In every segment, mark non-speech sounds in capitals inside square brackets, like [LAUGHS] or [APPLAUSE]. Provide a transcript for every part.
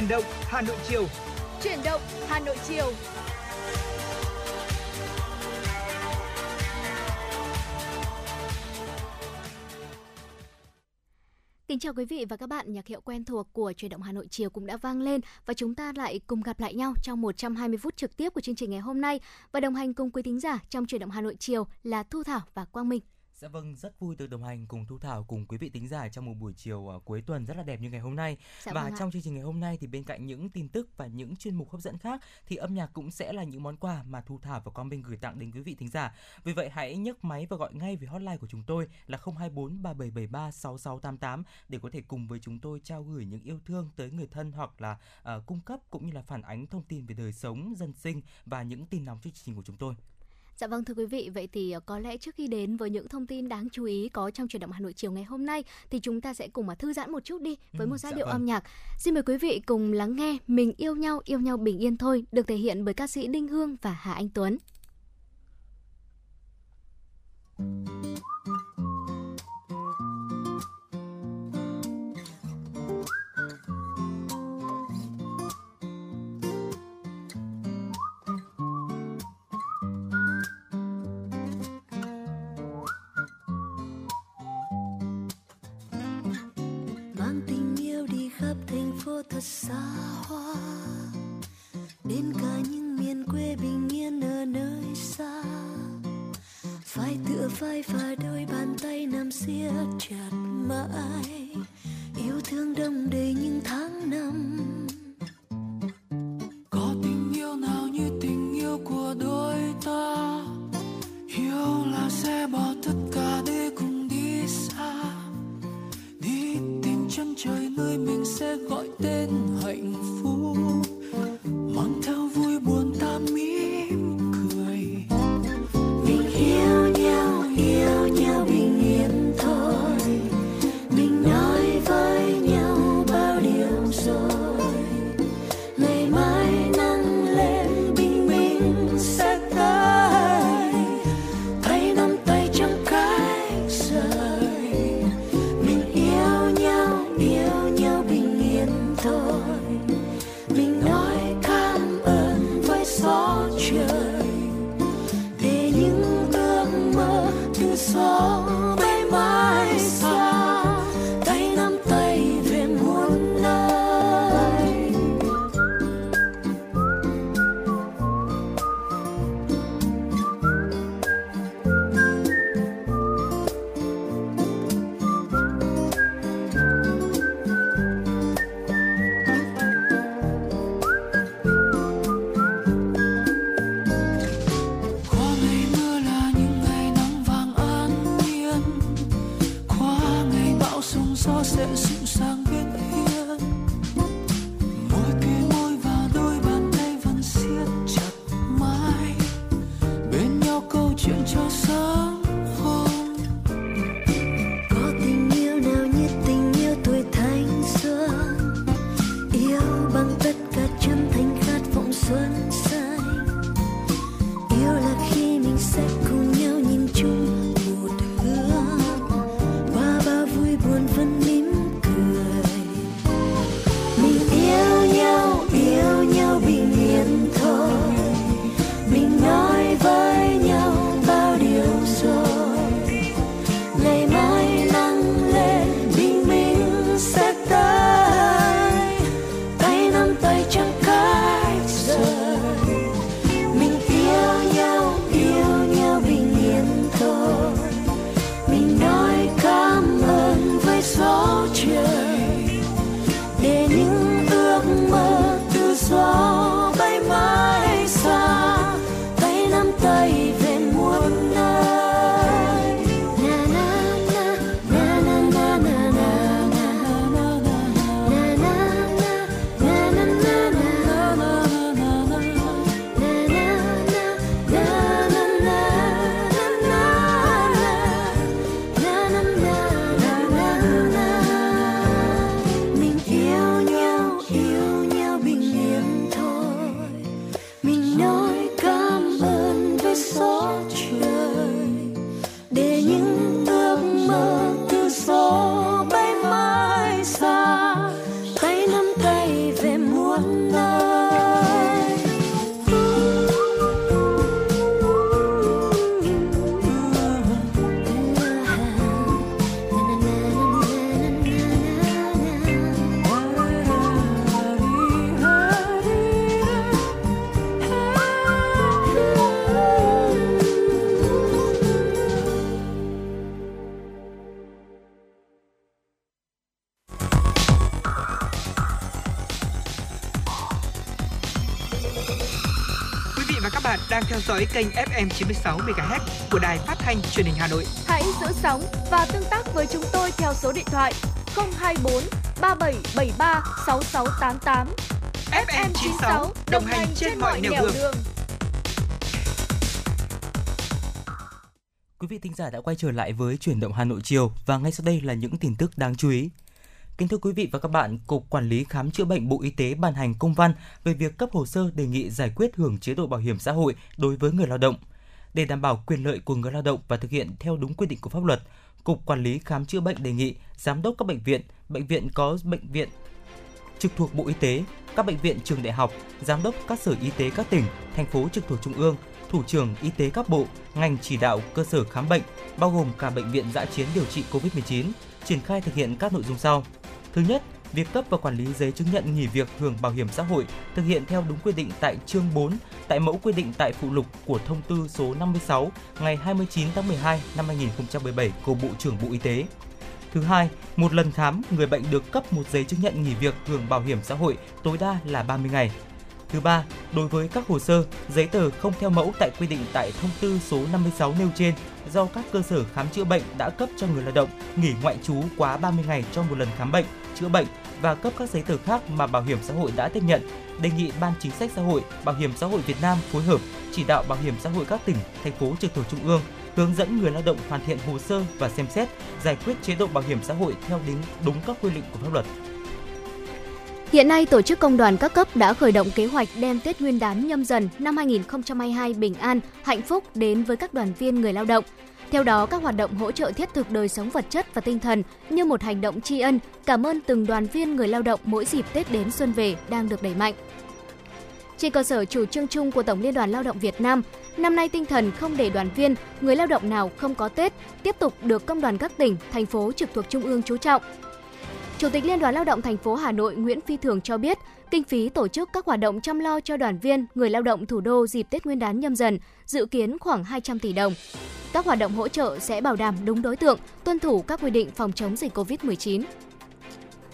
Chuyển động Hà Nội chiều. Chuyển động Hà Nội chiều. Kính chào quý vị và các bạn, nhạc hiệu quen thuộc của truyền động Hà Nội chiều cũng đã vang lên và chúng ta lại cùng gặp lại nhau trong 120 phút trực tiếp của chương trình ngày hôm nay và đồng hành cùng quý thính giả trong truyền động Hà Nội chiều là Thu Thảo và Quang Minh. Dạ vâng, rất vui được đồng hành cùng Thu Thảo cùng quý vị tính giả trong một buổi chiều uh, cuối tuần rất là đẹp như ngày hôm nay. Dạ và vâng trong chương trình ngày hôm nay thì bên cạnh những tin tức và những chuyên mục hấp dẫn khác thì âm nhạc cũng sẽ là những món quà mà Thu Thảo và Quang Minh gửi tặng đến quý vị thính giả. Vì vậy hãy nhấc máy và gọi ngay về hotline của chúng tôi là 024 3773 6688 để có thể cùng với chúng tôi trao gửi những yêu thương tới người thân hoặc là uh, cung cấp cũng như là phản ánh thông tin về đời sống dân sinh và những tin nóng chương trình của chúng tôi. Dạ vâng thưa quý vị, vậy thì ờ, có lẽ trước khi đến với những thông tin đáng chú ý có trong truyền động Hà Nội chiều ngày hôm nay thì chúng ta sẽ cùng mà thư giãn một chút đi với một ừ, giai dạ điệu vâng. âm nhạc. Xin mời quý vị cùng lắng nghe Mình yêu nhau, yêu nhau bình yên thôi được thể hiện bởi ca sĩ Đinh Hương và Hà Anh Tuấn. phố dõi kênh FM 96 MHz của đài phát thanh truyền hình Hà Nội. Hãy giữ sóng và tương tác với chúng tôi theo số điện thoại 024 3773 6688. FM 96 đồng hành trên mọi nẻo đường. đường. Quý vị thính giả đã quay trở lại với chuyển động Hà Nội chiều và ngay sau đây là những tin tức đáng chú ý. Kính thưa quý vị và các bạn, Cục Quản lý Khám chữa bệnh Bộ Y tế ban hành công văn về việc cấp hồ sơ đề nghị giải quyết hưởng chế độ bảo hiểm xã hội đối với người lao động. Để đảm bảo quyền lợi của người lao động và thực hiện theo đúng quy định của pháp luật, Cục Quản lý Khám chữa bệnh đề nghị giám đốc các bệnh viện, bệnh viện có bệnh viện trực thuộc Bộ Y tế, các bệnh viện trường đại học, giám đốc các sở y tế các tỉnh, thành phố trực thuộc trung ương, thủ trưởng y tế các bộ, ngành chỉ đạo cơ sở khám bệnh, bao gồm cả bệnh viện dã chiến điều trị COVID-19, triển khai thực hiện các nội dung sau. Thứ nhất, việc cấp và quản lý giấy chứng nhận nghỉ việc hưởng bảo hiểm xã hội thực hiện theo đúng quy định tại chương 4 tại mẫu quy định tại phụ lục của thông tư số 56 ngày 29 tháng 12 năm 2017 của Bộ trưởng Bộ Y tế. Thứ hai, một lần khám, người bệnh được cấp một giấy chứng nhận nghỉ việc hưởng bảo hiểm xã hội tối đa là 30 ngày. Thứ ba, đối với các hồ sơ, giấy tờ không theo mẫu tại quy định tại thông tư số 56 nêu trên do các cơ sở khám chữa bệnh đã cấp cho người lao động nghỉ ngoại trú quá 30 ngày trong một lần khám bệnh, chữa bệnh và cấp các giấy tờ khác mà bảo hiểm xã hội đã tiếp nhận, đề nghị Ban Chính sách Xã hội, Bảo hiểm xã hội Việt Nam phối hợp chỉ đạo bảo hiểm xã hội các tỉnh, thành phố trực thuộc trung ương hướng dẫn người lao động hoàn thiện hồ sơ và xem xét giải quyết chế độ bảo hiểm xã hội theo đúng đúng các quy định của pháp luật. Hiện nay, tổ chức công đoàn các cấp đã khởi động kế hoạch đem Tết Nguyên đán nhâm dần năm 2022 bình an, hạnh phúc đến với các đoàn viên người lao động. Theo đó, các hoạt động hỗ trợ thiết thực đời sống vật chất và tinh thần như một hành động tri ân, cảm ơn từng đoàn viên người lao động mỗi dịp Tết đến xuân về đang được đẩy mạnh. Trên cơ sở chủ trương chung của Tổng Liên đoàn Lao động Việt Nam, năm nay tinh thần không để đoàn viên, người lao động nào không có Tết tiếp tục được công đoàn các tỉnh, thành phố trực thuộc trung ương chú trọng. Chủ tịch Liên đoàn Lao động thành phố Hà Nội Nguyễn Phi Thường cho biết, kinh phí tổ chức các hoạt động chăm lo cho đoàn viên, người lao động thủ đô dịp Tết Nguyên đán nhâm dần dự kiến khoảng 200 tỷ đồng. Các hoạt động hỗ trợ sẽ bảo đảm đúng đối tượng, tuân thủ các quy định phòng chống dịch COVID-19.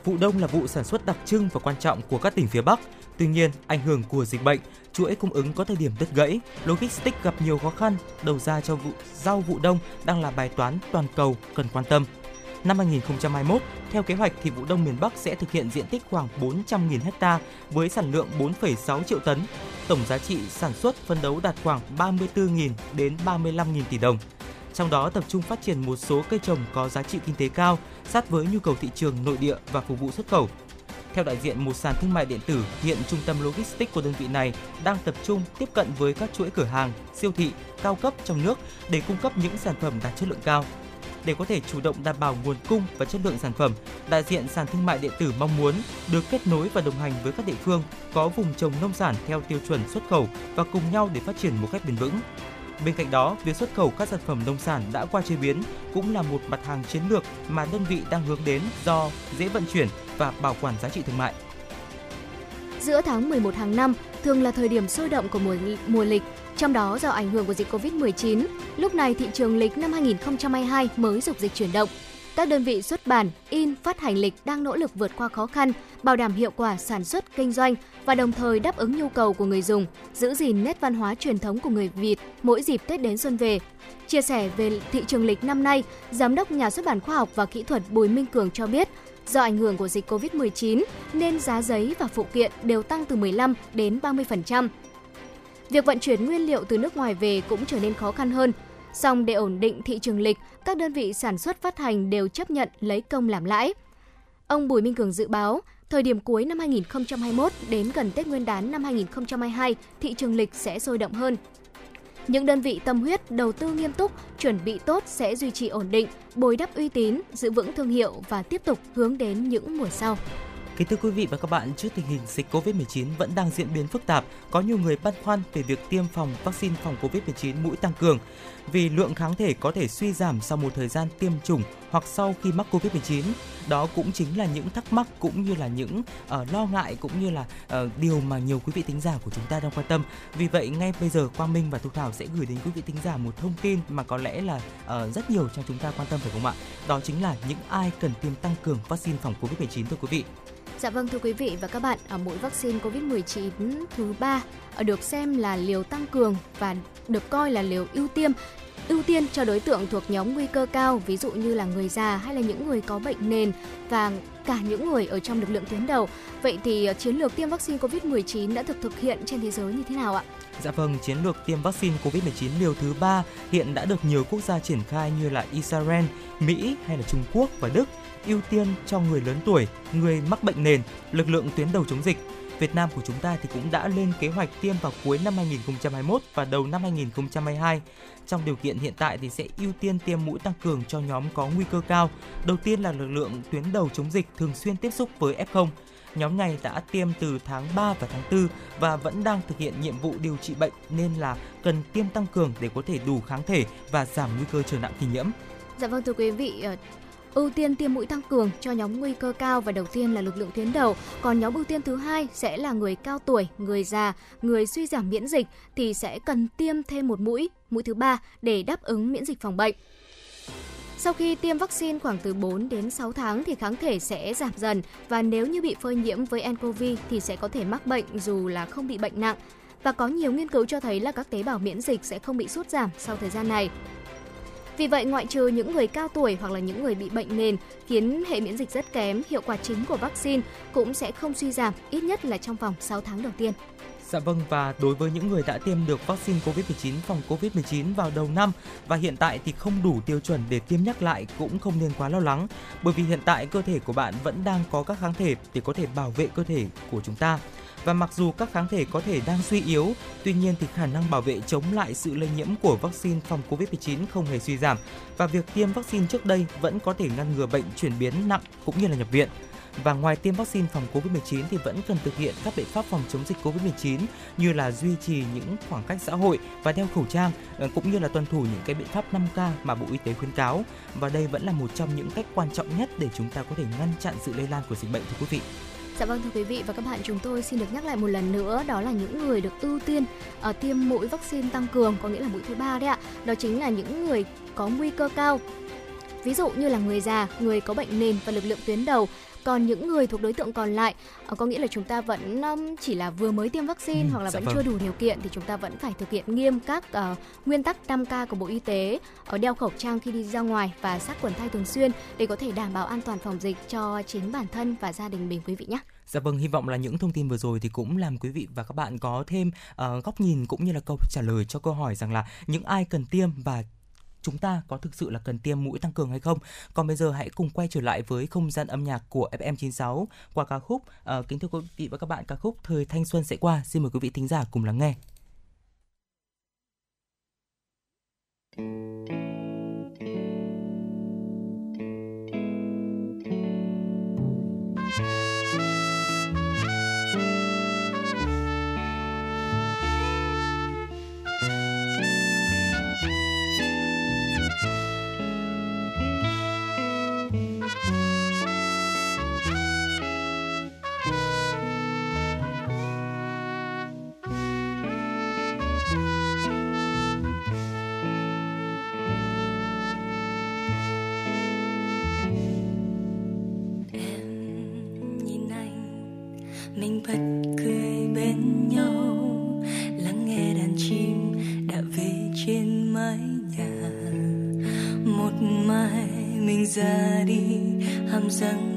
Vụ đông là vụ sản xuất đặc trưng và quan trọng của các tỉnh phía Bắc. Tuy nhiên, ảnh hưởng của dịch bệnh, chuỗi cung ứng có thời điểm đứt gãy, logistics gặp nhiều khó khăn, đầu ra cho vụ rau vụ đông đang là bài toán toàn cầu cần quan tâm. Năm 2021, theo kế hoạch thì vụ đông miền Bắc sẽ thực hiện diện tích khoảng 400.000 ha với sản lượng 4,6 triệu tấn. Tổng giá trị sản xuất phân đấu đạt khoảng 34.000 đến 35.000 tỷ đồng. Trong đó tập trung phát triển một số cây trồng có giá trị kinh tế cao, sát với nhu cầu thị trường nội địa và phục vụ xuất khẩu. Theo đại diện một sàn thương mại điện tử, hiện trung tâm logistics của đơn vị này đang tập trung tiếp cận với các chuỗi cửa hàng, siêu thị cao cấp trong nước để cung cấp những sản phẩm đạt chất lượng cao, để có thể chủ động đảm bảo nguồn cung và chất lượng sản phẩm, đại diện sàn thương mại điện tử mong muốn được kết nối và đồng hành với các địa phương có vùng trồng nông sản theo tiêu chuẩn xuất khẩu và cùng nhau để phát triển một cách bền vững. Bên cạnh đó, việc xuất khẩu các sản phẩm nông sản đã qua chế biến cũng là một mặt hàng chiến lược mà đơn vị đang hướng đến do dễ vận chuyển và bảo quản giá trị thương mại. Giữa tháng 11 hàng năm thường là thời điểm sôi động của mùa mùa lịch trong đó do ảnh hưởng của dịch Covid-19, lúc này thị trường lịch năm 2022 mới dục dịch chuyển động. Các đơn vị xuất bản, in, phát hành lịch đang nỗ lực vượt qua khó khăn, bảo đảm hiệu quả sản xuất, kinh doanh và đồng thời đáp ứng nhu cầu của người dùng, giữ gìn nét văn hóa truyền thống của người Việt mỗi dịp Tết đến xuân về. Chia sẻ về thị trường lịch năm nay, Giám đốc Nhà xuất bản khoa học và kỹ thuật Bùi Minh Cường cho biết, do ảnh hưởng của dịch Covid-19 nên giá giấy và phụ kiện đều tăng từ 15 đến 30%. Việc vận chuyển nguyên liệu từ nước ngoài về cũng trở nên khó khăn hơn. Song để ổn định thị trường lịch, các đơn vị sản xuất phát hành đều chấp nhận lấy công làm lãi. Ông Bùi Minh Cường dự báo, thời điểm cuối năm 2021 đến gần Tết Nguyên đán năm 2022, thị trường lịch sẽ sôi động hơn. Những đơn vị tâm huyết, đầu tư nghiêm túc, chuẩn bị tốt sẽ duy trì ổn định, bồi đắp uy tín, giữ vững thương hiệu và tiếp tục hướng đến những mùa sau. Kính thưa quý vị và các bạn, trước tình hình dịch COVID-19 vẫn đang diễn biến phức tạp, có nhiều người băn khoăn về việc tiêm phòng vaccine phòng COVID-19 mũi tăng cường vì lượng kháng thể có thể suy giảm sau một thời gian tiêm chủng hoặc sau khi mắc COVID-19. Đó cũng chính là những thắc mắc cũng như là những uh, lo ngại cũng như là uh, điều mà nhiều quý vị thính giả của chúng ta đang quan tâm. Vì vậy ngay bây giờ Quang Minh và Thu Thảo sẽ gửi đến quý vị thính giả một thông tin mà có lẽ là uh, rất nhiều trong chúng ta quan tâm phải không ạ? Đó chính là những ai cần tiêm tăng cường vaccine phòng COVID-19 thưa quý vị. Dạ vâng thưa quý vị và các bạn, ở mũi vaccine COVID-19 thứ ba à, được xem là liều tăng cường và được coi là liều ưu tiên ưu tiên cho đối tượng thuộc nhóm nguy cơ cao, ví dụ như là người già hay là những người có bệnh nền và cả những người ở trong lực lượng tuyến đầu. Vậy thì à, chiến lược tiêm vaccine COVID-19 đã được thực hiện trên thế giới như thế nào ạ? Dạ vâng, chiến lược tiêm vaccine COVID-19 liều thứ 3 hiện đã được nhiều quốc gia triển khai như là Israel, Mỹ hay là Trung Quốc và Đức, ưu tiên cho người lớn tuổi, người mắc bệnh nền, lực lượng tuyến đầu chống dịch. Việt Nam của chúng ta thì cũng đã lên kế hoạch tiêm vào cuối năm 2021 và đầu năm 2022. Trong điều kiện hiện tại thì sẽ ưu tiên tiêm mũi tăng cường cho nhóm có nguy cơ cao. Đầu tiên là lực lượng tuyến đầu chống dịch thường xuyên tiếp xúc với F0. Nhóm này đã tiêm từ tháng 3 và tháng 4 và vẫn đang thực hiện nhiệm vụ điều trị bệnh nên là cần tiêm tăng cường để có thể đủ kháng thể và giảm nguy cơ trở nặng khi nhiễm. Dạ vâng thưa quý vị, ờ, ưu tiên tiêm mũi tăng cường cho nhóm nguy cơ cao và đầu tiên là lực lượng tuyến đầu, còn nhóm ưu tiên thứ hai sẽ là người cao tuổi, người già, người suy giảm miễn dịch thì sẽ cần tiêm thêm một mũi, mũi thứ ba để đáp ứng miễn dịch phòng bệnh. Sau khi tiêm vaccine khoảng từ 4 đến 6 tháng thì kháng thể sẽ giảm dần và nếu như bị phơi nhiễm với nCoV thì sẽ có thể mắc bệnh dù là không bị bệnh nặng. Và có nhiều nghiên cứu cho thấy là các tế bào miễn dịch sẽ không bị sút giảm sau thời gian này. Vì vậy, ngoại trừ những người cao tuổi hoặc là những người bị bệnh nền khiến hệ miễn dịch rất kém, hiệu quả chính của vaccine cũng sẽ không suy giảm, ít nhất là trong vòng 6 tháng đầu tiên. Dạ vâng và đối với những người đã tiêm được vaccine COVID-19 phòng COVID-19 vào đầu năm và hiện tại thì không đủ tiêu chuẩn để tiêm nhắc lại cũng không nên quá lo lắng bởi vì hiện tại cơ thể của bạn vẫn đang có các kháng thể để có thể bảo vệ cơ thể của chúng ta. Và mặc dù các kháng thể có thể đang suy yếu, tuy nhiên thì khả năng bảo vệ chống lại sự lây nhiễm của vaccine phòng COVID-19 không hề suy giảm và việc tiêm vaccine trước đây vẫn có thể ngăn ngừa bệnh chuyển biến nặng cũng như là nhập viện. Và ngoài tiêm vaccine phòng COVID-19 thì vẫn cần thực hiện các biện pháp phòng chống dịch COVID-19 như là duy trì những khoảng cách xã hội và đeo khẩu trang ờ, cũng như là tuân thủ những cái biện pháp 5K mà Bộ Y tế khuyến cáo. Và đây vẫn là một trong những cách quan trọng nhất để chúng ta có thể ngăn chặn sự lây lan của dịch bệnh thưa quý vị. Dạ vâng thưa quý vị và các bạn, chúng tôi xin được nhắc lại một lần nữa đó là những người được ưu tiên uh, tiêm mũi vaccine tăng cường có nghĩa là mũi thứ ba đấy ạ. Đó chính là những người có nguy cơ cao. Ví dụ như là người già, người có bệnh nền và lực lượng tuyến đầu còn những người thuộc đối tượng còn lại uh, có nghĩa là chúng ta vẫn chỉ là vừa mới tiêm vaccine ừ, hoặc là dạ vẫn vâng. chưa đủ điều kiện thì chúng ta vẫn phải thực hiện nghiêm các uh, nguyên tắc 5K của Bộ Y tế ở đeo khẩu trang khi đi ra ngoài và sát khuẩn tay thường xuyên để có thể đảm bảo an toàn phòng dịch cho chính bản thân và gia đình mình quý vị nhé. Dạ vâng, hy vọng là những thông tin vừa rồi thì cũng làm quý vị và các bạn có thêm uh, góc nhìn cũng như là câu trả lời cho câu hỏi rằng là những ai cần tiêm và chúng ta có thực sự là cần tiêm mũi tăng cường hay không. Còn bây giờ hãy cùng quay trở lại với không gian âm nhạc của FM96 qua ca khúc à, kính thưa quý vị và các bạn ca khúc Thời thanh xuân sẽ qua. Xin mời quý vị thính giả cùng lắng nghe. Thank you hàm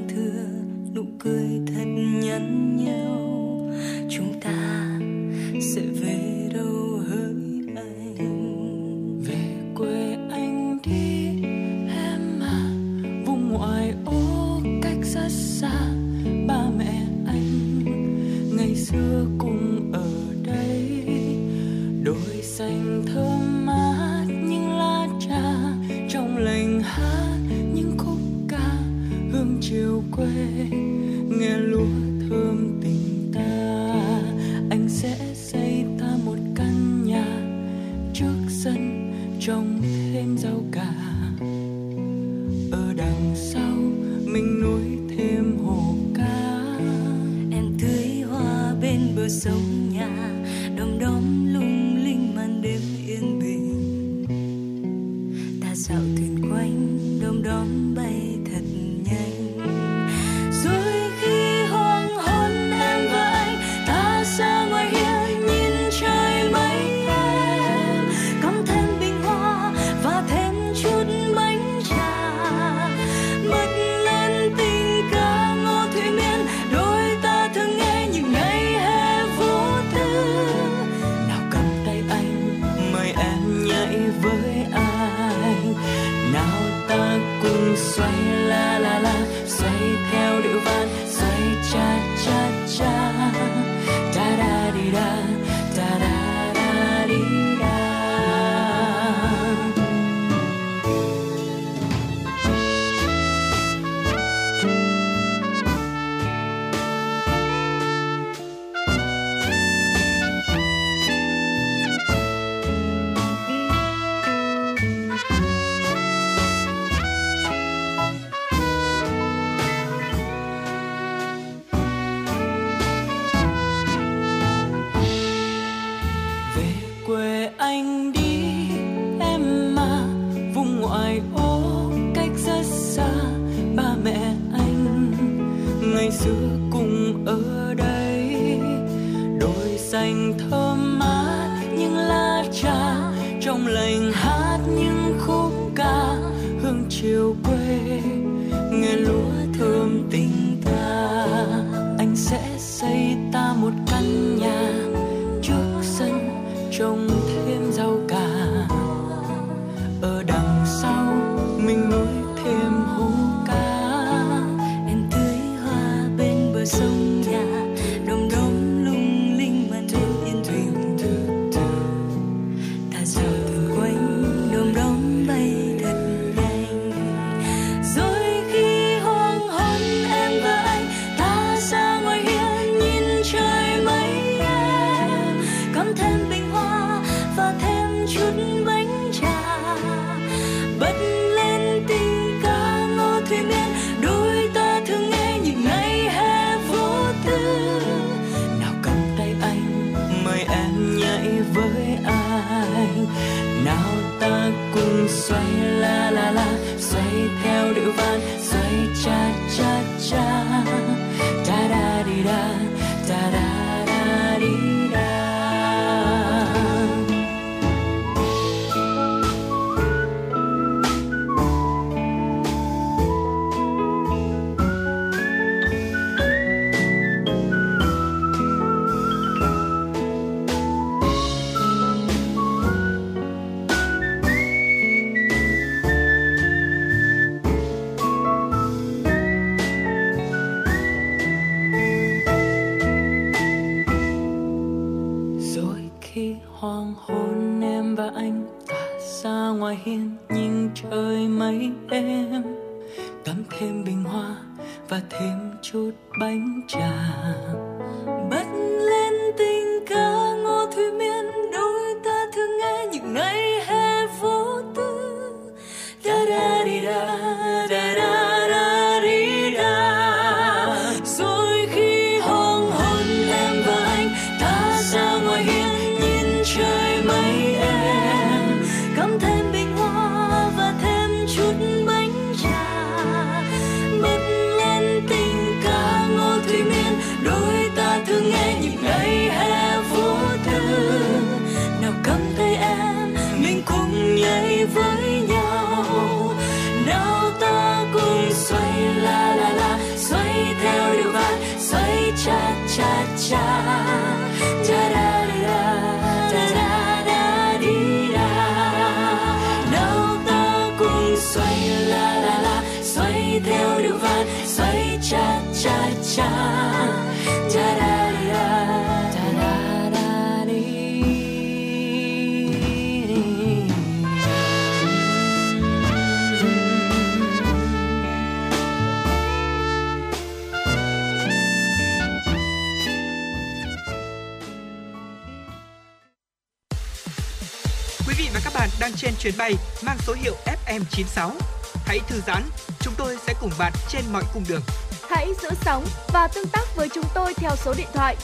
trên mọi cung đường. Hãy giữ sóng và tương tác với chúng tôi theo số điện thoại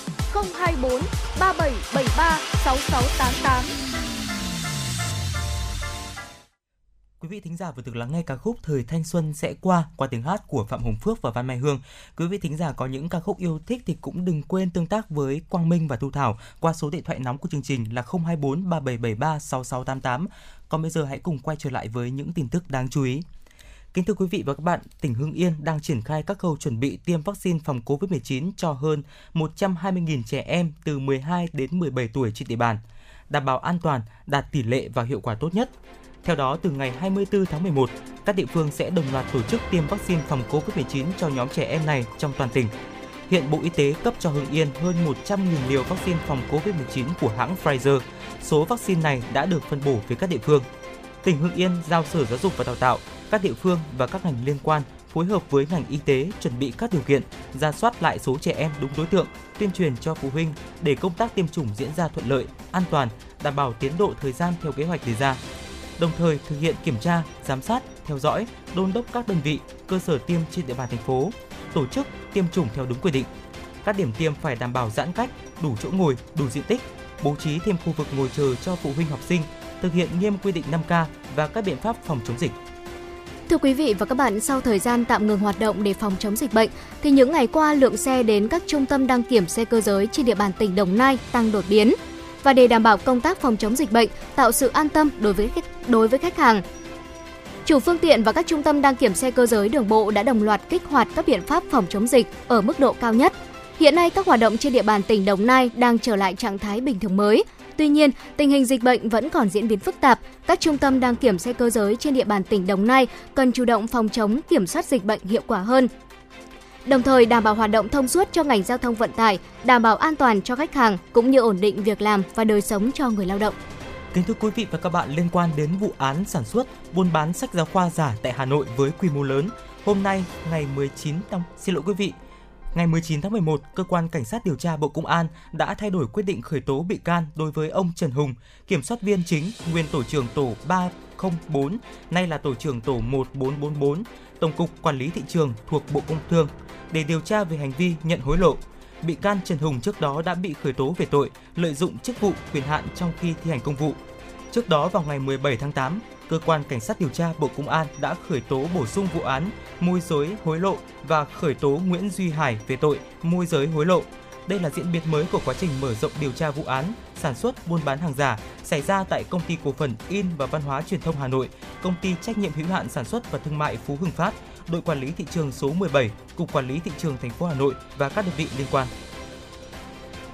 024 3773 6688. Quý vị thính giả vừa được lắng nghe ca khúc Thời thanh xuân sẽ qua qua tiếng hát của Phạm Hồng Phước và Văn Mai Hương. Quý vị thính giả có những ca khúc yêu thích thì cũng đừng quên tương tác với Quang Minh và Thu Thảo qua số điện thoại nóng của chương trình là 024 3773 6688. Còn bây giờ hãy cùng quay trở lại với những tin tức đáng chú ý. Kính thưa quý vị và các bạn, tỉnh Hưng Yên đang triển khai các khâu chuẩn bị tiêm vaccine phòng COVID-19 cho hơn 120.000 trẻ em từ 12 đến 17 tuổi trên địa bàn, đảm bảo an toàn, đạt tỷ lệ và hiệu quả tốt nhất. Theo đó, từ ngày 24 tháng 11, các địa phương sẽ đồng loạt tổ chức tiêm vaccine phòng COVID-19 cho nhóm trẻ em này trong toàn tỉnh. Hiện Bộ Y tế cấp cho Hưng Yên hơn 100.000 liều vaccine phòng COVID-19 của hãng Pfizer. Số vaccine này đã được phân bổ về các địa phương. Tỉnh Hưng Yên giao Sở Giáo dục và Đào tạo, các địa phương và các ngành liên quan phối hợp với ngành y tế chuẩn bị các điều kiện, ra soát lại số trẻ em đúng đối tượng, tuyên truyền cho phụ huynh để công tác tiêm chủng diễn ra thuận lợi, an toàn, đảm bảo tiến độ thời gian theo kế hoạch đề ra. Đồng thời thực hiện kiểm tra, giám sát, theo dõi, đôn đốc các đơn vị, cơ sở tiêm trên địa bàn thành phố, tổ chức tiêm chủng theo đúng quy định. Các điểm tiêm phải đảm bảo giãn cách, đủ chỗ ngồi, đủ diện tích, bố trí thêm khu vực ngồi chờ cho phụ huynh học sinh, thực hiện nghiêm quy định 5K và các biện pháp phòng chống dịch. Thưa quý vị và các bạn, sau thời gian tạm ngừng hoạt động để phòng chống dịch bệnh, thì những ngày qua lượng xe đến các trung tâm đăng kiểm xe cơ giới trên địa bàn tỉnh Đồng Nai tăng đột biến. Và để đảm bảo công tác phòng chống dịch bệnh, tạo sự an tâm đối với khách, đối với khách hàng, chủ phương tiện và các trung tâm đăng kiểm xe cơ giới đường bộ đã đồng loạt kích hoạt các biện pháp phòng chống dịch ở mức độ cao nhất. Hiện nay các hoạt động trên địa bàn tỉnh Đồng Nai đang trở lại trạng thái bình thường mới, Tuy nhiên, tình hình dịch bệnh vẫn còn diễn biến phức tạp. Các trung tâm đăng kiểm xe cơ giới trên địa bàn tỉnh Đồng Nai cần chủ động phòng chống kiểm soát dịch bệnh hiệu quả hơn. Đồng thời đảm bảo hoạt động thông suốt cho ngành giao thông vận tải, đảm bảo an toàn cho khách hàng cũng như ổn định việc làm và đời sống cho người lao động. Kính thưa quý vị và các bạn, liên quan đến vụ án sản xuất, buôn bán sách giáo khoa giả tại Hà Nội với quy mô lớn, hôm nay ngày 19 tháng xin lỗi quý vị, Ngày 19 tháng 11, cơ quan cảnh sát điều tra Bộ Công an đã thay đổi quyết định khởi tố bị can đối với ông Trần Hùng, kiểm soát viên chính, nguyên tổ trưởng tổ 304, nay là tổ trưởng tổ 1444, Tổng cục Quản lý thị trường thuộc Bộ Công Thương để điều tra về hành vi nhận hối lộ. Bị can Trần Hùng trước đó đã bị khởi tố về tội lợi dụng chức vụ quyền hạn trong khi thi hành công vụ. Trước đó vào ngày 17 tháng 8, cơ quan cảnh sát điều tra Bộ Công an đã khởi tố bổ sung vụ án môi giới hối lộ và khởi tố Nguyễn Duy Hải về tội môi giới hối lộ. Đây là diễn biến mới của quá trình mở rộng điều tra vụ án sản xuất buôn bán hàng giả xảy ra tại công ty cổ phần in và văn hóa truyền thông Hà Nội, công ty trách nhiệm hữu hạn sản xuất và thương mại Phú Hưng Phát, đội quản lý thị trường số 17, cục quản lý thị trường thành phố Hà Nội và các đơn vị liên quan.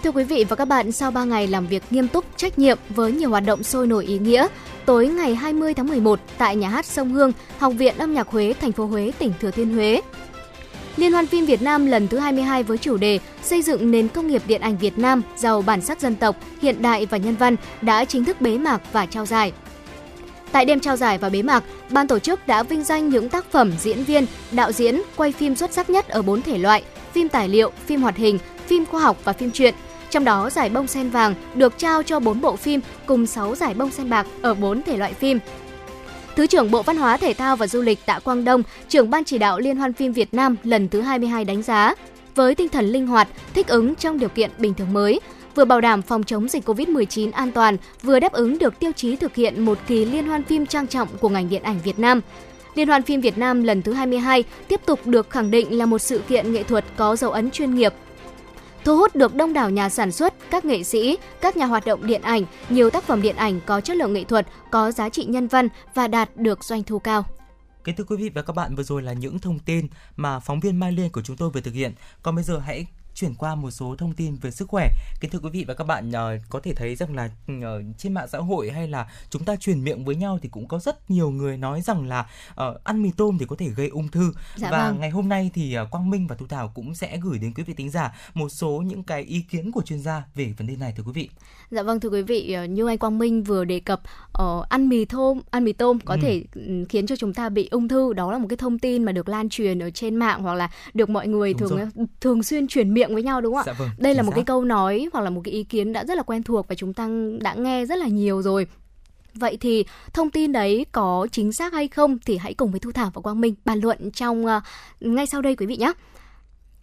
Thưa quý vị và các bạn, sau 3 ngày làm việc nghiêm túc, trách nhiệm với nhiều hoạt động sôi nổi ý nghĩa, tối ngày 20 tháng 11 tại nhà hát Sông Hương, Học viện Âm nhạc Huế, thành phố Huế, tỉnh Thừa Thiên Huế. Liên hoan phim Việt Nam lần thứ 22 với chủ đề Xây dựng nền công nghiệp điện ảnh Việt Nam giàu bản sắc dân tộc, hiện đại và nhân văn đã chính thức bế mạc và trao giải. Tại đêm trao giải và bế mạc, ban tổ chức đã vinh danh những tác phẩm diễn viên, đạo diễn, quay phim xuất sắc nhất ở bốn thể loại: phim tài liệu, phim hoạt hình, phim khoa học và phim truyện – trong đó, giải bông sen vàng được trao cho 4 bộ phim cùng 6 giải bông sen bạc ở 4 thể loại phim. Thứ trưởng Bộ Văn hóa Thể thao và Du lịch Tạ Quang Đông, trưởng ban chỉ đạo Liên hoan phim Việt Nam lần thứ 22 đánh giá, với tinh thần linh hoạt, thích ứng trong điều kiện bình thường mới, vừa bảo đảm phòng chống dịch COVID-19 an toàn, vừa đáp ứng được tiêu chí thực hiện một kỳ liên hoan phim trang trọng của ngành điện ảnh Việt Nam. Liên hoan phim Việt Nam lần thứ 22 tiếp tục được khẳng định là một sự kiện nghệ thuật có dấu ấn chuyên nghiệp, thu hút được đông đảo nhà sản xuất, các nghệ sĩ, các nhà hoạt động điện ảnh, nhiều tác phẩm điện ảnh có chất lượng nghệ thuật, có giá trị nhân văn và đạt được doanh thu cao. Kính thưa quý vị và các bạn, vừa rồi là những thông tin mà phóng viên Mai Liên của chúng tôi vừa thực hiện. Còn bây giờ hãy chuyển qua một số thông tin về sức khỏe. Kính thưa quý vị và các bạn, uh, có thể thấy rằng là uh, trên mạng xã hội hay là chúng ta truyền miệng với nhau thì cũng có rất nhiều người nói rằng là uh, ăn mì tôm thì có thể gây ung thư. Dạ và vâng. ngày hôm nay thì uh, Quang Minh và Thu Thảo cũng sẽ gửi đến quý vị tính giả một số những cái ý kiến của chuyên gia về vấn đề này thưa quý vị. Dạ vâng thưa quý vị, như anh Quang Minh vừa đề cập uh, ăn mì tôm, ăn mì tôm có ừ. thể khiến cho chúng ta bị ung thư. Đó là một cái thông tin mà được lan truyền ở trên mạng hoặc là được mọi người Đúng thường rồi. thường xuyên truyền miệng miệng với nhau đúng không ạ? Dạ vâng, Đây là một xác. cái câu nói hoặc là một cái ý kiến đã rất là quen thuộc và chúng ta đã nghe rất là nhiều rồi. Vậy thì thông tin đấy có chính xác hay không thì hãy cùng với Thu Thảo và Quang Minh bàn luận trong uh, ngay sau đây quý vị nhé.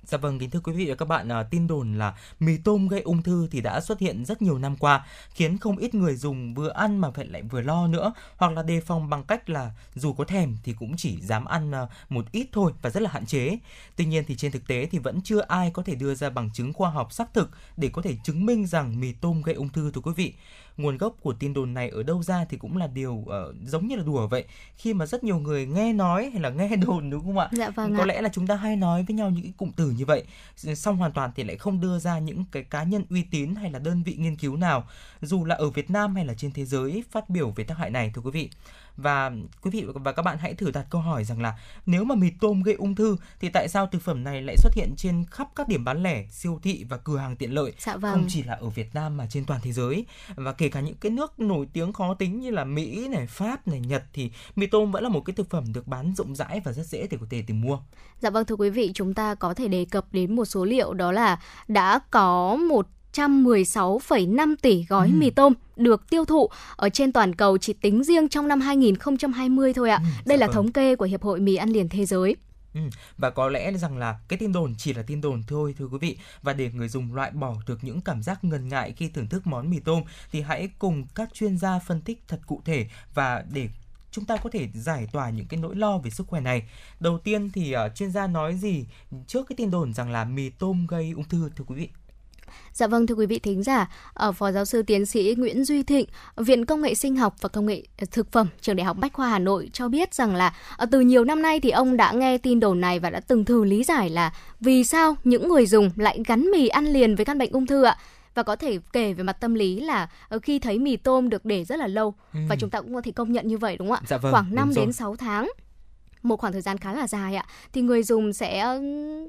Dạ vâng, kính thưa quý vị và các bạn, à, tin đồn là mì tôm gây ung thư thì đã xuất hiện rất nhiều năm qua, khiến không ít người dùng vừa ăn mà phải lại vừa lo nữa, hoặc là đề phòng bằng cách là dù có thèm thì cũng chỉ dám ăn à, một ít thôi và rất là hạn chế. Tuy nhiên thì trên thực tế thì vẫn chưa ai có thể đưa ra bằng chứng khoa học xác thực để có thể chứng minh rằng mì tôm gây ung thư thưa quý vị nguồn gốc của tin đồn này ở đâu ra thì cũng là điều uh, giống như là đùa vậy. Khi mà rất nhiều người nghe nói hay là nghe [LAUGHS] đồn đúng không ạ? Dạ vâng có ạ. lẽ là chúng ta hay nói với nhau những cái cụm từ như vậy. Xong hoàn toàn thì lại không đưa ra những cái cá nhân uy tín hay là đơn vị nghiên cứu nào. Dù là ở Việt Nam hay là trên thế giới phát biểu về tác hại này thưa quý vị và quý vị và các bạn hãy thử đặt câu hỏi rằng là nếu mà mì tôm gây ung thư thì tại sao thực phẩm này lại xuất hiện trên khắp các điểm bán lẻ, siêu thị và cửa hàng tiện lợi dạ vâng. không chỉ là ở Việt Nam mà trên toàn thế giới và kể cả những cái nước nổi tiếng khó tính như là Mỹ này, Pháp này, Nhật thì mì tôm vẫn là một cái thực phẩm được bán rộng rãi và rất dễ để có thể tìm mua. Dạ vâng thưa quý vị, chúng ta có thể đề cập đến một số liệu đó là đã có một 116,5 tỷ gói ừ. mì tôm được tiêu thụ ở trên toàn cầu chỉ tính riêng trong năm 2020 thôi ạ. Ừ, Đây dạ là vâng. thống kê của Hiệp hội Mì ăn liền thế giới. Ừ, và có lẽ rằng là cái tin đồn chỉ là tin đồn thôi thưa quý vị và để người dùng loại bỏ được những cảm giác ngần ngại khi thưởng thức món mì tôm thì hãy cùng các chuyên gia phân tích thật cụ thể và để chúng ta có thể giải tỏa những cái nỗi lo về sức khỏe này. Đầu tiên thì uh, chuyên gia nói gì trước cái tin đồn rằng là mì tôm gây ung thư thưa quý vị? Dạ vâng thưa quý vị thính giả, ở Phó giáo sư tiến sĩ Nguyễn Duy Thịnh, Viện Công nghệ Sinh học và Công nghệ Thực phẩm, Trường Đại học Bách khoa Hà Nội cho biết rằng là ờ, từ nhiều năm nay thì ông đã nghe tin đồn này và đã từng thử lý giải là vì sao những người dùng lại gắn mì ăn liền với căn bệnh ung thư ạ và có thể kể về mặt tâm lý là ờ, khi thấy mì tôm được để rất là lâu ừ. và chúng ta cũng có thể công nhận như vậy đúng không ạ? Dạ vâng, khoảng 5 đến 6 tháng một khoảng thời gian khá là dài ạ. Thì người dùng sẽ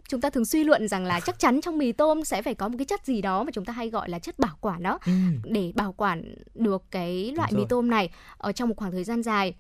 chúng ta thường suy luận rằng là chắc chắn trong mì tôm sẽ phải có một cái chất gì đó mà chúng ta hay gọi là chất bảo quản đó. Ừ. để bảo quản được cái loại mì tôm này ở trong một khoảng thời gian dài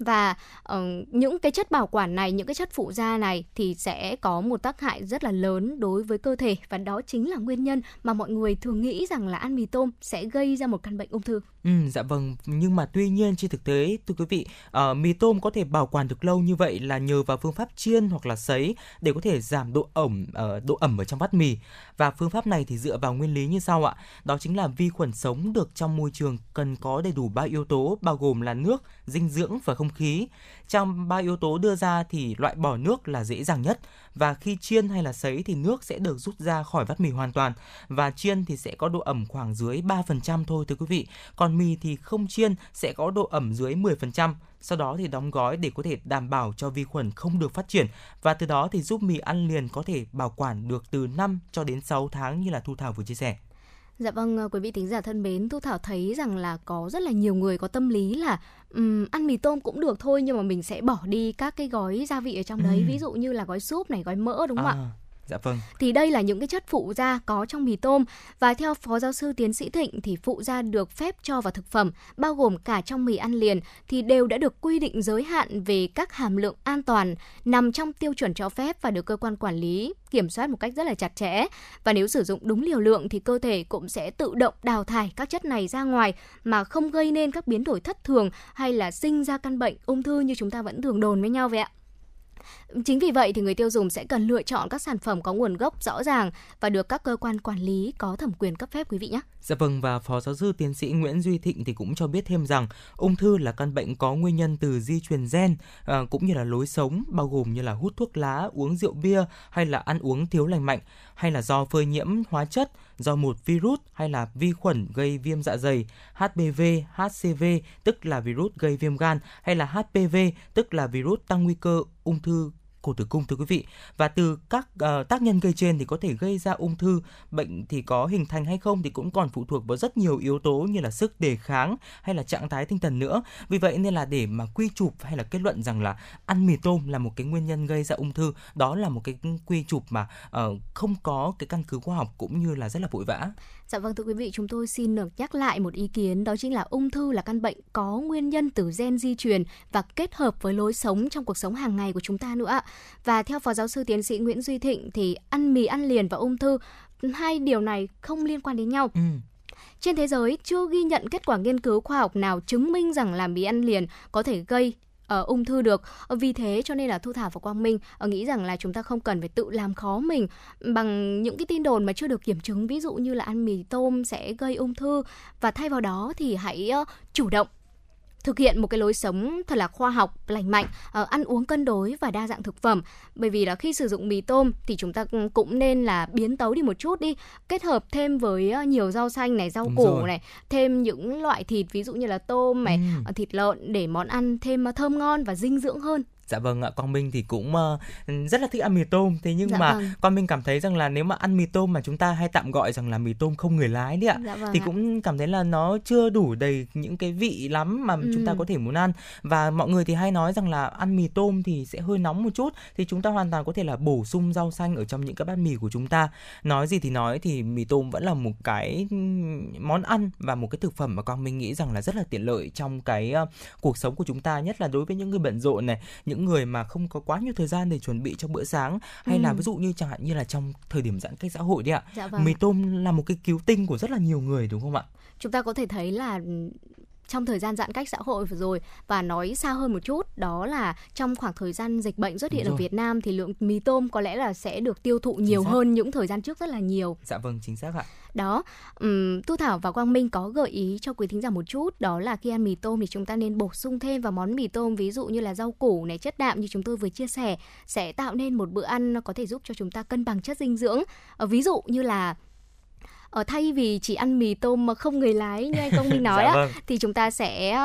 và uh, những cái chất bảo quản này những cái chất phụ da này thì sẽ có một tác hại rất là lớn đối với cơ thể. Và đó chính là nguyên nhân mà mọi người thường nghĩ rằng là ăn mì tôm sẽ gây ra một căn bệnh ung thư. Ừ, dạ vâng. Nhưng mà tuy nhiên trên thực tế thưa quý vị uh, mì tôm có thể bảo quản được lâu như vậy là nhờ vào phương pháp chiên hoặc là sấy để có thể giảm độ ẩm uh, độ ẩm ở trong bát mì. Và phương pháp này thì dựa vào nguyên lý như sau ạ. Đó chính là vi khuẩn sống được trong môi trường cần có đầy đủ ba yếu tố bao gồm là nước dinh dưỡng và không khí. Trong ba yếu tố đưa ra thì loại bỏ nước là dễ dàng nhất, và khi chiên hay là sấy thì nước sẽ được rút ra khỏi vắt mì hoàn toàn, và chiên thì sẽ có độ ẩm khoảng dưới 3% thôi, thưa quý vị. Còn mì thì không chiên, sẽ có độ ẩm dưới 10% sau đó thì đóng gói để có thể đảm bảo cho vi khuẩn không được phát triển, và từ đó thì giúp mì ăn liền có thể bảo quản được từ 5 cho đến 6 tháng như là Thu Thảo vừa chia sẻ. Dạ vâng, ờ, quý vị thính giả thân mến, Thu Thảo thấy rằng là có rất là nhiều người có tâm lý là um, ăn mì tôm cũng được thôi nhưng mà mình sẽ bỏ đi các cái gói gia vị ở trong đấy, ừ. ví dụ như là gói súp này, gói mỡ đúng không à. ạ? Dạ vâng. Thì đây là những cái chất phụ gia có trong mì tôm và theo Phó giáo sư tiến sĩ Thịnh thì phụ gia được phép cho vào thực phẩm, bao gồm cả trong mì ăn liền thì đều đã được quy định giới hạn về các hàm lượng an toàn, nằm trong tiêu chuẩn cho phép và được cơ quan quản lý kiểm soát một cách rất là chặt chẽ. Và nếu sử dụng đúng liều lượng thì cơ thể cũng sẽ tự động đào thải các chất này ra ngoài mà không gây nên các biến đổi thất thường hay là sinh ra căn bệnh ung thư như chúng ta vẫn thường đồn với nhau vậy ạ. Chính vì vậy thì người tiêu dùng sẽ cần lựa chọn các sản phẩm có nguồn gốc rõ ràng và được các cơ quan quản lý có thẩm quyền cấp phép quý vị nhé. Dạ vâng và Phó giáo sư tiến sĩ Nguyễn Duy Thịnh thì cũng cho biết thêm rằng ung thư là căn bệnh có nguyên nhân từ di truyền gen à, cũng như là lối sống bao gồm như là hút thuốc lá, uống rượu bia hay là ăn uống thiếu lành mạnh hay là do phơi nhiễm hóa chất do một virus hay là vi khuẩn gây viêm dạ dày, HPV, HCV tức là virus gây viêm gan hay là HPV tức là virus tăng nguy cơ ung thư cổ tử cung thưa quý vị. Và từ các uh, tác nhân gây trên thì có thể gây ra ung thư bệnh thì có hình thành hay không thì cũng còn phụ thuộc vào rất nhiều yếu tố như là sức đề kháng hay là trạng thái tinh thần nữa. Vì vậy nên là để mà quy chụp hay là kết luận rằng là ăn mì tôm là một cái nguyên nhân gây ra ung thư đó là một cái quy chụp mà uh, không có cái căn cứ khoa học cũng như là rất là vội vã. Dạ vâng thưa quý vị, chúng tôi xin được nhắc lại một ý kiến đó chính là ung thư là căn bệnh có nguyên nhân từ gen di truyền và kết hợp với lối sống trong cuộc sống hàng ngày của chúng ta nữa. Và theo Phó giáo sư tiến sĩ Nguyễn Duy Thịnh thì ăn mì ăn liền và ung thư hai điều này không liên quan đến nhau. Ừ. Trên thế giới chưa ghi nhận kết quả nghiên cứu khoa học nào chứng minh rằng làm mì ăn liền có thể gây uh, ung thư được. Vì thế cho nên là thu thảo và quang minh uh, nghĩ rằng là chúng ta không cần phải tự làm khó mình bằng những cái tin đồn mà chưa được kiểm chứng. Ví dụ như là ăn mì tôm sẽ gây ung thư. Và thay vào đó thì hãy uh, chủ động thực hiện một cái lối sống thật là khoa học lành mạnh uh, ăn uống cân đối và đa dạng thực phẩm bởi vì là khi sử dụng mì tôm thì chúng ta cũng nên là biến tấu đi một chút đi kết hợp thêm với uh, nhiều rau xanh này rau Đúng củ rồi. này thêm những loại thịt ví dụ như là tôm này ừ. thịt lợn để món ăn thêm thơm ngon và dinh dưỡng hơn Dạ vâng ạ, Quang Minh thì cũng uh, rất là thích ăn mì tôm. Thế nhưng dạ mà vâng. Quang Minh cảm thấy rằng là nếu mà ăn mì tôm mà chúng ta hay tạm gọi rằng là mì tôm không người lái đấy ạ, dạ vâng thì ạ. cũng cảm thấy là nó chưa đủ đầy những cái vị lắm mà ừ. chúng ta có thể muốn ăn. Và mọi người thì hay nói rằng là ăn mì tôm thì sẽ hơi nóng một chút, thì chúng ta hoàn toàn có thể là bổ sung rau xanh ở trong những cái bát mì của chúng ta. Nói gì thì nói thì mì tôm vẫn là một cái món ăn và một cái thực phẩm mà Quang Minh nghĩ rằng là rất là tiện lợi trong cái uh, cuộc sống của chúng ta, nhất là đối với những người bận rộn này, những những người mà không có quá nhiều thời gian để chuẩn bị cho bữa sáng hay ừ. là ví dụ như chẳng hạn như là trong thời điểm giãn cách xã hội đấy ạ dạ vâng. mì tôm là một cái cứu tinh của rất là nhiều người đúng không ạ chúng ta có thể thấy là trong thời gian giãn cách xã hội vừa rồi và nói xa hơn một chút đó là trong khoảng thời gian dịch bệnh xuất hiện ở Việt Nam thì lượng mì tôm có lẽ là sẽ được tiêu thụ nhiều hơn những thời gian trước rất là nhiều. Dạ vâng chính xác ạ. Đó, um, Thu Thảo và Quang Minh có gợi ý cho quý thính giả một chút đó là khi ăn mì tôm thì chúng ta nên bổ sung thêm vào món mì tôm ví dụ như là rau củ này chất đạm như chúng tôi vừa chia sẻ sẽ tạo nên một bữa ăn có thể giúp cho chúng ta cân bằng chất dinh dưỡng. Ở ví dụ như là ở ờ, thay vì chỉ ăn mì tôm mà không người lái như anh công minh [LAUGHS] nói dạ, á vâng. thì chúng ta sẽ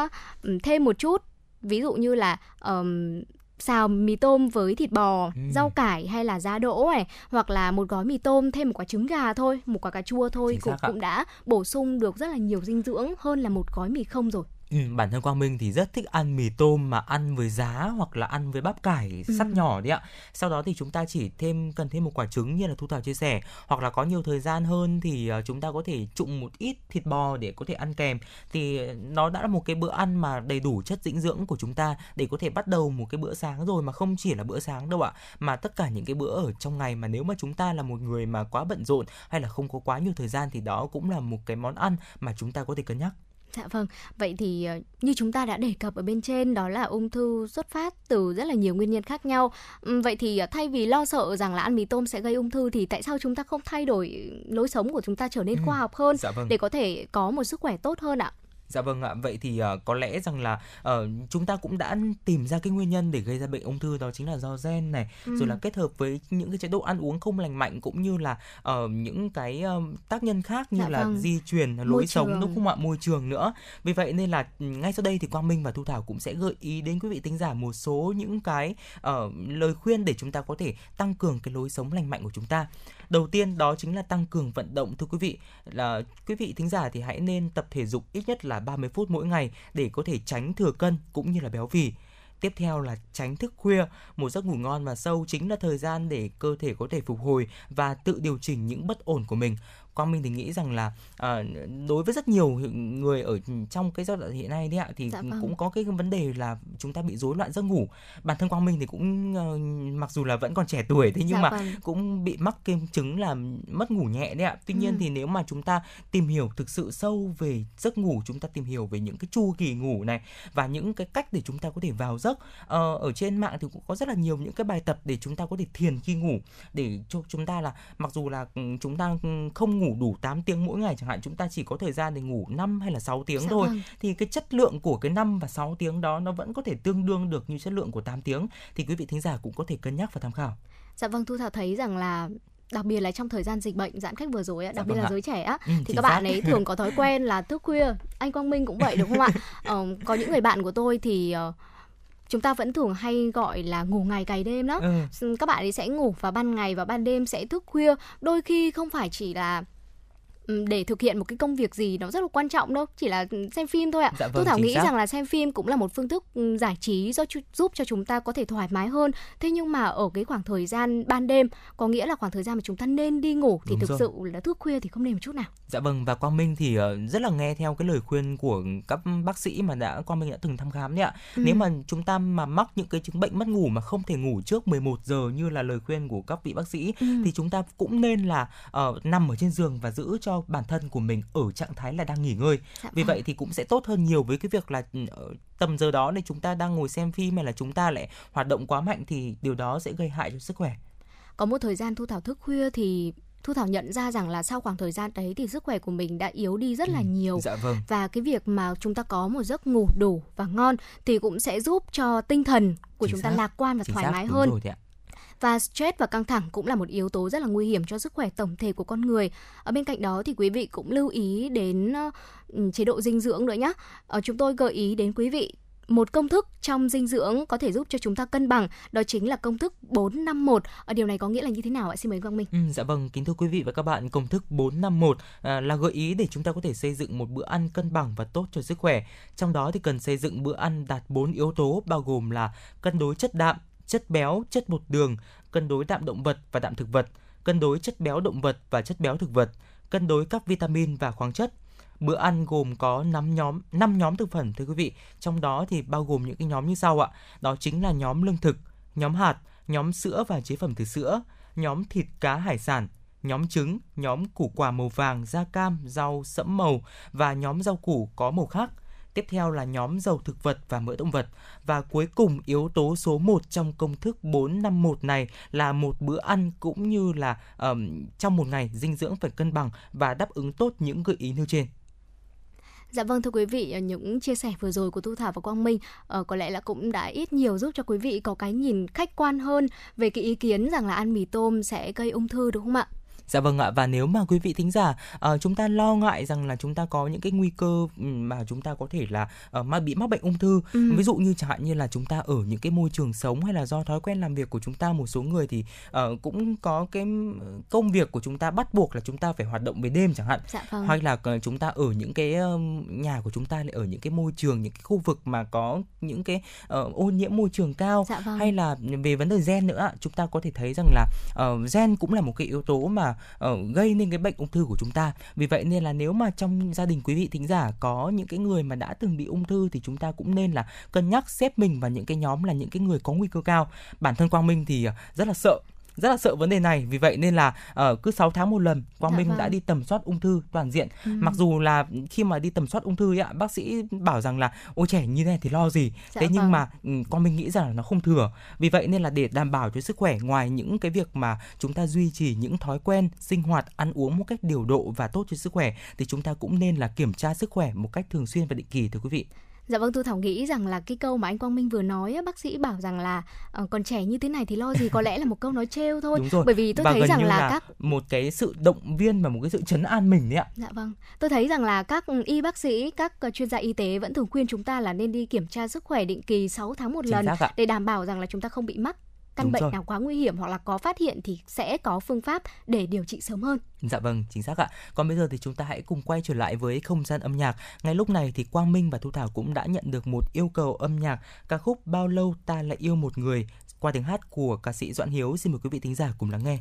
thêm một chút ví dụ như là um, xào mì tôm với thịt bò, ừ. rau cải hay là giá đỗ này hoặc là một gói mì tôm thêm một quả trứng gà thôi, một quả cà chua thôi cũng cũng đã bổ sung được rất là nhiều dinh dưỡng hơn là một gói mì không rồi. Ừ, bản thân Quang Minh thì rất thích ăn mì tôm mà ăn với giá hoặc là ăn với bắp cải ừ. sắc nhỏ đấy ạ. Sau đó thì chúng ta chỉ thêm cần thêm một quả trứng như là Thu Thảo chia sẻ hoặc là có nhiều thời gian hơn thì ờ, chúng ta có thể trụng một ít thịt bò để có thể ăn kèm thì nó đã là một cái bữa ăn mà đầy đủ chất dinh dưỡng của chúng ta để có thể bắt đầu một cái bữa sáng rồi mà không chỉ là bữa sáng đâu ạ mà tất cả những cái bữa ở trong ngày mà nếu mà chúng ta là một người mà quá bận rộn hay là không có quá nhiều thời gian thì đó cũng là một cái món ăn mà chúng ta có thể cân nhắc. Dạ vâng, vậy thì ờ, như chúng ta đã đề cập ở bên trên đó là ung thư xuất phát từ rất là nhiều nguyên nhân khác nhau. Vậy thì ờ, thay vì lo sợ rằng là ăn mì tôm sẽ gây ung thư thì tại sao chúng ta không thay đổi lối sống của chúng ta trở nên khoa học hơn dạ vâng. để có thể có một sức khỏe tốt hơn ạ? Dạ vâng ạ, vậy thì uh, có lẽ rằng là uh, chúng ta cũng đã tìm ra cái nguyên nhân để gây ra bệnh ung thư đó chính là do gen này, ừ. rồi là kết hợp với những cái chế độ ăn uống không lành mạnh cũng như là uh, những cái uh, tác nhân khác như dạ là vâng. di truyền, lối môi sống đúng không ạ, môi trường nữa. Vì vậy nên là ừ, ngay sau đây thì Quang Minh và Thu Thảo cũng sẽ gợi ý đến quý vị tính giả một số những cái uh, lời khuyên để chúng ta có thể tăng cường cái lối sống lành mạnh của chúng ta. Đầu tiên đó chính là tăng cường vận động thưa quý vị. Là quý vị thính giả thì hãy nên tập thể dục ít nhất là 30 phút mỗi ngày để có thể tránh thừa cân cũng như là béo phì. Tiếp theo là tránh thức khuya, một giấc ngủ ngon và sâu chính là thời gian để cơ thể có thể phục hồi và tự điều chỉnh những bất ổn của mình. Quang Minh thì nghĩ rằng là à, đối với rất nhiều người ở trong cái giai đoạn hiện nay đấy ạ thì dạ vâng. cũng có cái vấn đề là chúng ta bị rối loạn giấc ngủ. Bản thân Quang Minh thì cũng uh, mặc dù là vẫn còn trẻ tuổi thế nhưng dạ mà vâng. cũng bị mắc cái chứng là mất ngủ nhẹ đấy ạ. Tuy nhiên ừ. thì nếu mà chúng ta tìm hiểu thực sự sâu về giấc ngủ, chúng ta tìm hiểu về những cái chu kỳ ngủ này và những cái cách để chúng ta có thể vào giấc. Uh, ở trên mạng thì cũng có rất là nhiều những cái bài tập để chúng ta có thể thiền khi ngủ để cho chúng ta là mặc dù là ừ, chúng ta không ngủ ngủ đủ 8 tiếng mỗi ngày chẳng hạn chúng ta chỉ có thời gian để ngủ 5 hay là 6 tiếng dạ thôi vâng. thì cái chất lượng của cái 5 và 6 tiếng đó nó vẫn có thể tương đương được như chất lượng của 8 tiếng thì quý vị thính giả cũng có thể cân nhắc và tham khảo. Dạ vâng Thu Thảo thấy rằng là đặc biệt là trong thời gian dịch bệnh giãn cách vừa rồi đặc dạ biệt vâng là ạ. giới trẻ á ừ, thì các bạn ấy thường [LAUGHS] có thói quen là thức khuya anh Quang Minh cũng vậy đúng không ạ [LAUGHS] ờ, có những người bạn của tôi thì uh, chúng ta vẫn thường hay gọi là ngủ ngày cày đêm đó ừ. các bạn ấy sẽ ngủ vào ban ngày và ban đêm sẽ thức khuya đôi khi không phải chỉ là để thực hiện một cái công việc gì nó rất là quan trọng đâu chỉ là xem phim thôi ạ dạ vâng, tôi thảo nghĩ xác. rằng là xem phim cũng là một phương thức giải trí do giúp cho chúng ta có thể thoải mái hơn thế nhưng mà ở cái khoảng thời gian ban đêm có nghĩa là khoảng thời gian mà chúng ta nên đi ngủ thì Đúng thực rồi. sự là thức khuya thì không nên một chút nào dạ vâng và quang minh thì ờ, rất là nghe theo cái lời khuyên của các bác sĩ mà đã quang minh đã từng thăm khám đấy ạ ừ. nếu mà chúng ta mà mắc những cái chứng bệnh mất ngủ mà không thể ngủ trước 11 giờ như là lời khuyên của các vị bác sĩ ừ. thì chúng ta cũng nên là uh, nằm ở trên giường và giữ cho bản thân của mình ở trạng thái là đang nghỉ ngơi. Dạ Vì vâng. vậy thì cũng sẽ tốt hơn nhiều với cái việc là ừ, tầm giờ đó này chúng ta đang ngồi xem phim hay là chúng ta lại hoạt động quá mạnh thì điều đó sẽ gây hại cho sức khỏe. Có một thời gian Thu Thảo thức khuya thì Thu Thảo nhận ra rằng là sau khoảng thời gian đấy thì sức khỏe của mình đã yếu đi rất là ừ, nhiều. Dạ vâng. Và cái việc mà chúng ta có một giấc ngủ đủ và ngon thì cũng sẽ giúp cho tinh thần của Chính chúng xác. ta lạc quan và Chính thoải xác, mái hơn. Rồi ạ và stress và căng thẳng cũng là một yếu tố rất là nguy hiểm cho sức khỏe tổng thể của con người. Ở bên cạnh đó thì quý vị cũng lưu ý đến ờ, ừ, chế độ dinh dưỡng nữa nhé. Ờ, chúng tôi gợi ý đến quý vị một công thức trong dinh dưỡng có thể giúp cho chúng ta cân bằng đó chính là công thức 451 ở ờ, điều này có nghĩa là như thế nào ạ xin mời Quang Minh ừ, dạ vâng kính thưa quý vị và các bạn công thức 451 à, là gợi ý để chúng ta có thể xây dựng một bữa ăn cân bằng và tốt cho sức khỏe trong đó thì cần xây dựng bữa ăn đạt 4 yếu tố bao gồm là cân đối chất đạm chất béo, chất bột đường, cân đối đạm động vật và đạm thực vật, cân đối chất béo động vật và chất béo thực vật, cân đối các vitamin và khoáng chất. Bữa ăn gồm có 5 nhóm 5 nhóm thực phẩm thưa quý vị. Trong đó thì bao gồm những cái nhóm như sau ạ. Đó chính là nhóm lương thực, nhóm hạt, nhóm sữa và chế phẩm từ sữa, nhóm thịt cá hải sản, nhóm trứng, nhóm củ quả màu vàng, da cam, rau sẫm màu và nhóm rau củ có màu khác – tiếp theo là nhóm dầu thực vật và mỡ động vật và cuối cùng yếu tố số 1 trong công thức 451 này là một bữa ăn cũng như là um, trong một ngày dinh dưỡng phải cân bằng và đáp ứng tốt những gợi ý nêu trên. Dạ vâng thưa quý vị, ờ, những chia sẻ vừa rồi của Thu Thảo và Quang Minh uh, có lẽ là cũng đã ít nhiều giúp cho quý vị có cái nhìn khách quan hơn về cái ý kiến rằng là ăn mì tôm sẽ gây ung thư đúng không ạ? Dạ vâng ạ và nếu mà quý vị thính giả uh, chúng ta lo ngại rằng là chúng ta có những cái nguy cơ mà chúng ta có thể là uh, bị mắc bệnh ung thư ừ. ví dụ như chẳng hạn như là chúng ta ở những cái môi trường sống hay là do thói quen làm việc của chúng ta một số người thì uh, cũng có cái công việc của chúng ta bắt buộc là chúng ta phải hoạt động về đêm chẳng hạn dạ vâng. hoặc là chúng ta ở những cái nhà của chúng ta lại ở những cái môi trường những cái khu vực mà có những cái uh, ô nhiễm môi trường cao dạ vâng. hay là về vấn đề gen nữa chúng ta có thể thấy rằng là uh, gen cũng là một cái yếu tố mà uh, gây nên cái bệnh ung thư của chúng ta. Vì vậy nên là nếu mà trong gia đình quý vị thính giả có những cái người mà đã từng bị ung thư thì chúng ta cũng nên là cân nhắc xếp mình vào những cái nhóm là những cái người có nguy cơ cao. Bản thân quang minh thì ờ, rất là sợ rất là sợ vấn đề này vì vậy nên là uh, cứ 6 tháng một lần Quang dạ Minh vâng. đã đi tầm soát ung thư toàn diện ừ. mặc dù là khi mà đi tầm soát ung thư ấy, ạ bác sĩ bảo rằng là ôi trẻ như thế này thì lo gì dạ thế vâng. nhưng mà um, Quang Minh nghĩ rằng là nó không thừa vì vậy nên là để đảm bảo cho sức khỏe ngoài những cái việc mà chúng ta duy trì những thói quen sinh hoạt ăn uống một cách điều độ và tốt cho sức khỏe thì chúng ta cũng nên là kiểm tra sức khỏe một cách thường xuyên và định kỳ thưa quý vị Dạ vâng, Thu Thảo nghĩ rằng là cái câu mà anh Quang Minh vừa nói, bác sĩ bảo rằng là uh, còn trẻ như thế này thì lo gì có lẽ là một câu nói trêu thôi. Đúng rồi. Bởi vì tôi và thấy rằng là, là các một cái sự động viên và một cái sự chấn an mình đấy ạ. Dạ vâng. Tôi thấy rằng là các y bác sĩ, các chuyên gia y tế vẫn thường khuyên chúng ta là nên đi kiểm tra sức khỏe định kỳ 6 tháng một Chính lần để đảm bảo rằng là chúng ta không bị mắc căn Đúng bệnh rồi. nào quá nguy hiểm hoặc là có phát hiện thì sẽ có phương pháp để điều trị sớm hơn. Dạ vâng, chính xác ạ. Còn bây giờ thì chúng ta hãy cùng quay trở lại với không gian âm nhạc. Ngay lúc này thì Quang Minh và Thu Thảo cũng đã nhận được một yêu cầu âm nhạc ca khúc Bao lâu ta lại yêu một người qua tiếng hát của ca sĩ Doãn Hiếu. Xin mời quý vị thính giả cùng lắng nghe.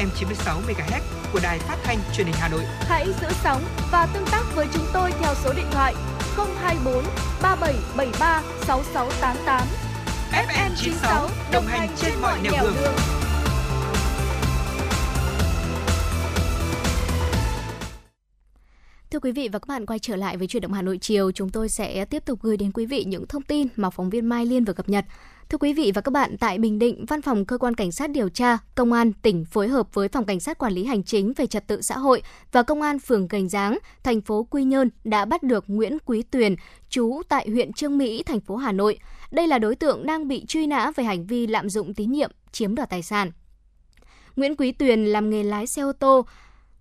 FM 96 MHz của đài phát thanh truyền hình Hà Nội. Hãy giữ sóng và tương tác với chúng tôi theo số điện thoại 024 3773 6688. FM 96 đồng hành trên mọi nẻo đường. đường. Thưa quý vị và các bạn quay trở lại với chuyển động Hà Nội chiều, chúng tôi sẽ tiếp tục gửi đến quý vị những thông tin mà phóng viên Mai Liên vừa cập nhật. Thưa quý vị và các bạn, tại Bình Định, Văn phòng Cơ quan Cảnh sát điều tra, Công an tỉnh phối hợp với Phòng Cảnh sát Quản lý Hành chính về Trật tự xã hội và Công an phường Gành Giáng, thành phố Quy Nhơn đã bắt được Nguyễn Quý Tuyền, trú tại huyện Trương Mỹ, thành phố Hà Nội. Đây là đối tượng đang bị truy nã về hành vi lạm dụng tín nhiệm, chiếm đoạt tài sản. Nguyễn Quý Tuyền làm nghề lái xe ô tô,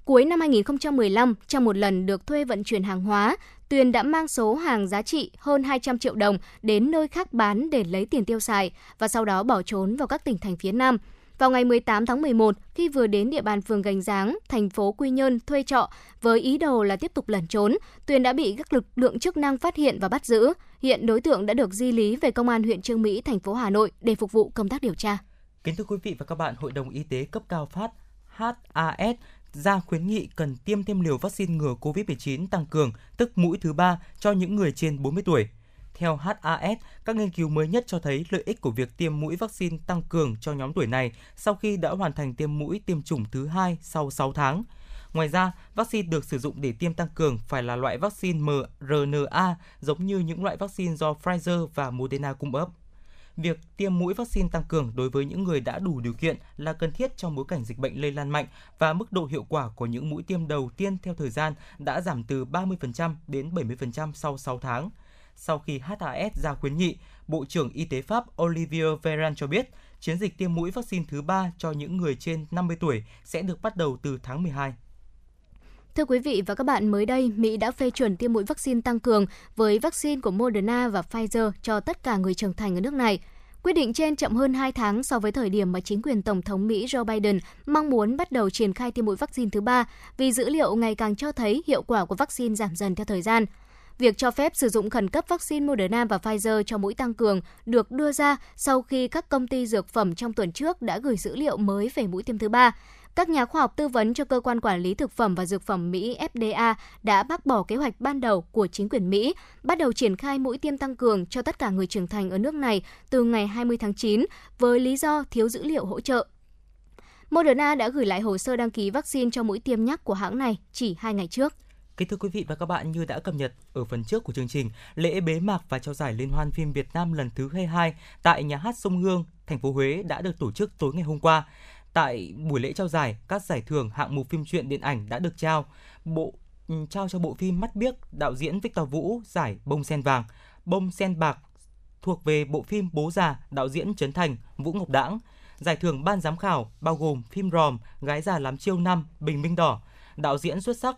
Cuối năm 2015, trong một lần được thuê vận chuyển hàng hóa, Tuyền đã mang số hàng giá trị hơn 200 triệu đồng đến nơi khác bán để lấy tiền tiêu xài và sau đó bỏ trốn vào các tỉnh thành phía Nam. Vào ngày 18 tháng 11, khi vừa đến địa bàn phường Gành Giáng, thành phố Quy Nhơn thuê trọ với ý đồ là tiếp tục lẩn trốn, Tuyền đã bị các lực lượng chức năng phát hiện và bắt giữ. Hiện đối tượng đã được di lý về công an huyện Trương Mỹ, thành phố Hà Nội để phục vụ công tác điều tra. Kính thưa quý vị và các bạn, Hội đồng Y tế cấp cao phát HAS ra khuyến nghị cần tiêm thêm liều vaccine ngừa COVID-19 tăng cường, tức mũi thứ ba cho những người trên 40 tuổi. Theo HAS, các nghiên cứu mới nhất cho thấy lợi ích của việc tiêm mũi vaccine tăng cường cho nhóm tuổi này sau khi đã hoàn thành tiêm mũi tiêm chủng thứ hai sau 6 tháng. Ngoài ra, vaccine được sử dụng để tiêm tăng cường phải là loại vaccine mRNA giống như những loại vaccine do Pfizer và Moderna cung cấp việc tiêm mũi vaccine tăng cường đối với những người đã đủ điều kiện là cần thiết trong bối cảnh dịch bệnh lây lan mạnh và mức độ hiệu quả của những mũi tiêm đầu tiên theo thời gian đã giảm từ 30% đến 70% sau 6 tháng. Sau khi HAS ra khuyến nghị, Bộ trưởng Y tế Pháp Olivier Véran cho biết, chiến dịch tiêm mũi vaccine thứ ba cho những người trên 50 tuổi sẽ được bắt đầu từ tháng 12. Thưa quý vị và các bạn, mới đây, Mỹ đã phê chuẩn tiêm mũi vaccine tăng cường với vaccine của Moderna và Pfizer cho tất cả người trưởng thành ở nước này. Quyết định trên chậm hơn 2 tháng so với thời điểm mà chính quyền Tổng thống Mỹ Joe Biden mong muốn bắt đầu triển khai tiêm mũi vaccine thứ ba vì dữ liệu ngày càng cho thấy hiệu quả của vaccine giảm dần theo thời gian. Việc cho phép sử dụng khẩn cấp vaccine Moderna và Pfizer cho mũi tăng cường được đưa ra sau khi các công ty dược phẩm trong tuần trước đã gửi dữ liệu mới về mũi tiêm thứ ba. Các nhà khoa học tư vấn cho cơ quan quản lý thực phẩm và dược phẩm Mỹ FDA đã bác bỏ kế hoạch ban đầu của chính quyền Mỹ, bắt đầu triển khai mũi tiêm tăng cường cho tất cả người trưởng thành ở nước này từ ngày 20 tháng 9 với lý do thiếu dữ liệu hỗ trợ. Moderna đã gửi lại hồ sơ đăng ký vaccine cho mũi tiêm nhắc của hãng này chỉ hai ngày trước. Kính thưa quý vị và các bạn, như đã cập nhật ở phần trước của chương trình, lễ bế mạc và trao giải Liên hoan phim Việt Nam lần thứ 22 tại nhà hát Sông Hương, thành phố Huế đã được tổ chức tối ngày hôm qua. Tại buổi lễ trao giải, các giải thưởng hạng mục phim truyện điện ảnh đã được trao. Bộ ừ, trao cho bộ phim Mắt biếc đạo diễn Victor Vũ giải Bông sen vàng, Bông sen bạc thuộc về bộ phim Bố già đạo diễn Trấn Thành, Vũ Ngọc Đãng. Giải thưởng ban giám khảo bao gồm phim Ròm, Gái già lắm chiêu năm, Bình minh đỏ, đạo diễn xuất sắc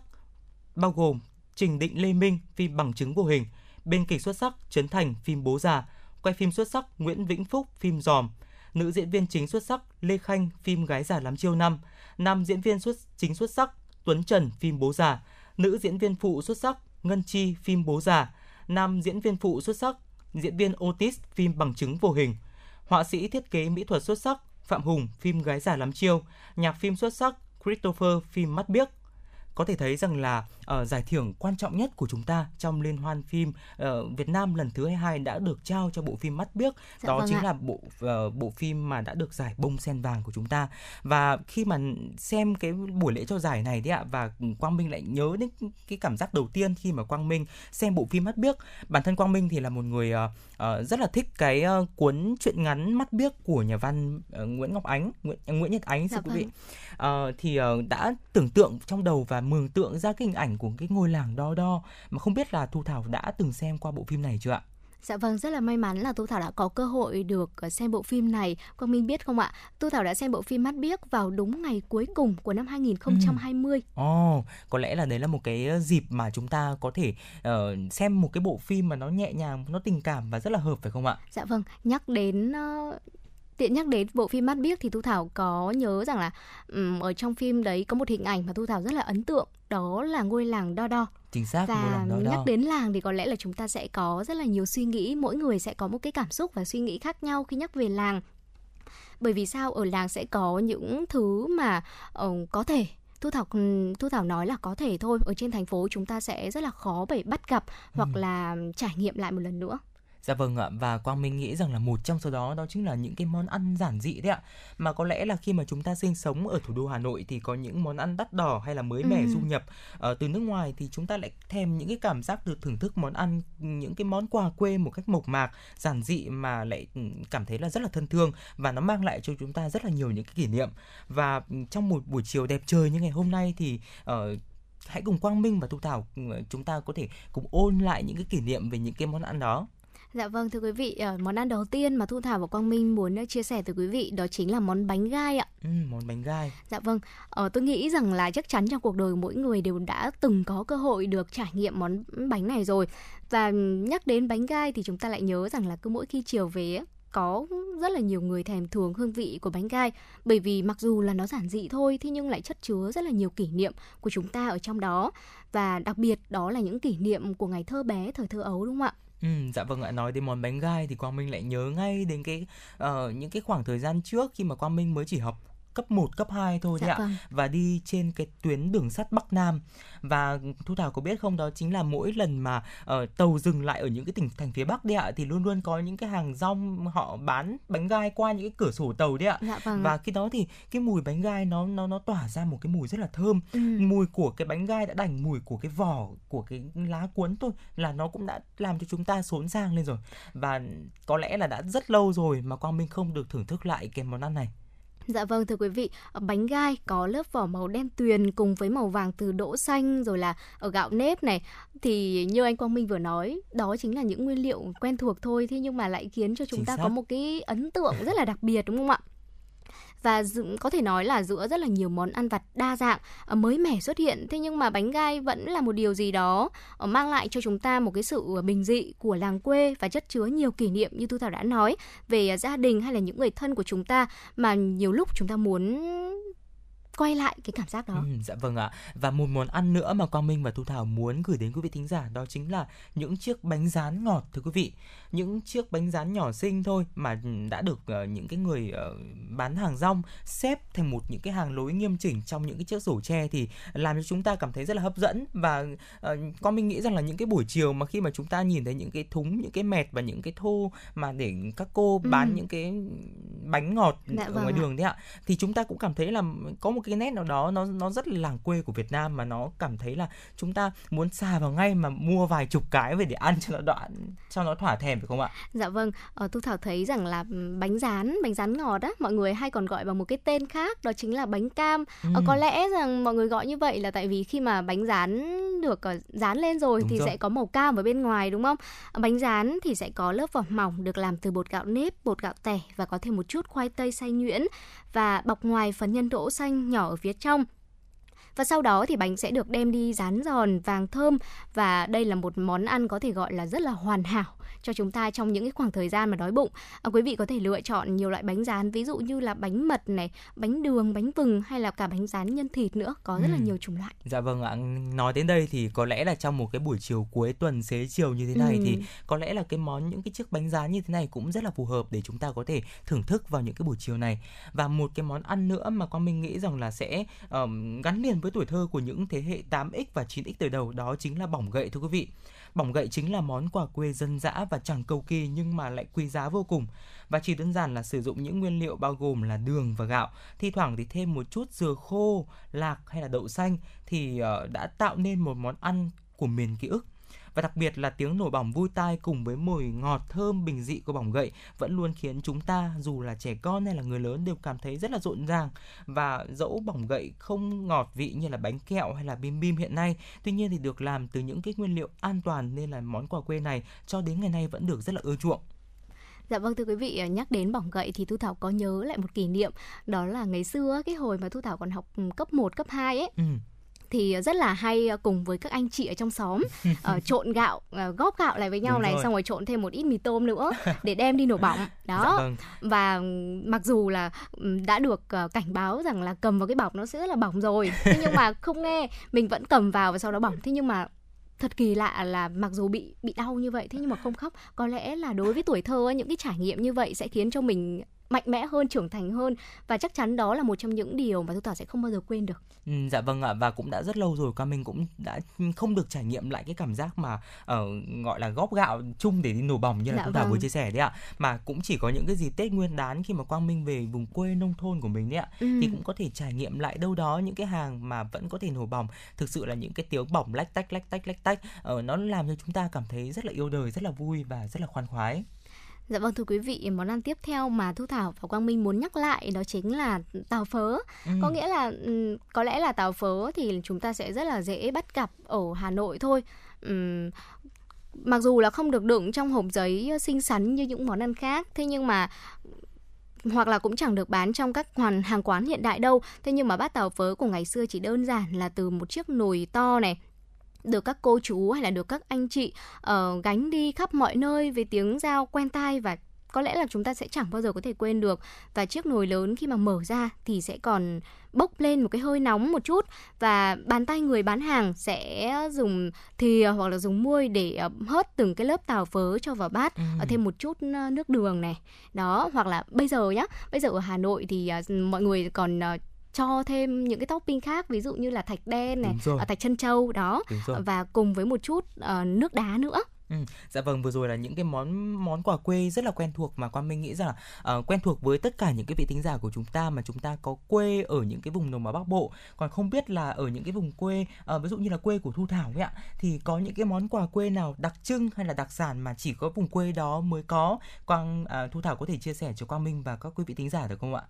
bao gồm Trình Định Lê Minh, phim Bằng chứng vô hình, bên kịch xuất sắc Trấn Thành, phim Bố già, quay phim xuất sắc Nguyễn Vĩnh Phúc, phim Ròm, nữ diễn viên chính xuất sắc Lê Khanh phim Gái già lắm chiêu năm, nam diễn viên xuất chính xuất sắc Tuấn Trần phim Bố già, nữ diễn viên phụ xuất sắc Ngân Chi phim Bố già, nam diễn viên phụ xuất sắc diễn viên Otis phim Bằng chứng vô hình, họa sĩ thiết kế mỹ thuật xuất sắc Phạm Hùng phim Gái già lắm chiêu, nhạc phim xuất sắc Christopher phim Mắt biếc, có thể thấy rằng là uh, giải thưởng quan trọng nhất của chúng ta trong liên hoan phim uh, Việt Nam lần thứ 22 đã được trao cho bộ phim Mắt biếc. Dạ Đó vâng chính ạ. là bộ uh, bộ phim mà đã được giải bông sen vàng của chúng ta. Và khi mà xem cái buổi lễ trao giải này đấy ạ và Quang Minh lại nhớ đến cái cảm giác đầu tiên khi mà Quang Minh xem bộ phim Mắt biếc. Bản thân Quang Minh thì là một người uh, uh, rất là thích cái uh, cuốn truyện ngắn Mắt biếc của nhà văn uh, Nguyễn Ngọc Ánh, Nguyễn Nguyễn Nhật Ánh dạ xin quý vị. Uh, thì uh, đã tưởng tượng trong đầu và mường tượng ra cái hình ảnh của cái ngôi làng đo đo mà không biết là Thu Thảo đã từng xem qua bộ phim này chưa ạ? Dạ vâng, rất là may mắn là Tu Thảo đã có cơ hội được ờ, xem bộ phim này. Quang Minh biết không ạ? Tu Thảo đã xem bộ phim Mắt Biếc vào đúng ngày cuối cùng của năm 2020. Ồ, oh, có lẽ là đấy là một cái ờ, dịp mà chúng ta có thể uh, xem một cái bộ phim mà nó nhẹ nhàng, nó tình cảm và rất là hợp phải không ạ? Dạ vâng, nhắc đến uh, tiện nhắc đến bộ phim mắt biếc thì thu thảo có nhớ rằng là um, ở trong phim đấy có một hình ảnh mà thu thảo rất là ấn tượng đó là ngôi làng đo đo. Chính xác và ngôi làng đo đo. nhắc đến làng thì có lẽ là chúng ta sẽ có rất là nhiều suy nghĩ mỗi người sẽ có một cái cảm xúc và suy nghĩ khác nhau khi nhắc về làng. Bởi vì sao? Ở làng sẽ có những thứ mà uh, có thể. Thu thảo thu thảo nói là có thể thôi ở trên thành phố chúng ta sẽ rất là khó để bắt gặp hoặc ừ. là trải nghiệm lại một lần nữa Dạ vâng ạ và Quang Minh nghĩ rằng là một trong số đó đó chính là những cái món ăn giản dị đấy ạ. Mà có lẽ là khi mà chúng ta sinh sống ở thủ đô Hà Nội thì có những món ăn đắt đỏ hay là mới mẻ ừ. du nhập uh, từ nước ngoài thì chúng ta lại thèm những cái cảm giác được thưởng thức món ăn những cái món quà quê một cách mộc mạc, giản dị mà lại ừ, cảm thấy là rất là thân thương và nó mang lại cho chúng ta rất là nhiều những cái kỷ niệm. Và ừ, trong một buổi chiều đẹp trời như ngày hôm nay thì uh, hãy cùng Quang Minh và Thu Thảo chúng ta có thể cùng ôn lại những cái kỷ niệm về những cái món ăn đó. Dạ vâng thưa quý vị, ờ, món ăn đầu tiên mà Thu Thảo và Quang Minh muốn ờ, chia sẻ tới quý vị đó chính là món bánh gai ạ. Ừ, món bánh gai. Dạ vâng, ờ, tôi nghĩ rằng là chắc chắn trong cuộc đời mỗi người đều đã từng có cơ hội được trải nghiệm món bánh này rồi. Và nhắc đến bánh gai thì chúng ta lại nhớ rằng là cứ mỗi khi chiều về có rất là nhiều người thèm thuồng hương vị của bánh gai bởi vì mặc dù là nó giản dị thôi thế nhưng lại chất chứa rất là nhiều kỷ niệm của chúng ta ở trong đó và đặc biệt đó là những kỷ niệm của ngày thơ bé thời thơ ấu đúng không ạ? Ừ, dạ vâng ạ nói đến món bánh gai thì Quang Minh lại nhớ ngay đến cái uh, những cái khoảng thời gian trước khi mà Quang Minh mới chỉ học cấp 1, cấp 2 thôi dạ đấy vâng. ạ và đi trên cái tuyến đường sắt Bắc Nam. Và Thu Thảo có biết không? Đó chính là mỗi lần mà uh, tàu dừng lại ở những cái tỉnh thành phía Bắc đấy ạ thì luôn luôn có những cái hàng rong họ bán bánh gai qua những cái cửa sổ tàu đấy ạ. Dạ vâng. và khi đó thì cái mùi bánh gai nó nó nó tỏa ra một cái mùi rất là thơm. Ừ. mùi của cái bánh gai đã đành mùi của cái vỏ của cái lá cuốn thôi là nó cũng đã làm cho chúng ta xốn sang lên rồi. Và có lẽ là đã rất lâu rồi mà Quang Minh không được thưởng thức lại cái món ăn này Dạ vâng thưa quý vị, bánh gai có lớp vỏ màu đen tuyền cùng với màu vàng từ đỗ xanh rồi là ở gạo nếp này thì như anh Quang Minh vừa nói, đó chính là những nguyên liệu quen thuộc thôi thế nhưng mà lại khiến cho chúng Chính ta xác. có một cái ấn tượng rất là đặc biệt đúng không ạ? Và có thể nói là giữa rất là nhiều món ăn vặt đa dạng ờ, mới mẻ xuất hiện. Thế nhưng mà bánh gai vẫn là một điều gì đó ờ, mang lại cho chúng ta một cái sự ờ, bình dị của làng quê và chất chứa nhiều kỷ niệm như thu thảo đã nói về gia đình hay là những người thân của chúng ta mà nhiều lúc chúng ta muốn quay lại cái cảm giác đó. Ừ, dạ vâng ạ. Và một món ăn nữa mà Quang Minh và Thu Thảo muốn gửi đến quý vị thính giả đó chính là những chiếc bánh rán ngọt thưa quý vị. Những chiếc bánh rán nhỏ xinh thôi mà đã được uh, những cái người uh, bán hàng rong xếp thành một những cái hàng lối nghiêm chỉnh trong những cái chiếc rổ tre thì làm cho chúng ta cảm thấy rất là hấp dẫn và uh, Quang Minh nghĩ rằng là những cái buổi chiều mà khi mà chúng ta nhìn thấy những cái thúng, những cái mẹt và những cái thô mà để các cô bán ừ. những cái bánh ngọt dạ, ở vâng ngoài ạ. đường đấy ạ thì chúng ta cũng cảm thấy là có một cái nét nào đó nó nó rất là làng quê của Việt Nam mà nó cảm thấy là chúng ta muốn xà vào ngay mà mua vài chục cái về để ăn cho nó đoạn cho nó thỏa thèm phải không ạ? Dạ vâng, ờ, Tu Thảo thấy rằng là bánh rán, bánh rán ngọt á, mọi người hay còn gọi bằng một cái tên khác đó chính là bánh cam. Ừ. Ờ, có lẽ rằng mọi người gọi như vậy là tại vì khi mà bánh rán được dán lên rồi đúng thì rồi. sẽ có màu cam ở bên ngoài đúng không? Bánh rán thì sẽ có lớp vỏ mỏng được làm từ bột gạo nếp, bột gạo tẻ và có thêm một chút khoai tây xay nhuyễn và bọc ngoài phần nhân đỗ xanh nhỏ ở phía trong. Và sau đó thì bánh sẽ được đem đi rán giòn, vàng thơm. Và đây là một món ăn có thể gọi là rất là hoàn hảo cho chúng ta trong những cái khoảng thời gian mà đói bụng. À, quý vị có thể lựa chọn nhiều loại bánh rán ví dụ như là bánh mật này, bánh đường, bánh vừng hay là cả bánh rán nhân thịt nữa, có rất ừ. là nhiều chủng loại. Dạ vâng ạ, nói đến đây thì có lẽ là trong một cái buổi chiều cuối tuần xế chiều như thế này ừ. thì có lẽ là cái món những cái chiếc bánh rán như thế này cũng rất là phù hợp để chúng ta có thể thưởng thức vào những cái buổi chiều này. Và một cái món ăn nữa mà con mình nghĩ rằng là sẽ um, gắn liền với tuổi thơ của những thế hệ 8X và 9X từ đầu đó chính là bỏng gậy thưa quý vị. Bỏng gậy chính là món quà quê dân dã và chẳng cầu kỳ nhưng mà lại quý giá vô cùng. Và chỉ đơn giản là sử dụng những nguyên liệu bao gồm là đường và gạo, thi thoảng thì thêm một chút dừa khô, lạc hay là đậu xanh thì ờ, đã tạo nên một món ăn của miền ký ức và đặc biệt là tiếng nổ bỏng vui tai cùng với mùi ngọt thơm bình dị của bỏng gậy vẫn luôn khiến chúng ta dù là trẻ con hay là người lớn đều cảm thấy rất là rộn ràng. Và dẫu bỏng gậy không ngọt vị như là bánh kẹo hay là bim bim hiện nay tuy nhiên thì được làm từ những cái nguyên liệu an toàn nên là món quà quê này cho đến ngày nay vẫn được rất là ưa chuộng. Dạ vâng thưa quý vị, à, nhắc đến bỏng gậy thì Thu Thảo có nhớ lại một kỷ niệm đó là ngày xưa cái hồi mà Thu Thảo còn học ừ, cấp 1, cấp 2 ấy. Ừ thì rất là hay à, cùng với các anh chị ở trong xóm uh, [LAUGHS] trộn gạo uh, góp gạo lại với nhau Đúng này rồi. xong rồi trộn thêm một ít mì tôm nữa [LAUGHS] để đem đi nổ bỏng đó dạ vâng. và mặc dù là đã được uh, cảnh báo rằng là cầm vào cái bọc nó sẽ rất là bỏng rồi [LAUGHS] thế nhưng mà không nghe mình vẫn cầm vào và sau đó bỏng thế nhưng mà thật kỳ lạ là mặc dù bị bị đau như vậy thế nhưng mà không khóc có lẽ là đối với tuổi thơ những cái trải nghiệm như vậy sẽ khiến cho mình mạnh mẽ hơn trưởng thành hơn. Và chắc chắn đó là một trong những điều mà thu thảo sẽ không bao giờ quên được. Ừ, dạ vâng ạ. Và cũng đã rất lâu rồi qua mình cũng đã không được trải nghiệm lại cái cảm giác mà ở uh, gọi là góp gạo chung để đi nổ bỏng như là dạ thu thảo vâng. vừa chia sẻ đấy ạ. Mà cũng chỉ có những cái gì tết nguyên đán khi mà quang minh về vùng quê nông thôn của mình đấy ạ ừ. thì cũng có thể trải nghiệm lại đâu đó những cái hàng mà vẫn có thể nổ bỏng. Thực sự là những cái tiếng bỏng lách tách lách tách lách tách uh, nó làm cho chúng ta cảm thấy rất là yêu đời rất là vui và rất là khoan khoái Dạ vâng thưa quý vị, món ăn tiếp theo mà Thu Thảo và Quang Minh muốn nhắc lại đó chính là tàu phớ. Ừ. Có nghĩa là có lẽ là tàu phớ thì chúng ta sẽ rất là dễ bắt gặp ở Hà Nội thôi. Uhm, mặc dù là không được đựng trong hộp giấy xinh xắn như những món ăn khác, thế nhưng mà hoặc là cũng chẳng được bán trong các hoàn hàng quán hiện đại đâu. Thế nhưng mà bát tàu phớ của ngày xưa chỉ đơn giản là từ một chiếc nồi to này, được các cô chú hay là được các anh chị uh, gánh đi khắp mọi nơi với tiếng dao quen tai và có lẽ là chúng ta sẽ chẳng bao giờ có thể quên được và chiếc nồi lớn khi mà mở ra thì sẽ còn bốc lên một cái hơi nóng một chút và bàn tay người bán hàng sẽ dùng thìa hoặc là dùng muôi để ờ, hớt từng cái lớp tàu phớ cho vào bát ừ. thêm một chút ờ, nước đường này đó hoặc là bây giờ nhá bây giờ ở Hà Nội thì mọi người còn cho thêm những cái topping khác ví dụ như là thạch đen này, uh, thạch chân trâu đó. Và cùng với một chút uh, nước đá nữa. Ừ, dạ vâng vừa rồi là những cái món món quà quê rất là quen thuộc mà quan minh nghĩ rằng là uh, quen thuộc với tất cả những cái vị tính giả của chúng ta mà chúng ta có quê ở những cái vùng đồng bằng bắc bộ. Còn không biết là ở những cái vùng quê uh, ví dụ như là quê của thu thảo ấy ạ thì có những cái món quà quê nào đặc trưng hay là đặc sản mà chỉ có vùng quê đó mới có? Quang uh, thu thảo có thể chia sẻ cho quang minh và các quý vị tính giả được không ạ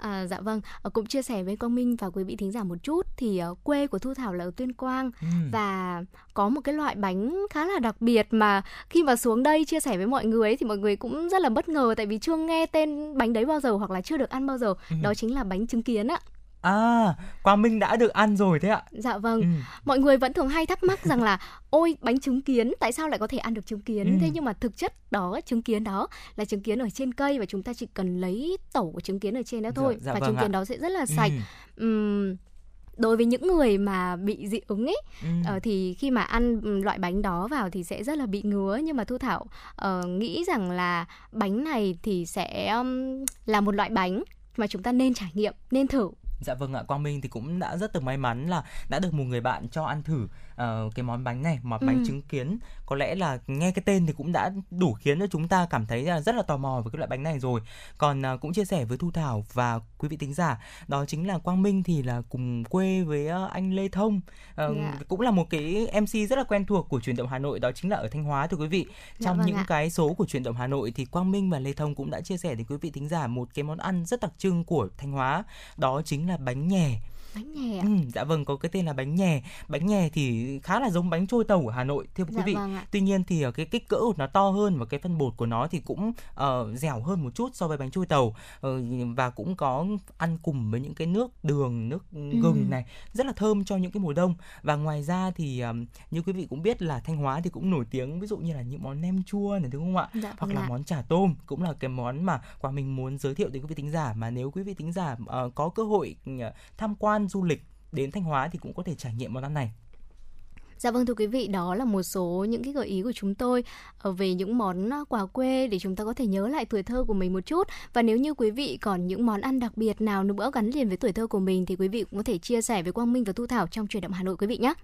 À, dạ vâng, ờ, cũng chia sẻ với Quang Minh và quý vị thính giả một chút thì uh, quê của Thu Thảo là ở Tuyên Quang ừ. và có một cái loại bánh khá là đặc biệt mà khi mà xuống đây chia sẻ với mọi người ấy, thì mọi người cũng rất là bất ngờ tại vì chưa nghe tên bánh đấy bao giờ hoặc là chưa được ăn bao giờ. Ừ. Đó chính là bánh trứng kiến ạ. À, Quang Minh đã được ăn rồi thế ạ? Dạ vâng. Ừ. Mọi người vẫn thường hay thắc mắc rằng là [LAUGHS] ôi bánh trứng kiến tại sao lại có thể ăn được trứng kiến? Ừ. Thế nhưng mà thực chất đó trứng kiến đó là trứng kiến ở trên cây và chúng ta chỉ cần lấy tẩu của trứng kiến ở trên đó thôi dạ, dạ và vâng trứng ạ. kiến đó sẽ rất là sạch. Ừ. Uhm, đối với những người mà bị dị ứng ấy ừ. uh, thì khi mà ăn loại bánh đó vào thì sẽ rất là bị ngứa nhưng mà thu thảo uh, nghĩ rằng là bánh này thì sẽ um, là một loại bánh mà chúng ta nên trải nghiệm nên thử Dạ vâng ạ, Quang Minh thì cũng đã rất là may mắn là đã được một người bạn cho ăn thử uh, cái món bánh này, món ừ. bánh trứng kiến. Có lẽ là nghe cái tên thì cũng đã đủ khiến cho chúng ta cảm thấy là rất là tò mò với cái loại bánh này rồi. Còn uh, cũng chia sẻ với Thu Thảo và quý vị tính giả, đó chính là Quang Minh thì là cùng quê với uh, anh Lê Thông. Uh, yeah. Dạ. Cũng là một cái MC rất là quen thuộc của truyền động Hà Nội, đó chính là ở Thanh Hóa thưa quý vị. Dạ Trong dạ vâng những ạ. cái số của truyền động Hà Nội thì Quang Minh và Lê Thông cũng đã chia sẻ đến quý vị tính giả một cái món ăn rất đặc trưng của Thanh Hóa, đó chính là bánh nhè bánh nhè ừ, dạ vâng có cái tên là bánh nhè. Bánh nhè thì khá là giống bánh trôi tàu ở hà nội thưa dạ quý vị. vâng tuy nhiên thì cái kích cỡ của nó to hơn và cái phân bột của nó thì cũng uh, dẻo hơn một chút so với bánh trôi tàu. Uh, và cũng có ăn cùng với những cái nước đường nước gừng ừ. này rất là thơm cho những cái mùa đông. Và ngoài ra thì um, như quý vị cũng biết là thanh hóa thì cũng nổi tiếng ví dụ như là những món nem chua này đúng không ạ? Dạ, hoặc là ạ. món chả tôm cũng là cái món mà quang mình muốn giới thiệu đến quý vị tính giả. Mà nếu quý vị tính giả uh, có cơ hội uh, tham quan quan du lịch đến Thanh Hóa thì cũng có thể trải nghiệm món ăn này. Dạ vâng thưa quý vị, đó là một số những cái gợi ý của chúng tôi ờ, về những món quà quê để chúng ta có thể nhớ lại tuổi thơ của mình một chút. Và nếu như quý vị còn những món ăn đặc biệt nào nữa gắn liền với tuổi thơ của mình thì quý vị cũng có thể chia sẻ với Quang Minh và Thu Thảo trong truyền động Hà Nội quý vị nhé.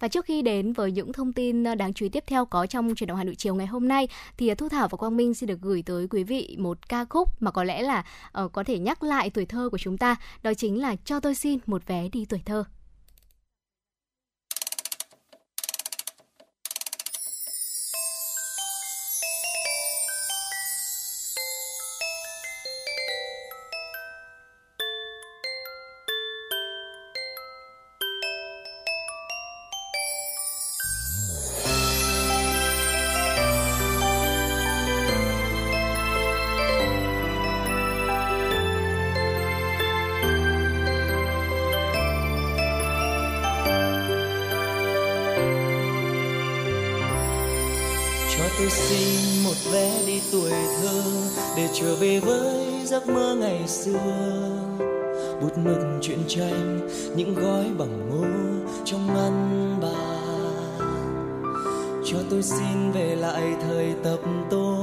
Và trước khi đến với những thông tin ờ, đáng chú ý tiếp theo có trong truyền động Hà Nội chiều ngày hôm nay thì ờ, Thu Thảo và Quang Minh xin được gửi tới quý vị một ca khúc mà có lẽ là uh, có thể nhắc lại tuổi thơ của chúng ta, đó chính là Cho tôi xin một vé đi tuổi thơ. Để trở về với giấc mơ ngày xưa. Bút mực chuyện tranh, những gói bằng ngô trong ngăn bàn. Cho tôi xin về lại thời tập tô,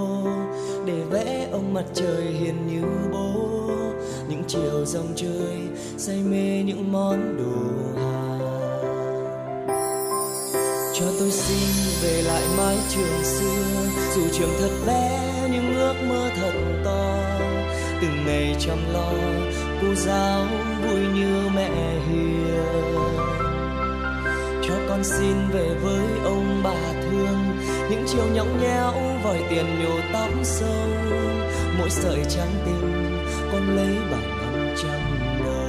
để vẽ ông mặt trời hiền như bố. Những chiều dòng chơi say mê những món đồ hàng cho tôi xin về lại mái trường xưa, dù trường thật bé, nhưng ước mơ thật từng ngày chăm lo, cô giáo vui như mẹ hiền. Cho con xin về với ông bà thương, những chiều nhõng nhẽo vòi tiền nhổ tóc sâu. Mỗi sợi trắng tinh, con lấy bằng năm trăm đồng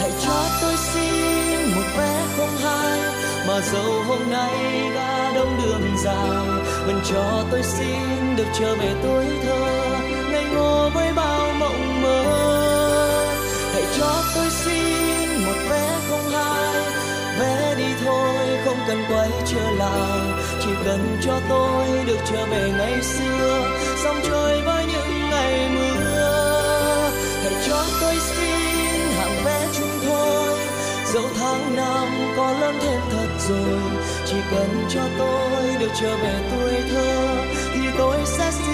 hãy cho tôi xin một vé không hai, mà dẫu hôm nay đã không đường dài. Vẫn cho tôi xin được trở về tuổi thơ. Ngây ngô với bao mộng mơ. Hãy cho tôi xin một vé không hai. Vé đi thôi, không cần quay trở lại. Chỉ cần cho tôi được trở về ngày xưa. Sông trôi với những ngày mưa. Hãy cho tôi xin hạng vé chung thôi. Dẫu tháng năm có lớn thêm thật rồi chỉ cần cho tôi được trở về tuổi thơ thì tôi sẽ xin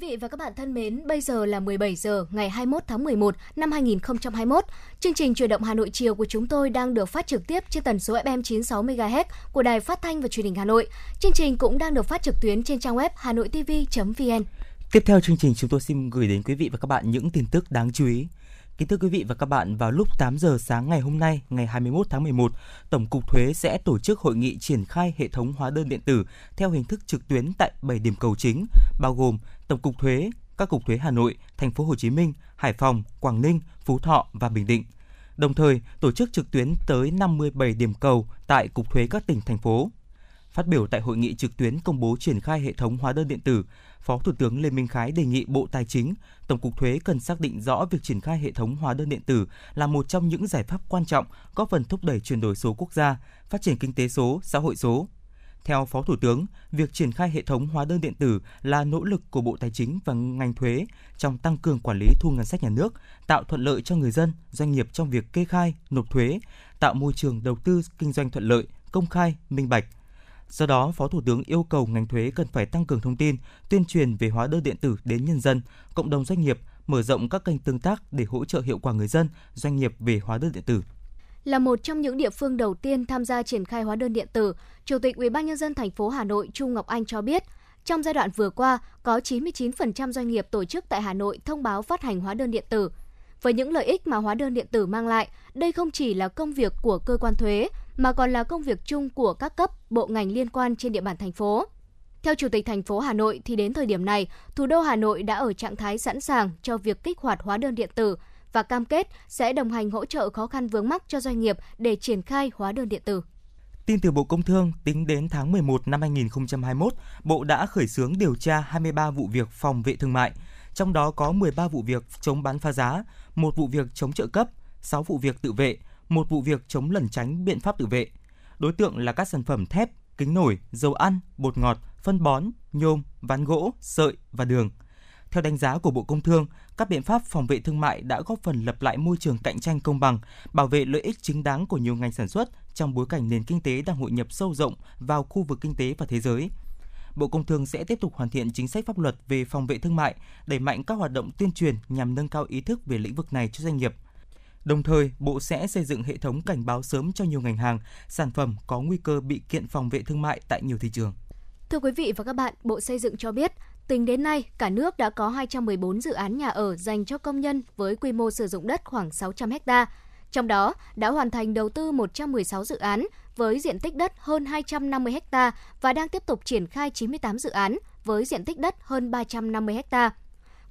Quý vị và các bạn thân mến, bây giờ là 17 giờ ngày 21 tháng 11 năm 2021. Chương trình Truyền động Hà Nội chiều của chúng tôi đang được phát trực tiếp trên tần số FM 96 MHz của Đài Phát thanh và Truyền hình Hà Nội. Chương trình cũng đang được phát trực tuyến trên trang web hanoitv.vn. Tiếp theo chương trình chúng tôi xin gửi đến quý vị và các bạn những tin tức đáng chú ý. Kính thưa quý vị và các bạn, vào lúc 8 giờ sáng ngày hôm nay, ngày 21 tháng 11, Tổng cục Thuế sẽ tổ chức hội nghị triển khai hệ thống hóa đơn điện tử theo hình thức trực tuyến tại 7 điểm cầu chính, bao gồm Tổng cục Thuế, các cục thuế Hà Nội, Thành phố Hồ Chí Minh, Hải Phòng, Quảng Ninh, Phú Thọ và Bình Định. Đồng thời, tổ chức trực tuyến tới 57 điểm cầu tại cục thuế các tỉnh thành phố. Phát biểu tại hội nghị trực tuyến công bố triển khai hệ thống hóa đơn điện tử, Phó Thủ tướng Lê Minh Khái đề nghị Bộ Tài chính, Tổng cục Thuế cần xác định rõ việc triển khai hệ thống hóa đơn điện tử là một trong những giải pháp quan trọng góp phần thúc đẩy chuyển đổi số quốc gia, phát triển kinh tế số, xã hội số. Theo Phó Thủ tướng, việc triển khai hệ thống hóa đơn điện tử là nỗ lực của Bộ Tài chính và ngành thuế trong tăng cường quản lý thu ngân sách nhà nước, tạo thuận lợi cho người dân, doanh nghiệp trong việc kê khai, nộp thuế, tạo môi trường đầu tư kinh doanh thuận lợi, công khai, minh bạch, Do đó, Phó Thủ tướng yêu cầu ngành thuế cần phải tăng cường thông tin, tuyên truyền về hóa đơn điện tử đến nhân dân, cộng đồng doanh nghiệp, mở rộng các kênh tương tác để hỗ trợ hiệu quả người dân, doanh nghiệp về hóa đơn điện tử. Là một trong những địa phương đầu tiên tham gia triển khai hóa đơn điện tử, Chủ tịch UBND thành phố Hà Nội Trung Ngọc Anh cho biết, trong giai đoạn vừa qua, có 99% doanh nghiệp tổ chức tại Hà Nội thông báo phát hành hóa đơn điện tử. Với những lợi ích mà hóa đơn điện tử mang lại, đây không chỉ là công việc của cơ quan thuế mà còn là công việc chung của các cấp, bộ ngành liên quan trên địa bàn thành phố. Theo Chủ tịch thành phố Hà Nội thì đến thời điểm này, thủ đô Hà Nội đã ở trạng thái sẵn sàng cho việc kích hoạt hóa đơn điện tử và cam kết sẽ đồng hành hỗ trợ khó khăn vướng mắc cho doanh nghiệp để triển khai hóa đơn điện tử. Tin từ Bộ Công Thương, tính đến tháng 11 năm 2021, Bộ đã khởi xướng điều tra 23 vụ việc phòng vệ thương mại, trong đó có 13 vụ việc chống bán phá giá, một vụ việc chống trợ cấp, 6 vụ việc tự vệ, một vụ việc chống lẩn tránh biện pháp tự vệ. Đối tượng là các sản phẩm thép, kính nổi, dầu ăn, bột ngọt, phân bón, nhôm, ván gỗ, sợi và đường. Theo đánh giá của Bộ Công Thương, các biện pháp phòng vệ thương mại đã góp phần lập lại môi trường cạnh tranh công bằng, bảo vệ lợi ích chính đáng của nhiều ngành sản xuất trong bối cảnh nền kinh tế đang hội nhập sâu rộng vào khu vực kinh tế và thế giới. Bộ Công Thương sẽ tiếp tục hoàn thiện chính sách pháp luật về phòng vệ thương mại, đẩy mạnh các hoạt động tuyên truyền nhằm nâng cao ý thức về lĩnh vực này cho doanh nghiệp. Đồng thời, Bộ sẽ xây dựng hệ thống cảnh báo sớm cho nhiều ngành hàng, sản phẩm có nguy cơ bị kiện phòng vệ thương mại tại nhiều thị trường. Thưa quý vị và các bạn, Bộ Xây dựng cho biết, tính đến nay, cả nước đã có 214 dự án nhà ở dành cho công nhân với quy mô sử dụng đất khoảng 600 ha. Trong đó, đã hoàn thành đầu tư 116 dự án với diện tích đất hơn 250 ha và đang tiếp tục triển khai 98 dự án với diện tích đất hơn 350 ha.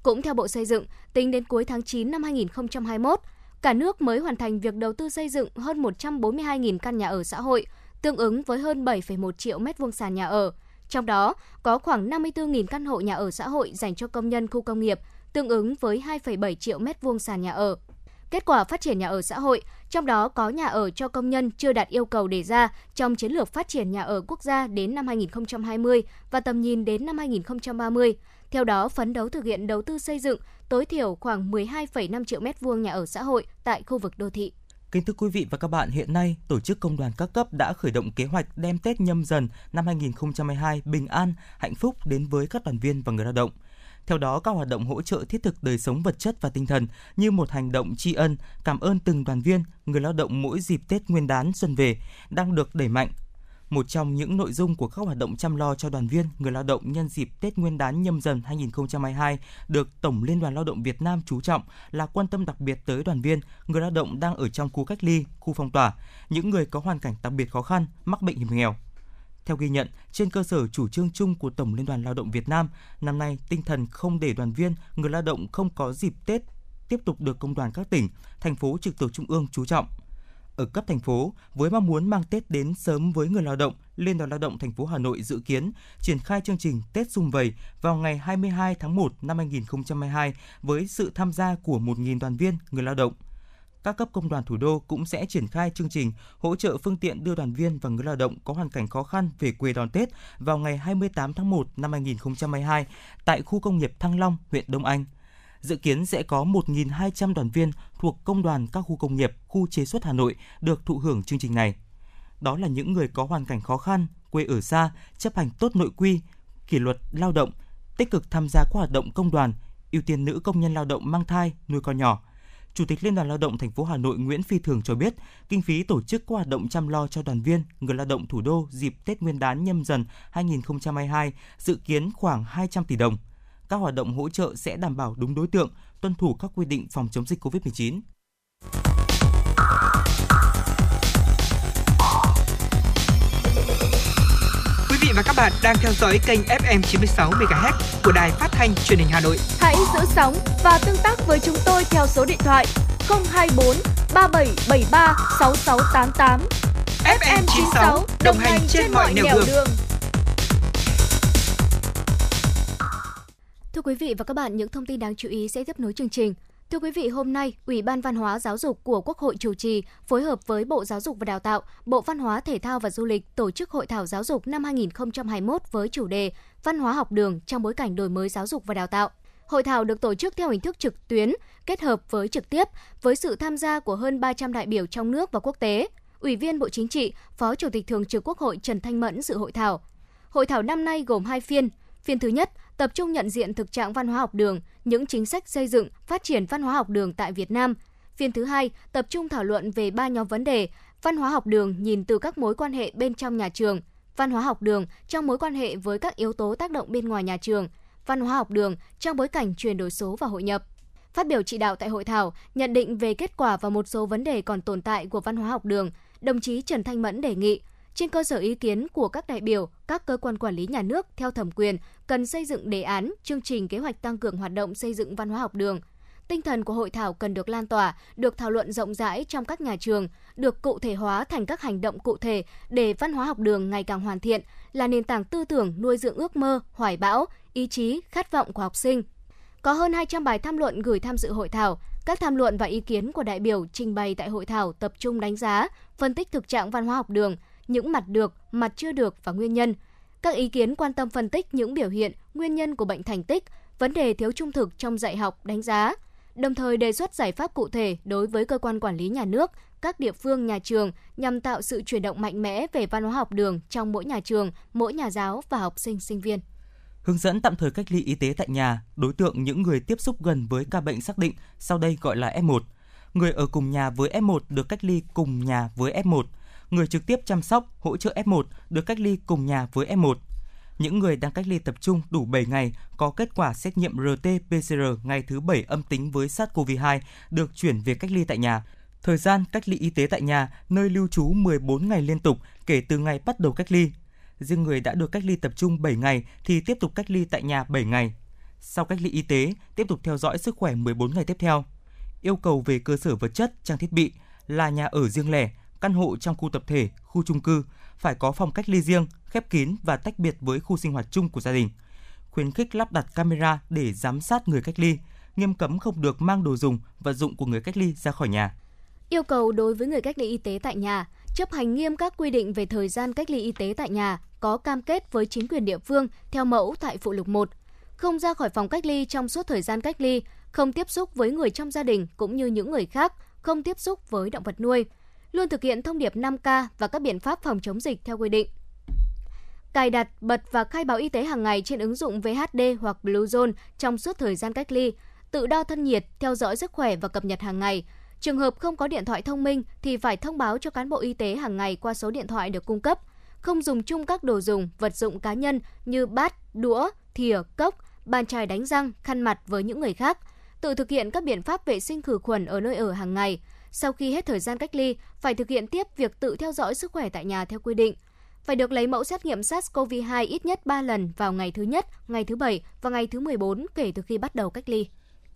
Cũng theo Bộ Xây dựng, tính đến cuối tháng 9 năm 2021, cả nước mới hoàn thành việc đầu tư xây dựng hơn 142.000 căn nhà ở xã hội, tương ứng với hơn 7,1 triệu mét vuông sàn nhà ở. Trong đó, có khoảng 54.000 căn hộ nhà ở xã hội dành cho công nhân khu công nghiệp, tương ứng với 2,7 triệu mét vuông sàn nhà ở. Kết quả phát triển nhà ở xã hội, trong đó có nhà ở cho công nhân chưa đạt yêu cầu đề ra trong chiến lược phát triển nhà ở quốc gia đến năm 2020 và tầm nhìn đến năm 2030. Theo đó, phấn đấu thực hiện đầu tư xây dựng tối thiểu khoảng 12,5 triệu mét vuông nhà ở xã hội tại khu vực đô thị. Kính thưa quý vị và các bạn, hiện nay, Tổ chức Công đoàn các cấp đã khởi động kế hoạch đem Tết nhâm dần năm 2022 bình an, hạnh phúc đến với các đoàn viên và người lao động. Theo đó, các hoạt động hỗ trợ thiết thực đời sống vật chất và tinh thần như một hành động tri ân, cảm ơn từng đoàn viên, người lao động mỗi dịp Tết Nguyên đán xuân về đang được đẩy mạnh một trong những nội dung của các hoạt động chăm lo cho đoàn viên, người lao động nhân dịp Tết Nguyên đán nhâm dần 2022 được Tổng Liên đoàn Lao động Việt Nam chú trọng là quan tâm đặc biệt tới đoàn viên, người lao động đang ở trong khu cách ly, khu phong tỏa, những người có hoàn cảnh đặc biệt khó khăn, mắc bệnh hiểm nghèo. Theo ghi nhận, trên cơ sở chủ trương chung của Tổng Liên đoàn Lao động Việt Nam, năm nay tinh thần không để đoàn viên, người lao động không có dịp Tết tiếp tục được công đoàn các tỉnh, thành phố trực thuộc trung ương chú trọng – ở cấp thành phố với mong muốn mang Tết đến sớm với người lao động, Liên đoàn Lao động thành phố Hà Nội dự kiến triển khai chương trình Tết xung vầy vào ngày 22 tháng 1 năm 2022 với sự tham gia của 1.000 đoàn viên người lao động. Các cấp công đoàn thủ đô cũng sẽ triển khai chương trình hỗ trợ phương tiện đưa đoàn viên và người lao động có hoàn cảnh khó khăn về quê đón Tết vào ngày 28 tháng 1 năm 2022 tại khu công nghiệp Thăng Long, huyện Đông Anh dự kiến sẽ có 1.200 đoàn viên thuộc công đoàn các khu công nghiệp, khu chế xuất Hà Nội được thụ hưởng chương trình này. Đó là những người có hoàn cảnh khó khăn, quê ở xa, chấp hành tốt nội quy, kỷ luật lao động, tích cực tham gia các hoạt động công đoàn, ưu tiên nữ công nhân lao động mang thai, nuôi con nhỏ. Chủ tịch Liên đoàn Lao động thành phố Hà Nội Nguyễn Phi Thường cho biết, kinh phí tổ chức các hoạt động chăm lo cho đoàn viên, người lao động thủ đô dịp Tết Nguyên đán nhâm dần 2022 dự kiến khoảng 200 tỷ đồng các hoạt động hỗ trợ sẽ đảm bảo đúng đối tượng, tuân thủ các quy định phòng chống dịch COVID-19. Quý vị và các bạn đang theo dõi kênh FM 96 MHz của đài phát thanh truyền hình Hà Nội. Hãy giữ sóng và tương tác với chúng tôi theo số điện thoại 024 3773 6688. FM 96 đồng hành trên mọi nẻo đường. đường. Thưa quý vị và các bạn, những thông tin đáng chú ý sẽ tiếp nối chương trình. Thưa quý vị, hôm nay, Ủy ban Văn hóa Giáo dục của Quốc hội chủ trì phối hợp với Bộ Giáo dục và Đào tạo, Bộ Văn hóa Thể thao và Du lịch tổ chức Hội thảo giáo dục năm 2021 với chủ đề Văn hóa học đường trong bối cảnh đổi mới giáo dục và đào tạo. Hội thảo được tổ chức theo hình thức trực tuyến, kết hợp với trực tiếp, với sự tham gia của hơn 300 đại biểu trong nước và quốc tế. Ủy viên Bộ Chính trị, Phó Chủ tịch Thường trực Quốc hội Trần Thanh Mẫn dự hội thảo. Hội thảo năm nay gồm hai phiên. Phiên thứ nhất tập trung nhận diện thực trạng văn hóa học đường, những chính sách xây dựng, phát triển văn hóa học đường tại Việt Nam. Phiên thứ hai tập trung thảo luận về ba nhóm vấn đề: văn hóa học đường nhìn từ các mối quan hệ bên trong nhà trường, văn hóa học đường trong mối quan hệ với các yếu tố tác động bên ngoài nhà trường, văn hóa học đường trong bối cảnh chuyển đổi số và hội nhập. Phát biểu chỉ đạo tại hội thảo, nhận định về kết quả và một số vấn đề còn tồn tại của văn hóa học đường, đồng chí Trần Thanh Mẫn đề nghị trên cơ sở ý kiến của các đại biểu, các cơ quan quản lý nhà nước theo thẩm quyền cần xây dựng đề án, chương trình kế hoạch tăng cường hoạt động xây dựng văn hóa học đường. Tinh thần của hội thảo cần được lan tỏa, được thảo luận rộng rãi trong các nhà trường, được cụ thể hóa thành các hành động cụ thể để văn hóa học đường ngày càng hoàn thiện, là nền tảng tư tưởng nuôi dưỡng ước mơ, hoài bão, ý chí, khát vọng của học sinh. Có hơn 200 bài tham luận gửi tham dự hội thảo, các tham luận và ý kiến của đại biểu trình bày tại hội thảo tập trung đánh giá, phân tích thực trạng văn hóa học đường, những mặt được, mặt chưa được và nguyên nhân. Các ý kiến quan tâm phân tích những biểu hiện, nguyên nhân của bệnh thành tích, vấn đề thiếu trung thực trong dạy học, đánh giá, đồng thời đề xuất giải pháp cụ thể đối với cơ quan quản lý nhà nước, các địa phương, nhà trường nhằm tạo sự chuyển động mạnh mẽ về văn hóa học đường trong mỗi nhà trường, mỗi nhà giáo và học sinh sinh viên. Hướng dẫn tạm thời cách ly y tế tại nhà, đối tượng những người tiếp xúc gần với ca bệnh xác định, sau đây gọi là F1. Người ở cùng nhà với F1 được cách ly cùng nhà với F1. Người trực tiếp chăm sóc, hỗ trợ F1 được cách ly cùng nhà với F1 những người đang cách ly tập trung đủ 7 ngày có kết quả xét nghiệm RT-PCR ngày thứ 7 âm tính với SARS-CoV-2 được chuyển về cách ly tại nhà. Thời gian cách ly y tế tại nhà, nơi lưu trú 14 ngày liên tục kể từ ngày bắt đầu cách ly. Riêng người đã được cách ly tập trung 7 ngày thì tiếp tục cách ly tại nhà 7 ngày. Sau cách ly y tế, tiếp tục theo dõi sức khỏe 14 ngày tiếp theo. Yêu cầu về cơ sở vật chất, trang thiết bị là nhà ở riêng lẻ, căn hộ trong khu tập thể, khu chung cư phải có phòng cách ly riêng, khép kín và tách biệt với khu sinh hoạt chung của gia đình. Khuyến khích lắp đặt camera để giám sát người cách ly, nghiêm cấm không được mang đồ dùng, vật dụng của người cách ly ra khỏi nhà. Yêu cầu đối với người cách ly y tế tại nhà, chấp hành nghiêm các quy định về thời gian cách ly y tế tại nhà, có cam kết với chính quyền địa phương theo mẫu tại phụ lục 1, không ra khỏi phòng cách ly trong suốt thời gian cách ly, không tiếp xúc với người trong gia đình cũng như những người khác, không tiếp xúc với động vật nuôi, luôn thực hiện thông điệp 5K và các biện pháp phòng chống dịch theo quy định. Cài đặt, bật và khai báo y tế hàng ngày trên ứng dụng VHD hoặc Bluezone trong suốt thời gian cách ly, tự đo thân nhiệt, theo dõi sức khỏe và cập nhật hàng ngày. Trường hợp không có điện thoại thông minh thì phải thông báo cho cán bộ y tế hàng ngày qua số điện thoại được cung cấp. Không dùng chung các đồ dùng, vật dụng cá nhân như bát, đũa, thìa, cốc, bàn chải đánh răng, khăn mặt với những người khác. Tự thực hiện các biện pháp vệ sinh khử khuẩn ở nơi ở hàng ngày – sau khi hết thời gian cách ly, phải thực hiện tiếp việc tự theo dõi sức khỏe tại nhà theo quy định. Phải được lấy mẫu xét nghiệm SARS-CoV-2 ít nhất 3 lần vào ngày thứ nhất, ngày thứ bảy và ngày thứ 14 kể từ khi bắt đầu cách ly.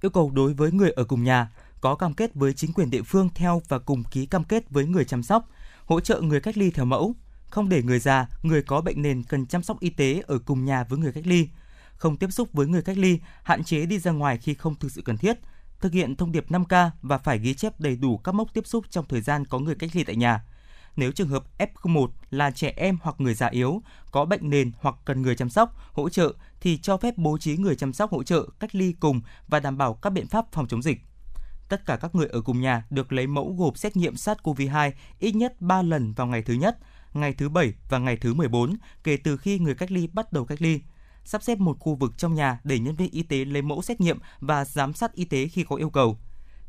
Yêu cầu đối với người ở cùng nhà có cam kết với chính quyền địa phương theo và cùng ký cam kết với người chăm sóc, hỗ trợ người cách ly theo mẫu, không để người già, người có bệnh nền cần chăm sóc y tế ở cùng nhà với người cách ly, không tiếp xúc với người cách ly, hạn chế đi ra ngoài khi không thực sự cần thiết, thực hiện thông điệp 5K và phải ghi chép đầy đủ các mốc tiếp xúc trong thời gian có người cách ly tại nhà. Nếu trường hợp F01 là trẻ em hoặc người già yếu, có bệnh nền hoặc cần người chăm sóc, hỗ trợ thì cho phép bố trí người chăm sóc hỗ trợ cách ly cùng và đảm bảo các biện pháp phòng chống dịch. Tất cả các người ở cùng nhà được lấy mẫu gộp xét nghiệm SARS-CoV-2 ít nhất 3 lần vào ngày thứ nhất, ngày thứ 7 và ngày thứ 14 kể từ khi người cách ly bắt đầu cách ly sắp xếp một khu vực trong nhà để nhân viên y tế lấy mẫu xét nghiệm và giám sát y tế khi có yêu cầu.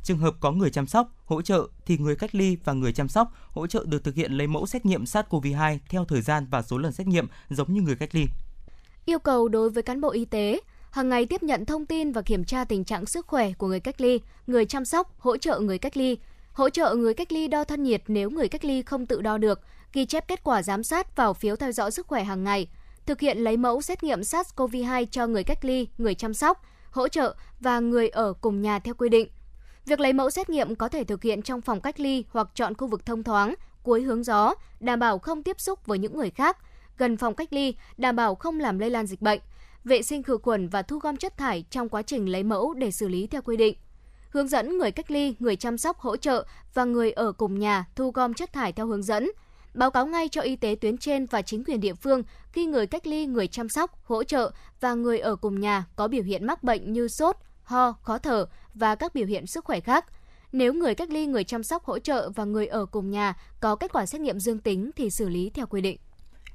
Trường hợp có người chăm sóc, hỗ trợ thì người cách ly và người chăm sóc, hỗ trợ được thực hiện lấy mẫu xét nghiệm SARS-CoV-2 theo thời gian và số lần xét nghiệm giống như người cách ly. Yêu cầu đối với cán bộ y tế, hàng ngày tiếp nhận thông tin và kiểm tra tình trạng sức khỏe của người cách ly, người chăm sóc, hỗ trợ người cách ly, hỗ trợ người cách ly đo thân nhiệt nếu người cách ly không tự đo được, ghi chép kết quả giám sát vào phiếu theo dõi sức khỏe hàng ngày, thực hiện lấy mẫu xét nghiệm SARS-CoV-2 cho người cách ly, người chăm sóc, hỗ trợ và người ở cùng nhà theo quy định. Việc lấy mẫu xét nghiệm có thể thực hiện trong phòng cách ly hoặc chọn khu vực thông thoáng, cuối hướng gió, đảm bảo không tiếp xúc với những người khác, gần phòng cách ly, đảm bảo không làm lây lan dịch bệnh, vệ sinh khử khuẩn và thu gom chất thải trong quá trình lấy mẫu để xử lý theo quy định. Hướng dẫn người cách ly, người chăm sóc hỗ trợ và người ở cùng nhà thu gom chất thải theo hướng dẫn, báo cáo ngay cho y tế tuyến trên và chính quyền địa phương khi người cách ly, người chăm sóc, hỗ trợ và người ở cùng nhà có biểu hiện mắc bệnh như sốt, ho, khó thở và các biểu hiện sức khỏe khác. Nếu người cách ly, người chăm sóc hỗ trợ và người ở cùng nhà có kết quả xét nghiệm dương tính thì xử lý theo quy định.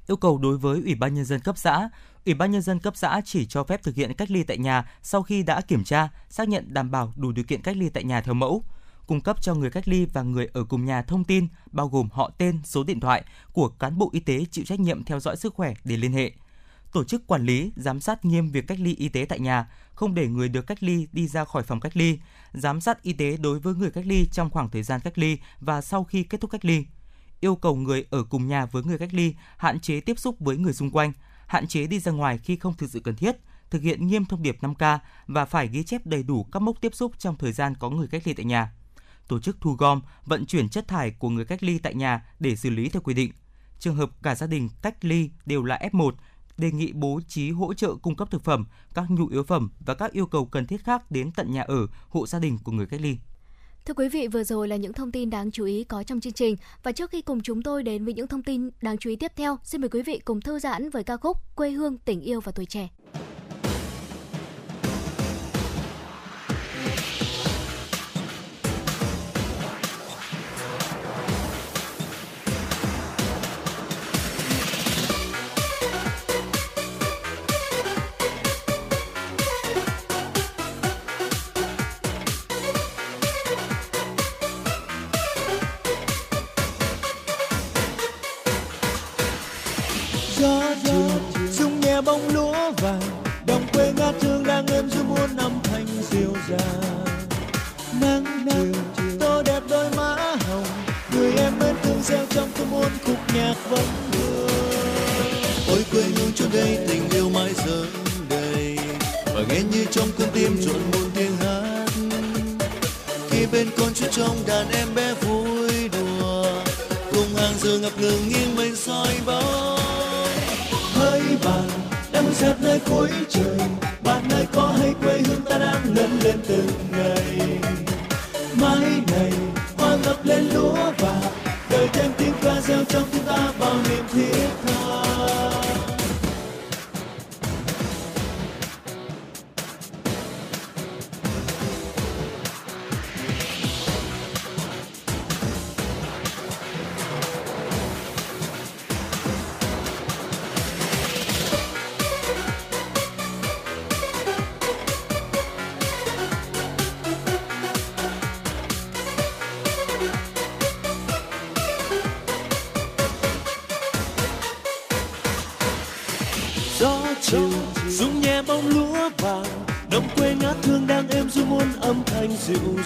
Yêu cầu đối với Ủy ban nhân dân cấp xã, Ủy ban nhân dân cấp xã chỉ cho phép thực hiện cách ly tại nhà sau khi đã kiểm tra, xác nhận đảm bảo đủ điều kiện cách ly tại nhà theo mẫu cung cấp cho người cách ly và người ở cùng nhà thông tin bao gồm họ tên, số điện thoại của cán bộ y tế chịu trách nhiệm theo dõi sức khỏe để liên hệ. Tổ chức quản lý, giám sát nghiêm việc cách ly y tế tại nhà, không để người được cách ly đi ra khỏi phòng cách ly, giám sát y tế đối với người cách ly trong khoảng thời gian cách ly và sau khi kết thúc cách ly. Yêu cầu người ở cùng nhà với người cách ly hạn chế tiếp xúc với người xung quanh, hạn chế đi ra ngoài khi không thực sự cần thiết, thực hiện nghiêm thông điệp 5K và phải ghi chép đầy đủ các mốc tiếp xúc trong thời gian có người cách ly tại nhà tổ chức thu gom, vận chuyển chất thải của người cách ly tại nhà để xử lý theo quy định. Trường hợp cả gia đình cách ly đều là F1, đề nghị bố trí hỗ trợ cung cấp thực phẩm, các nhu yếu phẩm và các yêu cầu cần thiết khác đến tận nhà ở, hộ gia đình của người cách ly. Thưa quý vị, vừa rồi là những thông tin đáng chú ý có trong chương trình và trước khi cùng chúng tôi đến với những thông tin đáng chú ý tiếp theo, xin mời quý vị cùng thư giãn với ca khúc Quê hương tình yêu và tuổi trẻ.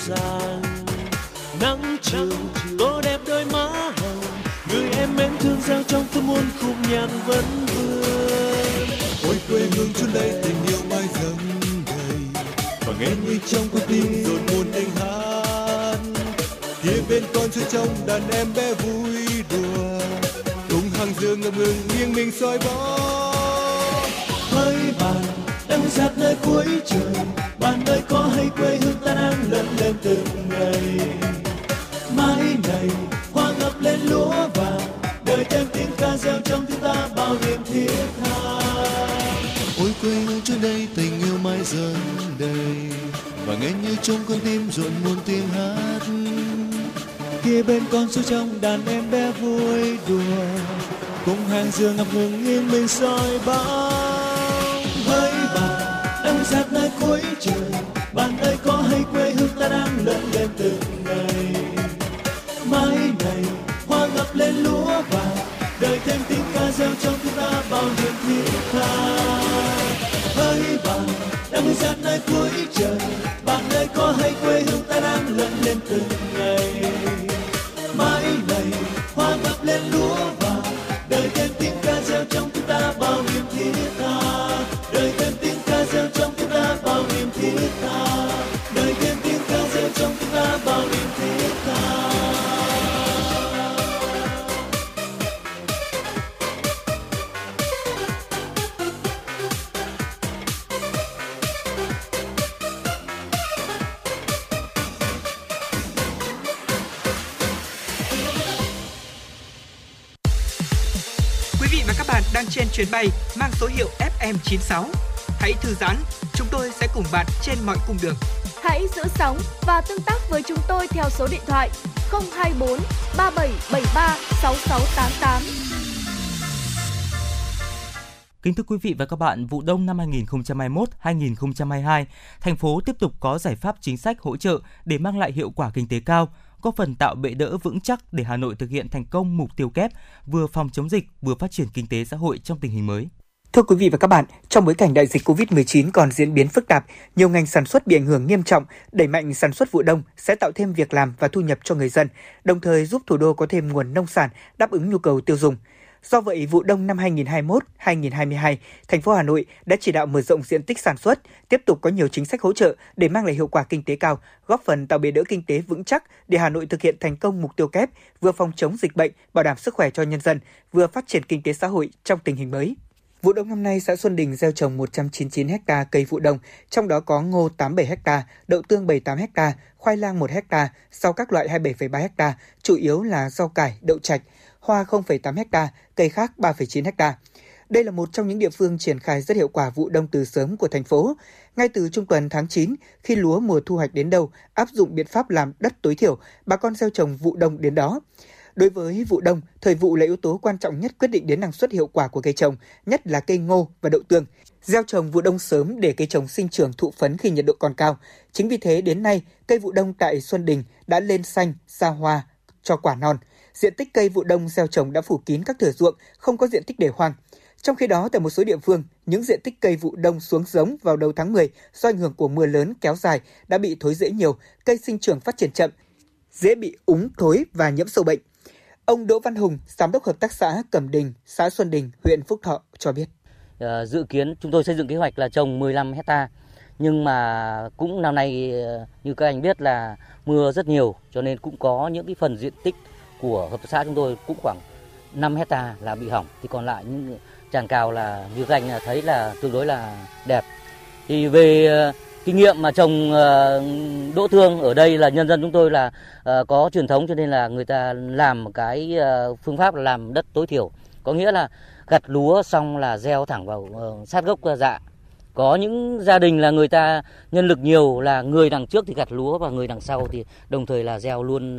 usar. Đang trên chuyến bay mang số hiệu FM96. Hãy thư giãn, chúng tôi sẽ cùng bạn trên mọi cung đường. Hãy giữ sóng và tương tác với chúng tôi theo số điện thoại 024 3773 6688. Kính thưa quý vị và các bạn, vụ đông năm 2021-2022, thành phố tiếp tục có giải pháp chính sách hỗ trợ để mang lại hiệu quả kinh tế cao, góp phần tạo bệ đỡ vững chắc để Hà Nội thực hiện thành công mục tiêu kép vừa phòng chống dịch vừa phát triển kinh tế xã hội trong tình hình mới. Thưa quý vị và các bạn, trong bối cảnh đại dịch COVID-19 còn diễn biến phức tạp, nhiều ngành sản xuất bị ảnh hưởng nghiêm trọng, đẩy mạnh sản xuất vụ đông sẽ tạo thêm việc làm và thu nhập cho người dân, đồng thời giúp thủ đô có thêm nguồn nông sản đáp ứng nhu cầu tiêu dùng. Do vậy, vụ đông năm 2021-2022, thành phố Hà Nội đã chỉ đạo mở rộng diện tích sản xuất, tiếp tục có nhiều chính sách hỗ trợ để mang lại hiệu quả kinh tế cao, góp phần tạo bệ đỡ kinh tế vững chắc để Hà Nội thực hiện thành công mục tiêu kép vừa phòng chống dịch bệnh, bảo đảm sức khỏe cho nhân dân, vừa phát triển kinh tế xã hội trong tình hình mới. Vụ đông năm nay, xã Xuân Đình gieo trồng 199 ha cây vụ đông, trong đó có ngô 87 ha, đậu tương 78 ha, khoai lang 1 ha, sau các loại 27,3 ha, chủ yếu là rau cải, đậu trạch, hoa 0,8 ha, cây khác 3,9 ha. Đây là một trong những địa phương triển khai rất hiệu quả vụ đông từ sớm của thành phố. Ngay từ trung tuần tháng 9, khi lúa mùa thu hoạch đến đâu, áp dụng biện pháp làm đất tối thiểu, bà con gieo trồng vụ đông đến đó. Đối với vụ đông, thời vụ là yếu tố quan trọng nhất quyết định đến năng suất hiệu quả của cây trồng, nhất là cây ngô và đậu tương. Gieo trồng vụ đông sớm để cây trồng sinh trưởng thụ phấn khi nhiệt độ còn cao. Chính vì thế đến nay, cây vụ đông tại Xuân Đình đã lên xanh, ra hoa, cho quả non. Diện tích cây vụ đông gieo trồng đã phủ kín các thửa ruộng, không có diện tích để hoang. Trong khi đó, tại một số địa phương, những diện tích cây vụ đông xuống giống vào đầu tháng 10 do ảnh hưởng của mưa lớn kéo dài đã bị thối rễ nhiều, cây sinh trưởng phát triển chậm, dễ bị úng thối và nhiễm sâu bệnh. Ông Đỗ Văn Hùng, Giám đốc Hợp tác xã Cẩm Đình, xã Xuân Đình, huyện Phúc Thọ cho biết. À, dự kiến chúng tôi xây dựng kế hoạch là trồng 15 hecta nhưng mà cũng năm nay ờ, như các anh biết là mưa rất nhiều cho nên cũng có những cái phần diện tích của hợp tác xã chúng tôi cũng khoảng 5 hecta là bị hỏng. Thì còn lại những tràng cào là, như các anh thấy là tương đối là đẹp. Thì về ờ, kinh nghiệm mà trồng ờ, đỗ tương ở đây là nhân dân chúng tôi là ờ, có truyền thống cho nên là người ta làm một cái phương pháp là làm đất tối thiểu. Có nghĩa là gặt lúa xong là gieo thẳng vào sát gốc dạ. Có những gia đình là người ta nhân lực nhiều là người đằng trước thì gặt lúa và người đằng sau thì đồng thời là gieo luôn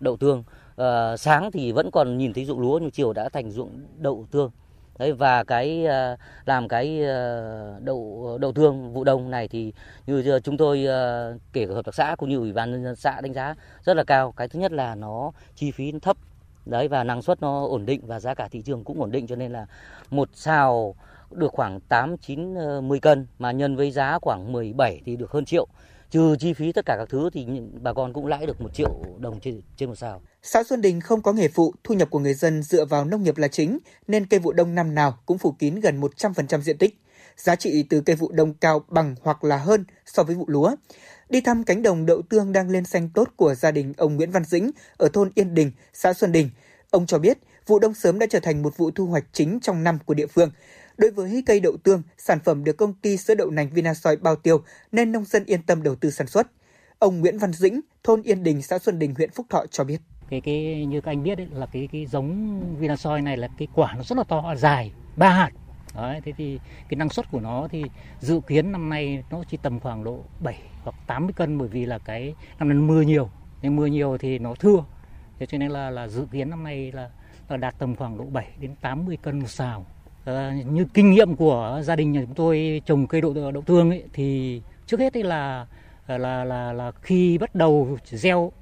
đậu tương à, sáng thì vẫn còn nhìn thấy ruộng lúa nhưng chiều đã thành ruộng đậu tương đấy và cái à, làm cái ờ, đậu đậu tương vụ đông này thì như chúng tôi kể cả hợp tác xã cũng như ủy ban nhân dân xã đánh giá rất là cao cái thứ nhất là nó chi phí nó thấp đấy và năng suất nó ổn định và giá cả thị trường cũng ổn định cho nên là một xào được khoảng 8, 9, 10 cân mà nhân với giá khoảng 17 thì được hơn triệu. Trừ chi phí tất cả các thứ thì bà con cũng lãi được một triệu đồng trên, trên một sào Xã Xuân Đình không có nghề phụ, thu nhập của người dân dựa vào nông nghiệp là chính, nên cây vụ đông năm nào cũng phủ kín gần 100% diện tích. Giá trị từ cây vụ đông cao bằng hoặc là hơn so với vụ lúa. Đi thăm cánh đồng đậu tương đang lên xanh tốt của gia đình ông Nguyễn Văn Dĩnh ở thôn Yên Đình, xã Xuân Đình. Ông cho biết vụ đông sớm đã trở thành một vụ thu hoạch chính trong năm của địa phương. Đối với cây đậu tương, sản phẩm được công ty sữa đậu nành Vinasoy bao tiêu nên nông dân yên tâm đầu tư sản xuất. Ông Nguyễn Văn Dĩnh, thôn Yên Đình, xã Xuân Đình, huyện Phúc Thọ cho biết. Cái cái như các anh biết ấy, là cái cái giống Vinasoy này là cái quả nó rất là to dài, ba hạt. Đấy, thế thì cái năng suất của nó thì dự kiến năm nay nó chỉ tầm khoảng độ 7 hoặc 80 cân bởi vì là cái năm nay mưa nhiều, nên mưa nhiều thì nó thưa. Thế cho nên là là dự kiến năm nay là, là đạt tầm khoảng độ 7 đến 80 cân một xào. Ờ, như kinh nghiệm của gia đình nhà chúng tôi trồng cây đậu đậu tương ấy, thì trước hết là là là là khi bắt đầu gieo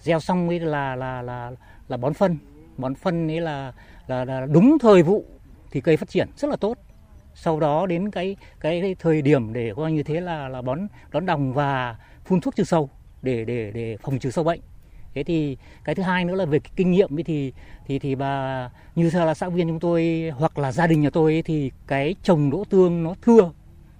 gieo xong ấy là là là là bón phân. Bón phân ấy là là, là đúng thời vụ thì cây phát triển rất là tốt. Sau đó đến cái cái thời điểm để coi như thế là là bón đón đồng và phun thuốc trừ sâu để để để phòng trừ sâu bệnh thế thì cái thứ hai nữa là về cái kinh nghiệm ấy thì thì thì bà như là xã viên chúng tôi hoặc là gia đình nhà tôi ấy, thì cái trồng đỗ tương nó thưa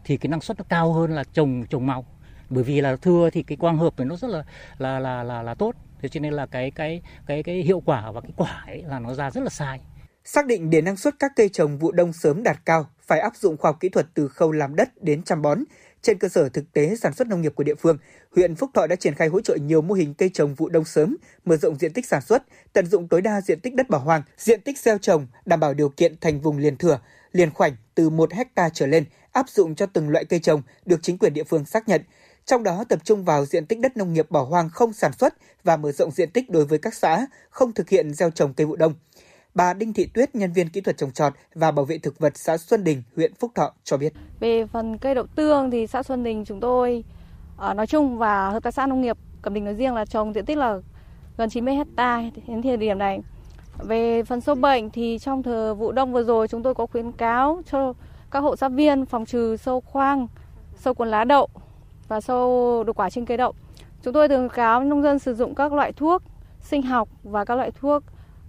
thì cái năng suất nó cao hơn là trồng trồng màu. Bởi vì là thưa thì cái quang hợp nó rất là là là là là tốt. Thế cho nên là cái cái cái cái hiệu quả và cái quả ấy là nó ra rất là sai. Xác định để năng suất các cây trồng vụ đông sớm đạt cao, phải áp dụng khoa học kỹ thuật từ khâu làm đất đến chăm bón, trên cơ sở thực tế sản xuất nông nghiệp của địa phương, huyện Phúc Thọ đã triển khai hỗ trợ nhiều mô hình cây trồng vụ đông sớm, mở rộng diện tích sản xuất, tận dụng tối đa diện tích đất bỏ hoang, diện tích gieo trồng, đảm bảo điều kiện thành vùng liền thừa, liền khoảnh từ 1 hecta trở lên, áp dụng cho từng loại cây trồng được chính quyền địa phương xác nhận. Trong đó tập trung vào diện tích đất nông nghiệp bỏ hoang không sản xuất và mở rộng diện tích đối với các xã không thực hiện gieo trồng cây vụ đông. Bà Đinh Thị Tuyết, nhân viên kỹ thuật trồng trọt và bảo vệ thực vật xã Xuân Đình, huyện Phúc Thọ cho biết. Về phần cây đậu tương thì xã Xuân Đình chúng tôi ờ, nói chung và hợp tác xã nông nghiệp Cẩm Đình nói riêng là trồng diện tích là gần 90 hecta đến thời điểm này. Về phần sâu bệnh thì trong thời vụ đông vừa rồi chúng tôi có khuyến cáo cho các hộ xã viên phòng trừ sâu khoang, sâu cuốn lá đậu và sâu đục quả trên cây đậu. Chúng tôi thường cáo nông dân sử dụng các loại thuốc sinh học và các loại thuốc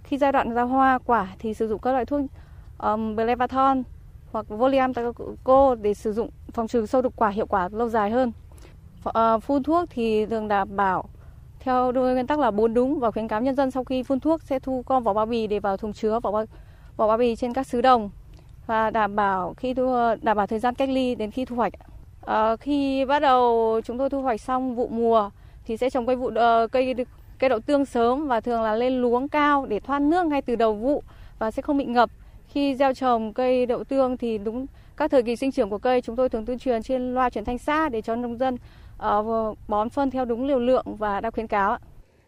khi giai đoạn ra hoa quả thì sử dụng các loại thuốc um, Blevathon hoặc Voliam Taco để sử dụng phòng trừ sâu đục quả hiệu quả lâu dài hơn. Uh, phun thuốc thì thường đảm bảo theo đôi nguyên tắc là bốn đúng và khuyến cáo nhân dân sau khi phun thuốc sẽ thu con vỏ bao bì để vào thùng chứa vỏ bao, vỏ bao bì trên các xứ đồng và đảm bảo khi thu, ờ, đảm bảo thời gian cách ly đến khi thu hoạch. À, khi bắt đầu chúng tôi thu hoạch xong vụ mùa thì sẽ trồng cây vụ uh, cây cây đậu tương sớm và thường là lên luống cao để thoát nước ngay từ đầu vụ và sẽ không bị ngập. Khi gieo trồng cây đậu tương thì đúng các thời kỳ sinh trưởng của cây chúng tôi thường tuyên truyền trên loa truyền thanh xa để cho nông dân uh, bón phân theo đúng liều lượng và đã khuyến cáo.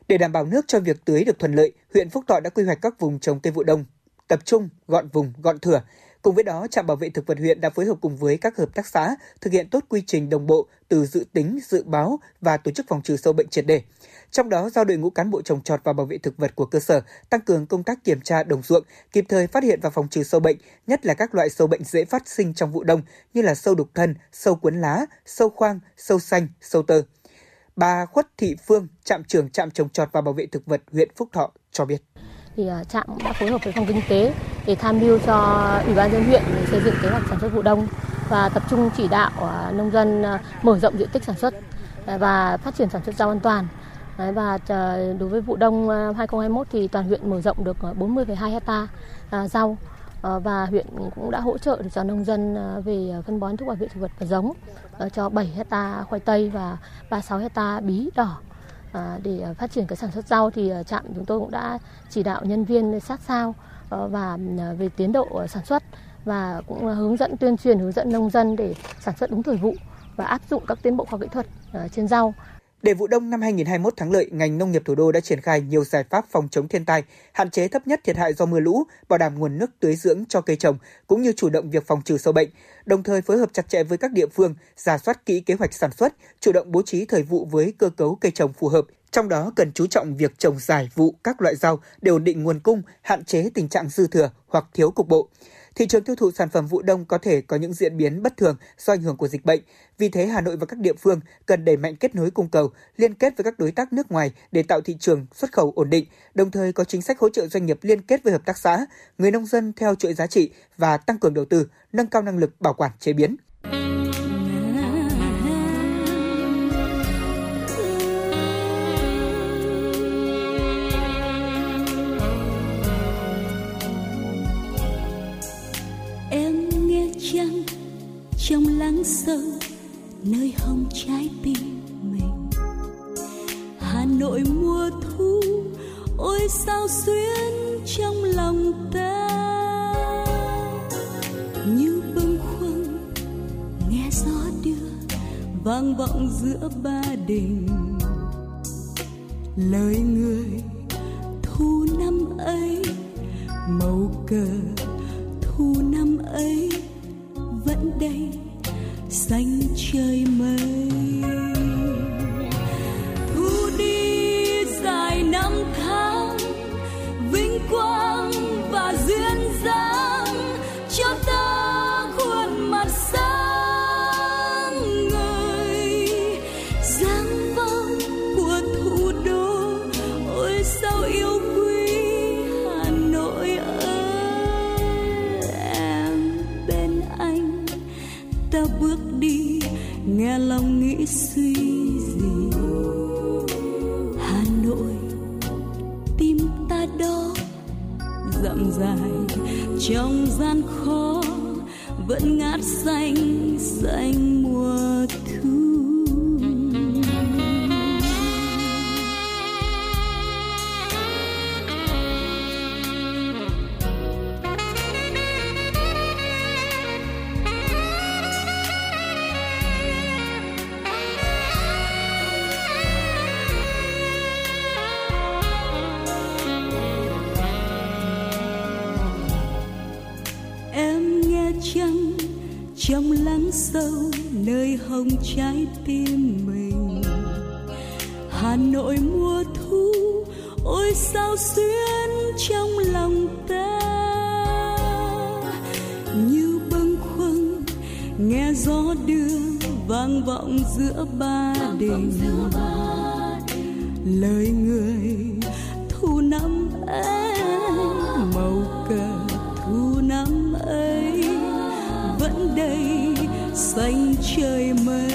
Để đảm bảo nước cho việc tưới được thuận lợi, huyện Phúc Thọ đã quy hoạch các vùng trồng cây vụ đông, tập trung, gọn vùng, gọn thửa, Cùng với đó, trạm bảo vệ thực vật huyện đã phối hợp cùng với các hợp tác xã thực hiện tốt quy trình đồng bộ từ dự tính, dự báo và tổ chức phòng trừ sâu bệnh triệt đề. Trong đó, giao đội ngũ cán bộ trồng trọt và bảo vệ thực vật của cơ sở tăng cường công tác kiểm tra đồng ruộng, kịp thời phát hiện và phòng trừ sâu bệnh, nhất là các loại sâu bệnh dễ phát sinh trong vụ đông như là sâu đục thân, sâu cuốn lá, sâu khoang, sâu xanh, sâu tơ. Bà Khuất Thị Phương, trạm trưởng trạm trồng trọt và bảo vệ thực vật huyện Phúc Thọ cho biết thì à, trạm đã phối hợp với phòng kinh tế để tham mưu cho ủy ban dân huyện để xây dựng kế hoạch sản xuất vụ đông và tập trung chỉ đạo à, nông dân à, mở rộng diện tích sản xuất và phát triển sản xuất rau an toàn và ờ, đối với vụ đông ờ, 2021 thì toàn huyện mở rộng được ờ, 40,2 hecta rau. Và huyện cũng đã hỗ trợ cho nông dân về phân bón thuốc bảo vệ thực vật và giống cho 7 hecta khoai tây và 36 hecta bí đỏ. À, để phát triển cái sản xuất rau thì trạm chúng tôi cũng đã chỉ đạo nhân viên sát sao và về tiến độ sản xuất và cũng hướng dẫn tuyên truyền hướng dẫn nông dân để sản xuất đúng thời vụ và áp dụng các tiến bộ khoa kỹ thuật trên rau để vụ đông năm 2021 thắng lợi, ngành nông nghiệp thủ đô đã triển khai nhiều giải pháp phòng chống thiên tai, hạn chế thấp nhất thiệt hại do mưa lũ, bảo đảm nguồn nước tưới dưỡng cho cây trồng, cũng như chủ động việc phòng trừ sâu bệnh, đồng thời phối hợp chặt chẽ với các địa phương, giả soát kỹ kế hoạch sản xuất, chủ động bố trí thời vụ với cơ cấu cây trồng phù hợp, trong đó cần chú trọng việc trồng giải vụ các loại rau để ổn định nguồn cung, hạn chế tình trạng dư thừa hoặc thiếu cục bộ. Thị trường tiêu thụ sản phẩm vụ đông có thể có những diễn biến bất thường do ảnh hưởng của dịch bệnh. Vì thế, Hà Nội và các địa phương cần đẩy mạnh kết nối cung cầu, liên kết với các đối tác nước ngoài để tạo thị trường xuất khẩu ổn định, đồng thời có chính sách hỗ trợ doanh nghiệp liên kết với hợp tác xã, người nông dân theo chuỗi giá trị và tăng cường đầu tư, nâng cao năng lực bảo quản chế biến. Sâu nơi hồng trái tim mình. Hà nội mùa thu, ôi sao xuyến trong lòng ta. Như bâng khuâng, nghe gió đưa, vang vọng giữa ba đình. Lời người thu năm ấy, màu cờ thu năm ấy, vẫn đây xanh trời mây. Suy gì? Hà nội, tim ta đó dặm dài, trong gian khó vẫn ngát xanh xanh hồng trái tim mình. Hà nội mùa thu ôi sao xuyên trong lòng ta. Như bâng khuâng nghe gió đưa vang vọng giữa ba đình. lời người thu năm xanh trời mây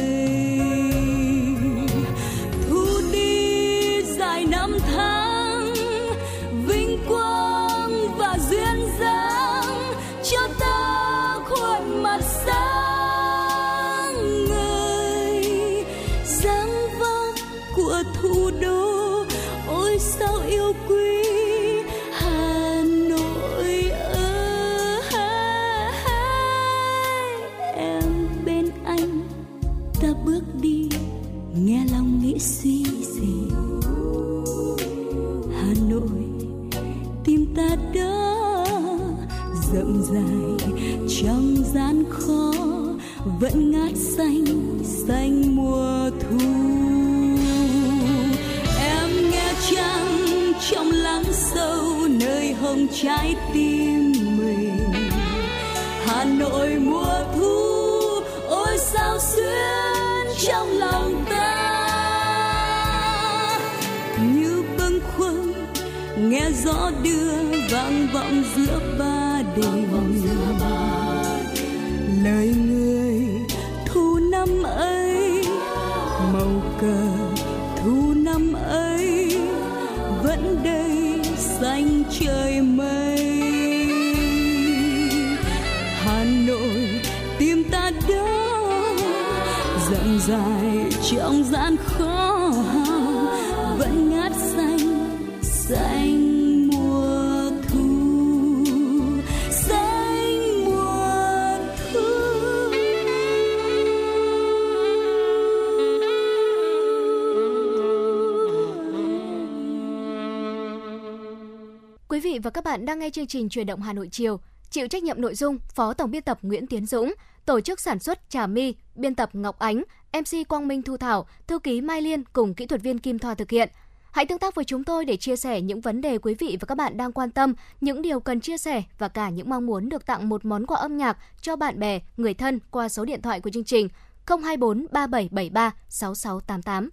các bạn đang nghe chương trình Truyền động Hà Nội chiều. Chịu trách nhiệm nội dung Phó Tổng biên tập Nguyễn Tiến Dũng, tổ chức sản xuất Trà My, biên tập Ngọc Ánh, MC Quang Minh Thu Thảo, thư ký Mai Liên cùng kỹ thuật viên Kim Thoa thực hiện. Hãy tương tác với chúng tôi để chia sẻ những vấn đề quý vị và các bạn đang quan tâm, những điều cần chia sẻ và cả những mong muốn được tặng một món quà âm nhạc cho bạn bè, người thân qua số điện thoại của chương trình 024 3773 6688.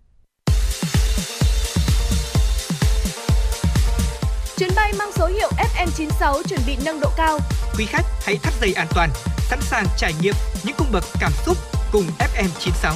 Chuyến bay mang số hiệu FN96 chuẩn bị nâng độ cao. Quý khách hãy thắt dây an toàn, sẵn sàng trải nghiệm những cung bậc cảm xúc cùng FM96.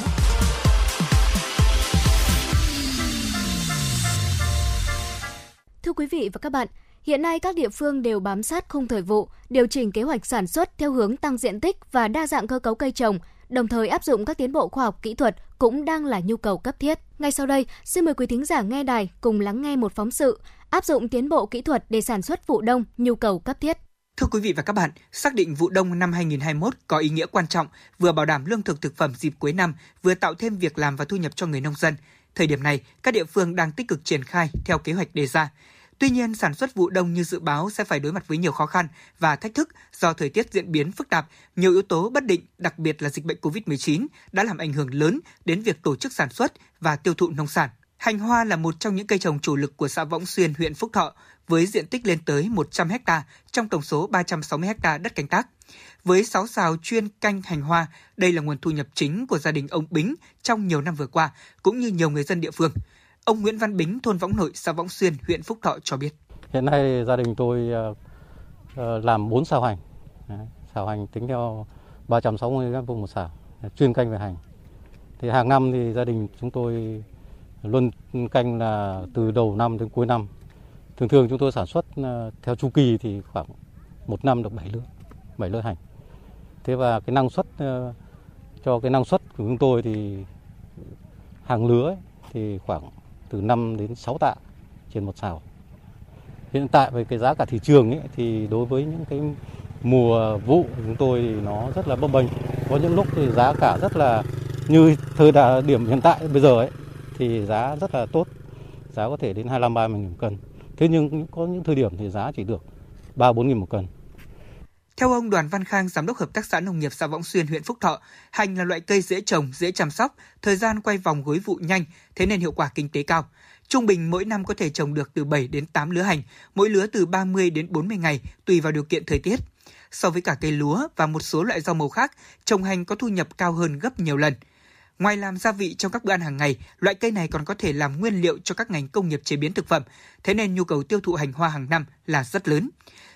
Thưa quý vị và các bạn, hiện nay các địa phương đều bám sát khung thời vụ, điều chỉnh kế hoạch sản xuất theo hướng tăng diện tích và đa dạng cơ cấu cây trồng, đồng thời áp dụng các tiến bộ khoa học kỹ thuật cũng đang là nhu cầu cấp thiết. Ngay sau đây, xin mời quý thính giả nghe đài cùng lắng nghe một phóng sự áp dụng tiến bộ kỹ thuật để sản xuất vụ đông, nhu cầu cấp thiết. Thưa quý vị và các bạn, xác định vụ đông năm 2021 có ý nghĩa quan trọng, vừa bảo đảm lương thực thực phẩm dịp cuối năm, vừa tạo thêm việc làm và thu nhập cho người nông dân. Thời điểm này, các địa phương đang tích cực triển khai theo kế hoạch đề ra. Tuy nhiên, sản xuất vụ đông như dự báo sẽ phải đối mặt với nhiều khó khăn và thách thức do thời tiết diễn biến phức tạp, nhiều yếu tố bất định, đặc biệt là dịch bệnh COVID-19 đã làm ảnh hưởng lớn đến việc tổ chức sản xuất và tiêu thụ nông sản. Hành hoa là một trong những cây trồng chủ lực của xã Võng Xuyên, huyện Phúc Thọ, với diện tích lên tới 100 ha trong tổng số 360 ha đất canh tác. Với 6 xào chuyên canh hành hoa, đây là nguồn thu nhập chính của gia đình ông Bính trong nhiều năm vừa qua, cũng như nhiều người dân địa phương. Ông Nguyễn Văn Bính, thôn Võng Nội, xã Võng Xuyên, huyện Phúc Thọ cho biết. Hiện nay gia đình tôi ờ, ờ, làm 4 xào hành. Xào hành tính theo 360 mét vuông một xào, chuyên canh về hành. Thì hàng năm thì gia đình chúng tôi luôn canh là từ đầu năm đến cuối năm. Thường thường chúng tôi sản xuất ờ, theo chu kỳ thì khoảng một năm được 7 lứa, 7 lứa hành. Thế và cái năng suất cho cái năng suất của chúng tôi thì hàng lứa ấy, thì khoảng từ 5 đến 6 tạ trên một sào. Hiện tại về cái giá cả thị trường ấy, thì đối với những cái mùa vụ của chúng tôi thì nó rất là bấp bênh. Có những lúc thì giá cả rất là như thời điểm hiện tại bây giờ ấy thì giá rất là tốt. Giá có thể đến 25 30 nghìn một cân. Thế nhưng có những thời điểm thì giá chỉ được 3 4 000 một cân. Theo ông Đoàn Văn Khang, giám đốc hợp tác xã nông nghiệp xã Võng Xuyên, huyện Phúc Thọ, hành là loại cây dễ trồng, dễ chăm sóc, thời gian quay vòng gối vụ nhanh, thế nên hiệu quả kinh tế cao. Trung bình mỗi năm có thể trồng được từ 7 đến 8 lứa hành, mỗi lứa từ 30 đến 40 ngày tùy vào điều kiện thời tiết. So với cả cây lúa và một số loại rau màu khác, trồng hành có thu nhập cao hơn gấp nhiều lần. Ngoài làm gia vị trong các bữa ăn hàng ngày, loại cây này còn có thể làm nguyên liệu cho các ngành công nghiệp chế biến thực phẩm, thế nên nhu cầu tiêu thụ hành hoa hàng năm là rất lớn.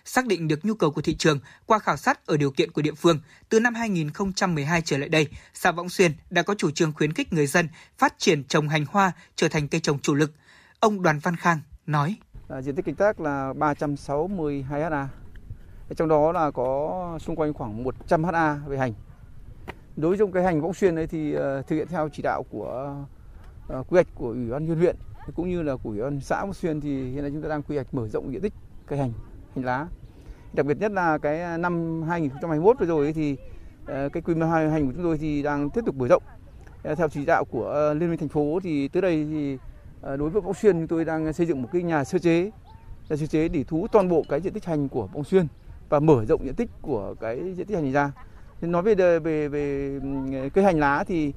Xác định được nhu cầu của thị trường qua khảo sát ở điều kiện của địa phương, từ năm 2012 trở lại đây, xã Võng Xuyên đã có chủ trương khuyến khích người dân phát triển trồng hành hoa trở thành cây trồng chủ lực. Ông Đoàn Văn Khang nói: à, diện tích canh tác là 362 ha. Trong đó là có xung quanh khoảng 100 ha về hành. Đối với cái hành Võng Xuyên ấy thì uh, thực hiện theo chỉ đạo của uh, quy hoạch của Ủy ban nhân huyện cũng như là của Ủy ban xã Võng Xuyên thì hiện nay chúng ta đang quy hoạch mở rộng diện tích cây hành hành lá. Đặc biệt nhất là cái à, năm 2021 vừa rồi thì ờ, cái quy mô hành của chúng tôi thì đang tiếp tục mở rộng. Ờ, theo chỉ đạo của ờ, Liên minh thành phố thì tới đây thì đối với Võng Xuyên chúng tôi đang xây dựng một cái nhà sơ chế nhà sơ chế để thú toàn bộ cái diện tích hành của Võng Xuyên và mở rộng diện tích của cái diện tích hành ra. Nói về về về ừ, cây hành lá thì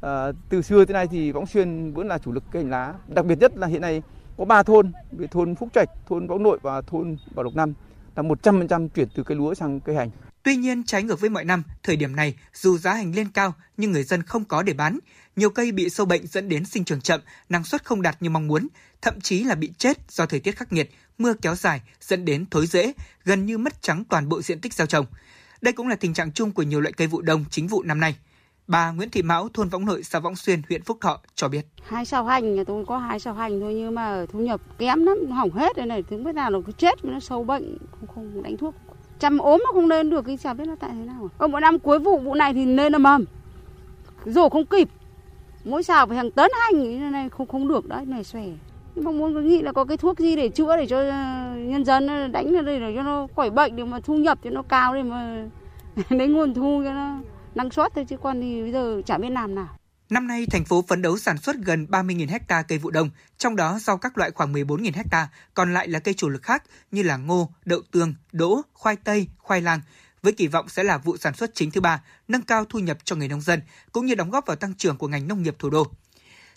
à, từ xưa tới nay thì Võng Xuyên vẫn là chủ lực cây hành lá. Đặc biệt nhất là hiện nay có 3 thôn, về thôn Phúc Trạch, thôn Võng Nội và thôn Bảo Lộc Năm là 100% chuyển từ cây lúa sang cây hành. Tuy nhiên, trái ngược với mọi năm, thời điểm này dù giá hành lên cao nhưng người dân không có để bán. Nhiều cây bị sâu bệnh dẫn đến sinh trưởng chậm, năng suất không đạt như mong muốn, thậm chí là bị chết do thời tiết khắc nghiệt, mưa kéo dài dẫn đến thối rễ, gần như mất trắng toàn bộ diện tích gieo trồng. Đây cũng là tình trạng chung của nhiều loại cây vụ đông chính vụ năm nay. Bà Nguyễn Thị Mão, thôn Võng Nội, xã Võng Xuyên, huyện Phúc Thọ cho biết. Hai sao hành, nhà tôi có hai sao hành thôi nhưng mà thu nhập kém lắm, hỏng hết đây này, thứ biết nào nó cứ chết, nó sâu bệnh, không, không đánh thuốc. Chăm ốm nó không lên được, cái chả biết nó tại thế nào. Ở một năm cuối vụ vụ này thì lên là mầm, rổ không kịp. Mỗi sao phải hàng tấn hành, này không không được đấy, này xòe. Mong muốn nghĩ là có cái thuốc gì để chữa để cho ờ, nhân dân ờ, đánh ra đây để cho nó khỏi bệnh để mà thu nhập cho nó cao để mà [LAUGHS] lấy nguồn thu cho nó năng suất thôi chứ còn thì bây giờ chả biết làm nào. Năm nay, thành phố phấn đấu sản xuất gần 30.000 ha cây vụ đông, trong đó rau các loại khoảng 14.000 ha, còn lại là cây chủ lực khác như là ngô, đậu tương, đỗ, khoai tây, khoai lang, với kỳ vọng sẽ là vụ sản xuất chính thứ ba, nâng cao thu nhập cho người nông dân, cũng như đóng góp vào tăng trưởng của ngành nông nghiệp thủ đô.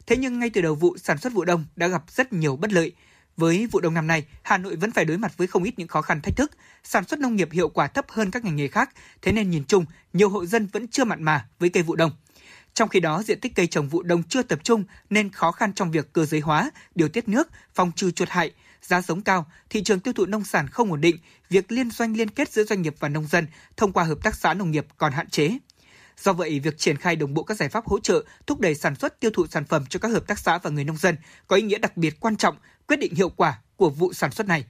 Thế nhưng ngay từ đầu vụ sản xuất vụ đông đã gặp rất nhiều bất lợi. Với vụ đông năm nay, Hà Nội vẫn phải đối mặt với không ít những khó khăn thách thức. Sản xuất nông nghiệp hiệu quả thấp hơn các ngành nghề khác, thế nên nhìn chung, nhiều hộ dân vẫn chưa mặn mà với cây vụ đông. Trong khi đó, diện tích cây trồng vụ đông chưa tập trung nên khó khăn trong việc cơ giới hóa, điều tiết nước, phòng trừ chuột hại, giá giống cao, thị trường tiêu thụ nông sản không ổn định, việc liên doanh liên kết giữa doanh nghiệp và nông dân thông qua hợp tác xã nông nghiệp còn hạn chế. Do vậy, việc triển khai đồng bộ các giải pháp hỗ trợ thúc đẩy sản xuất tiêu thụ sản phẩm cho các hợp tác xã và người nông dân có ý nghĩa đặc biệt quan trọng, quyết định hiệu quả của vụ sản xuất này.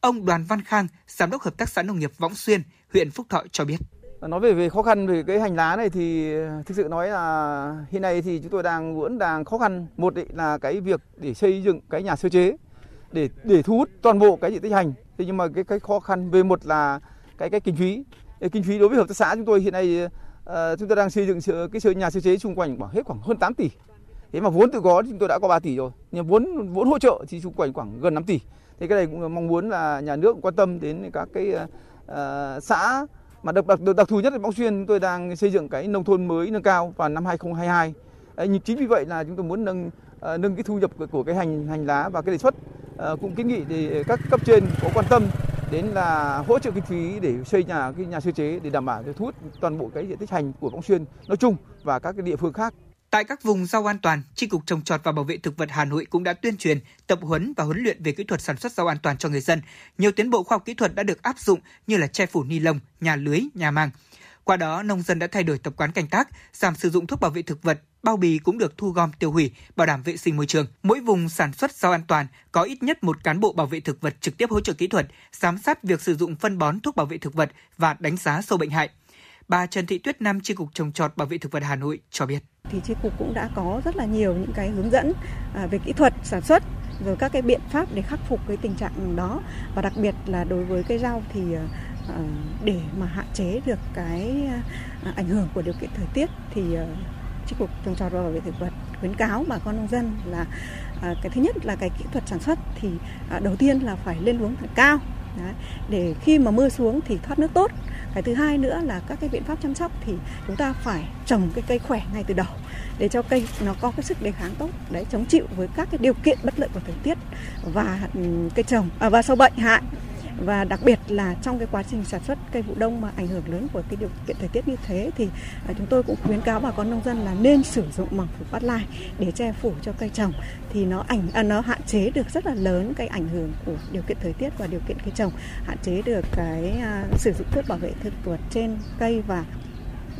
Ông Đoàn Văn Khang, giám đốc hợp tác xã nông nghiệp Võng Xuyên, huyện Phúc Thọ cho biết. Nói về về khó khăn về cái hành lá này thì thực sự nói là hiện nay thì chúng tôi đang vẫn đang khó khăn. Một là cái việc để xây dựng cái nhà sơ chế để để thu hút toàn bộ cái diện tích hành. Thế nhưng mà cái cái khó khăn về một là cái cái kinh phí. Kinh phí đối với hợp tác xã chúng tôi hiện nay uh, chúng tôi đang xây dựng cái nhà sơ chế xung quanh khoảng hết khoảng hơn 8 tỷ. Thế mà vốn tự có thì chúng tôi đã có 3 tỷ rồi. Nhưng vốn vốn hỗ trợ thì xung quanh khoảng gần 5 tỷ. Thì cái này cũng mong muốn là nhà nước quan tâm đến các cái uh, xã mà đặc, đặc, đặc thù nhất là Bóng Xuyên chúng tôi đang xây dựng cái nông thôn mới nâng cao vào năm 2022. Đấy, chính vì vậy là chúng tôi muốn nâng uh, nâng cái thu nhập của, của cái hành hành lá và cái đề xuất uh, cũng kiến nghị để các cấp trên có quan tâm đến là hỗ trợ kinh phí để xây nhà cái nhà sơ chế để đảm bảo để thu hút toàn bộ cái diện tích hành của Bóng Xuyên nói chung và các cái địa phương khác. Tại các vùng rau an toàn, tri cục trồng trọt và bảo vệ thực vật Hà Nội cũng đã tuyên truyền, tập huấn và huấn luyện về kỹ thuật sản xuất rau an toàn cho người dân. Nhiều tiến bộ khoa học kỹ thuật đã được áp dụng như là che phủ ni lông, nhà lưới, nhà màng. Qua đó, nông dân đã thay đổi tập quán canh tác, giảm sử dụng thuốc bảo vệ thực vật, bao bì cũng được thu gom tiêu hủy, bảo đảm vệ sinh môi trường. Mỗi vùng sản xuất rau an toàn có ít nhất một cán bộ bảo vệ thực vật trực tiếp hỗ trợ kỹ thuật, giám sát việc sử dụng phân bón thuốc bảo vệ thực vật và đánh giá sâu bệnh hại. Bà Trần Thị Tuyết Nam, Chi cục trồng trọt bảo vệ thực vật Hà Nội cho biết. Thì Chi cục cũng đã có rất là nhiều những cái hướng dẫn à, về kỹ thuật sản xuất rồi các cái biện pháp để khắc phục cái tình trạng đó và đặc biệt là đối với cây rau thì à, à, để mà hạn chế được cái ảnh hưởng của điều kiện thời tiết thì Chi cục trồng trọt và bảo vệ thực vật khuyến cáo bà con nông dân là cái thứ nhất là cái kỹ thuật sản xuất thì đầu tiên là phải lên luống thật cao Đấy, để khi mà mưa xuống thì thoát nước tốt. Cái thứ hai nữa là các cái biện pháp chăm sóc thì chúng ta phải trồng cái cây khỏe ngay từ đầu để cho cây nó có cái sức đề kháng tốt đấy chống chịu với các cái điều kiện bất lợi của thời tiết và ừ, cây trồng à, và sâu bệnh hại và đặc biệt là trong cái quá trình sản xuất cây vụ đông mà ảnh hưởng lớn của cái điều kiện thời tiết như thế thì à, chúng tôi cũng khuyến cáo bà con nông dân là nên sử dụng màng phủ bát lai để che phủ cho cây trồng. Thì nó ảnh à, nó hạn chế được rất là lớn cái ảnh hưởng của điều kiện thời tiết và điều kiện cây trồng hạn chế được cái à, sử dụng thuốc bảo vệ thực vật trên cây và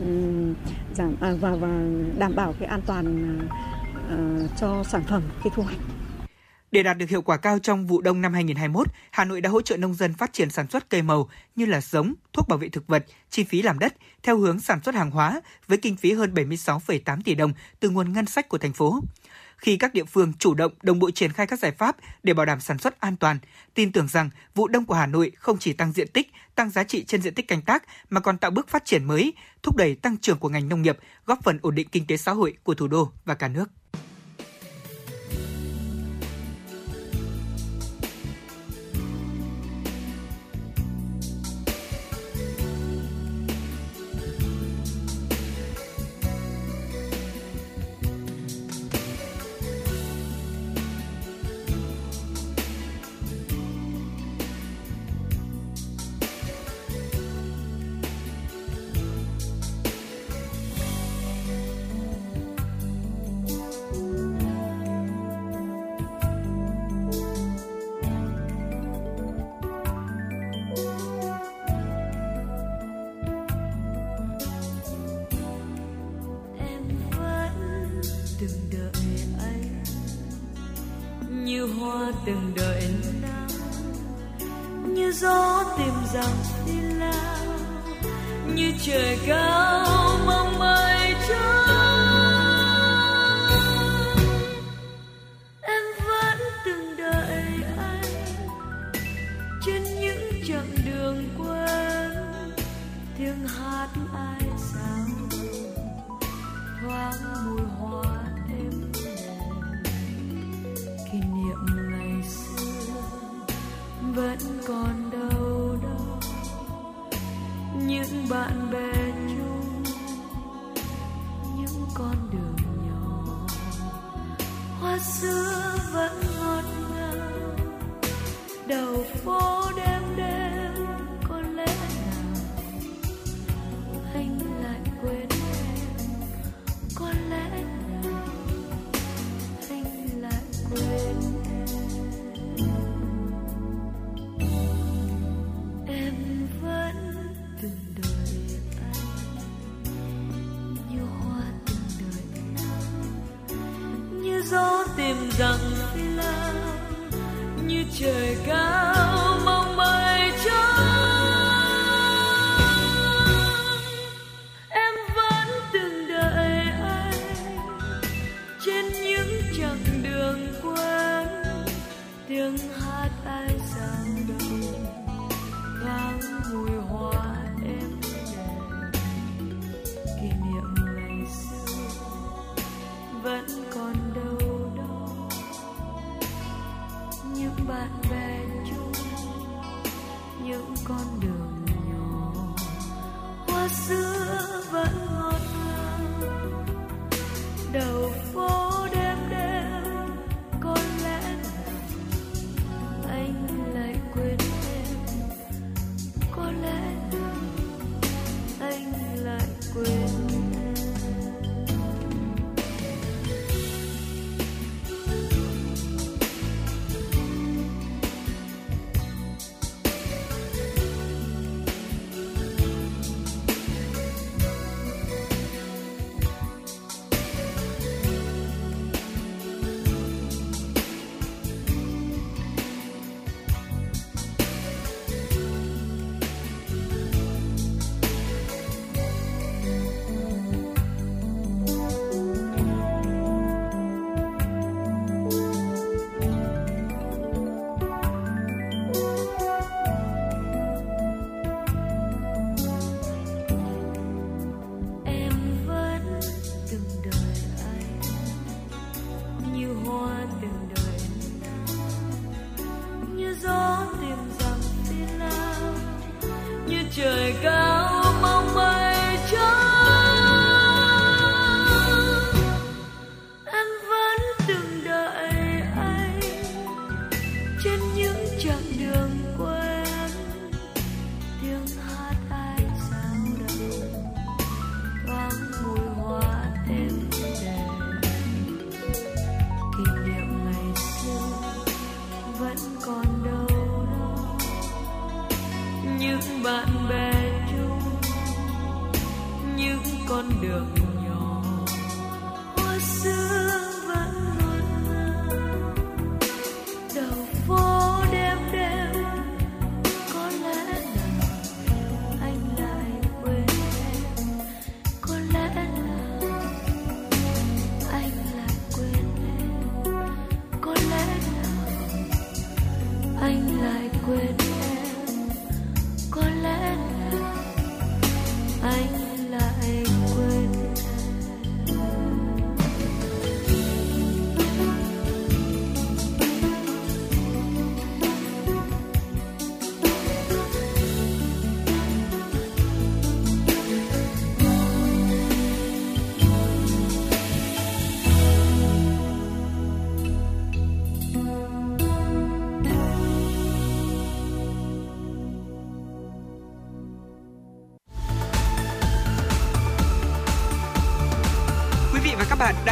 um, giảm à, và và đảm bảo cái an toàn à, cho sản phẩm khi thu hoạch để đạt được hiệu quả cao trong vụ đông năm 2021, Hà Nội đã hỗ trợ nông dân phát triển sản xuất cây màu như là giống, thuốc bảo vệ thực vật, chi phí làm đất theo hướng sản xuất hàng hóa với kinh phí hơn 76,8 tỷ đồng từ nguồn ngân sách của thành phố. Khi các địa phương chủ động đồng bộ triển khai các giải pháp để bảo đảm sản xuất an toàn, tin tưởng rằng vụ đông của Hà Nội không chỉ tăng diện tích, tăng giá trị trên diện tích canh tác mà còn tạo bước phát triển mới, thúc đẩy tăng trưởng của ngành nông nghiệp, góp phần ổn định kinh tế xã hội của thủ đô và cả nước.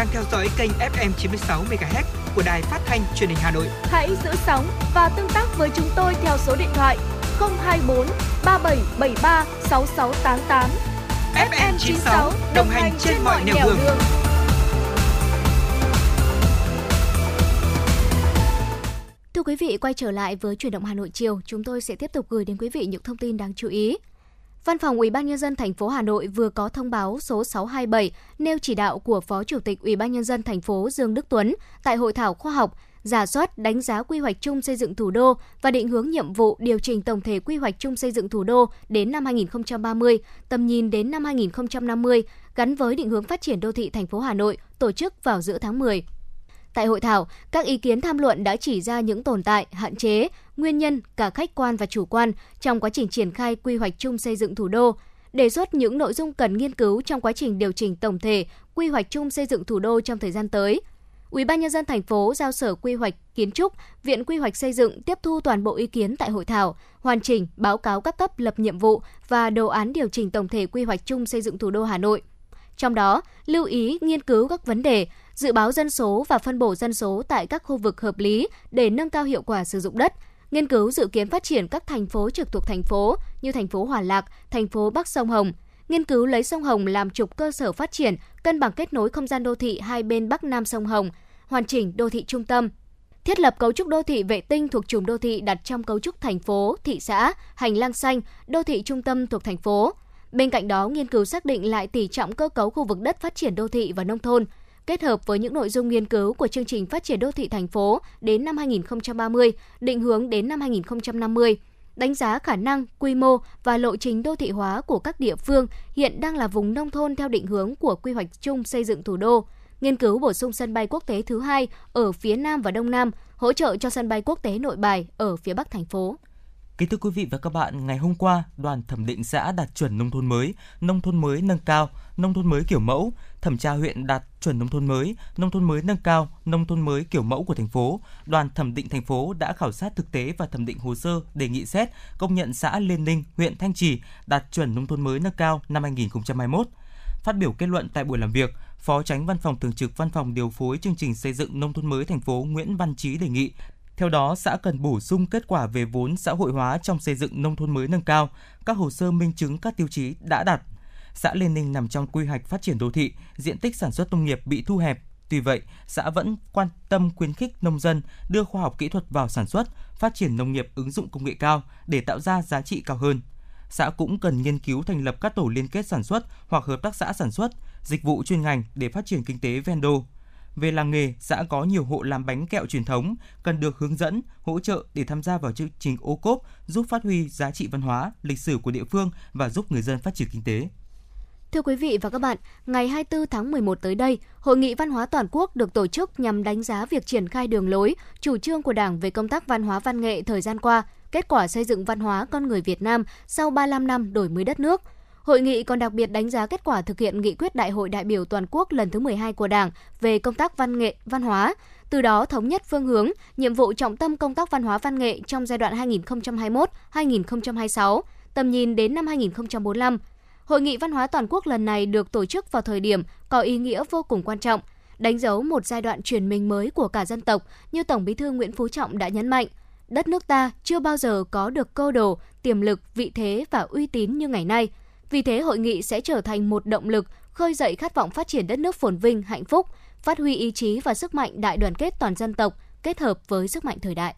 đang theo dõi kênh FM 96 MHz của đài phát thanh truyền hình Hà Nội. Hãy giữ sóng và tương tác với chúng tôi theo số điện thoại 024 3773 6688. FM 96 đồng hành trên, trên mọi nẻo đường. đường. Thưa quý vị, quay trở lại với chuyển động Hà Nội chiều, chúng tôi sẽ tiếp tục gửi đến quý vị những thông tin đáng chú ý. Văn phòng Ủy ban nhân dân thành phố Hà Nội vừa có thông báo số 627 nêu chỉ đạo của Phó Chủ tịch Ủy ban nhân dân thành phố Dương Đức Tuấn tại hội thảo khoa học giả soát đánh giá quy hoạch chung xây dựng thủ đô và định hướng nhiệm vụ điều chỉnh tổng thể quy hoạch chung xây dựng thủ đô đến năm 2030, tầm nhìn đến năm 2050 gắn với định hướng phát triển đô thị thành phố Hà Nội tổ chức vào giữa tháng 10. Tại hội thảo, các ý kiến tham luận đã chỉ ra những tồn tại, hạn chế, nguyên nhân cả khách quan và chủ quan trong quá trình triển khai quy hoạch chung xây dựng thủ đô, đề xuất những nội dung cần nghiên cứu trong quá trình điều chỉnh tổng thể quy hoạch chung xây dựng thủ đô trong thời gian tới. Ủy ban nhân dân thành phố giao Sở Quy hoạch Kiến trúc, Viện Quy hoạch xây dựng tiếp thu toàn bộ ý kiến tại hội thảo, hoàn chỉnh báo cáo các cấp lập nhiệm vụ và đồ án điều chỉnh tổng thể quy hoạch chung xây dựng thủ đô Hà Nội. Trong đó, lưu ý nghiên cứu các vấn đề dự báo dân số và phân bổ dân số tại các khu vực hợp lý để nâng cao hiệu quả sử dụng đất, nghiên cứu dự kiến phát triển các thành phố trực thuộc thành phố như thành phố Hòa Lạc, thành phố Bắc Sông Hồng, nghiên cứu lấy sông Hồng làm trục cơ sở phát triển, cân bằng kết nối không gian đô thị hai bên Bắc Nam sông Hồng, hoàn chỉnh đô thị trung tâm, thiết lập cấu trúc đô thị vệ tinh thuộc chùm đô thị đặt trong cấu trúc thành phố, thị xã, hành lang xanh, đô thị trung tâm thuộc thành phố. Bên cạnh đó, nghiên cứu xác định lại tỷ trọng cơ cấu khu vực đất phát triển đô thị và nông thôn, kết hợp với những nội dung nghiên cứu của chương trình phát triển đô thị thành phố đến năm 2030, định hướng đến năm 2050 đánh giá khả năng, quy mô và lộ trình đô thị hóa của các địa phương hiện đang là vùng nông thôn theo định hướng của quy hoạch chung xây dựng thủ đô, nghiên cứu bổ sung sân bay quốc tế thứ hai ở phía Nam và Đông Nam, hỗ trợ cho sân bay quốc tế Nội Bài ở phía Bắc thành phố. Kính thưa quý vị và các bạn, ngày hôm qua, đoàn thẩm định xã đạt chuẩn nông thôn mới, nông thôn mới nâng cao, nông thôn mới kiểu mẫu, thẩm tra huyện đạt chuẩn nông thôn mới, nông thôn mới nâng cao, nông thôn mới kiểu mẫu của thành phố. Đoàn thẩm định thành phố đã khảo sát thực tế và thẩm định hồ sơ đề nghị xét công nhận xã Liên Ninh, huyện Thanh Trì đạt chuẩn nông thôn mới nâng cao năm 2021. Phát biểu kết luận tại buổi làm việc, Phó Tránh Văn phòng Thường trực Văn phòng điều phối chương trình xây dựng nông thôn mới thành phố Nguyễn Văn Trí đề nghị theo đó, xã cần bổ sung kết quả về vốn xã hội hóa trong xây dựng nông thôn mới nâng cao, các hồ sơ minh chứng các tiêu chí đã đạt. Xã Liên Ninh nằm trong quy hoạch phát triển đô thị, diện tích sản xuất nông nghiệp bị thu hẹp. Tuy vậy, xã vẫn quan tâm khuyến khích nông dân đưa khoa học kỹ thuật vào sản xuất, phát triển nông nghiệp ứng dụng công nghệ cao để tạo ra giá trị cao hơn. Xã cũng cần nghiên cứu thành lập các tổ liên kết sản xuất hoặc hợp tác xã sản xuất, dịch vụ chuyên ngành để phát triển kinh tế ven đô về làng nghề, xã có nhiều hộ làm bánh kẹo truyền thống, cần được hướng dẫn, hỗ trợ để tham gia vào chương trình ô cốp, giúp phát huy giá trị văn hóa, lịch sử của địa phương và giúp người dân phát triển kinh tế. Thưa quý vị và các bạn, ngày 24 tháng 11 tới đây, Hội nghị Văn hóa Toàn quốc được tổ chức nhằm đánh giá việc triển khai đường lối, chủ trương của Đảng về công tác văn hóa văn nghệ thời gian qua, kết quả xây dựng văn hóa con người Việt Nam sau 35 năm đổi mới đất nước – Hội nghị còn đặc biệt đánh giá kết quả thực hiện nghị quyết Đại hội đại biểu toàn quốc lần thứ 12 của Đảng về công tác văn nghệ, văn hóa, từ đó thống nhất phương hướng, nhiệm vụ trọng tâm công tác văn hóa văn nghệ trong giai đoạn 2021-2026, tầm nhìn đến năm 2045. Hội nghị văn hóa toàn quốc lần này được tổ chức vào thời điểm có ý nghĩa vô cùng quan trọng, đánh dấu một giai đoạn chuyển mình mới của cả dân tộc như Tổng Bí thư Nguyễn Phú Trọng đã nhấn mạnh. Đất nước ta chưa bao giờ có được cơ đồ, tiềm lực, vị thế và uy tín như ngày nay – vì thế, hội nghị sẽ trở thành một động lực khơi dậy khát vọng phát triển đất nước phồn vinh, hạnh phúc, phát huy ý chí và sức mạnh đại đoàn kết toàn dân tộc kết hợp với sức mạnh thời đại.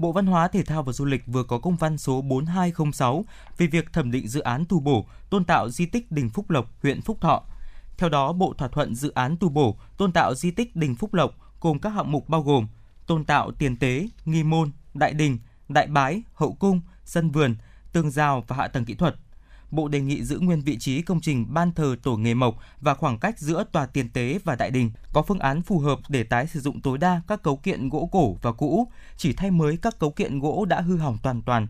Bộ Văn hóa, Thể thao và Du lịch vừa có công văn số 4206 về việc thẩm định dự án tu bổ, tôn tạo di tích Đình Phúc Lộc, huyện Phúc Thọ. Theo đó, Bộ thỏa thuận dự án tu bổ, tôn tạo di tích Đình Phúc Lộc gồm các hạng mục bao gồm tôn tạo tiền tế, nghi môn, đại đình, đại bái, hậu cung, sân vườn, tường rào và hạ tầng kỹ thuật – Bộ đề nghị giữ nguyên vị trí công trình ban thờ tổ nghề mộc và khoảng cách giữa tòa tiền tế và đại đình, có phương án phù hợp để tái sử dụng tối đa các cấu kiện gỗ cổ và cũ, chỉ thay mới các cấu kiện gỗ đã hư hỏng toàn toàn.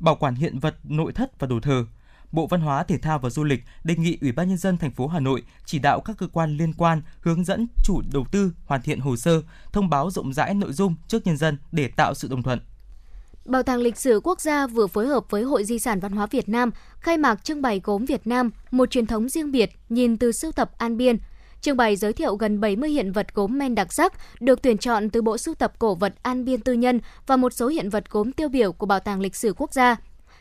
Bảo quản hiện vật nội thất và đồ thờ, Bộ Văn hóa, Thể thao và Du lịch đề nghị Ủy ban nhân dân thành phố Hà Nội chỉ đạo các cơ quan liên quan hướng dẫn chủ đầu tư hoàn thiện hồ sơ, thông báo rộng rãi nội dung trước nhân dân để tạo sự đồng thuận. Bảo tàng lịch sử quốc gia vừa phối hợp với Hội Di sản Văn hóa Việt Nam khai mạc trưng bày gốm Việt Nam, một truyền thống riêng biệt nhìn từ sưu tập An Biên. Trưng bày giới thiệu gần 70 hiện vật gốm men đặc sắc được tuyển chọn từ bộ sưu tập cổ vật An Biên tư nhân và một số hiện vật gốm tiêu biểu của Bảo tàng lịch sử quốc gia.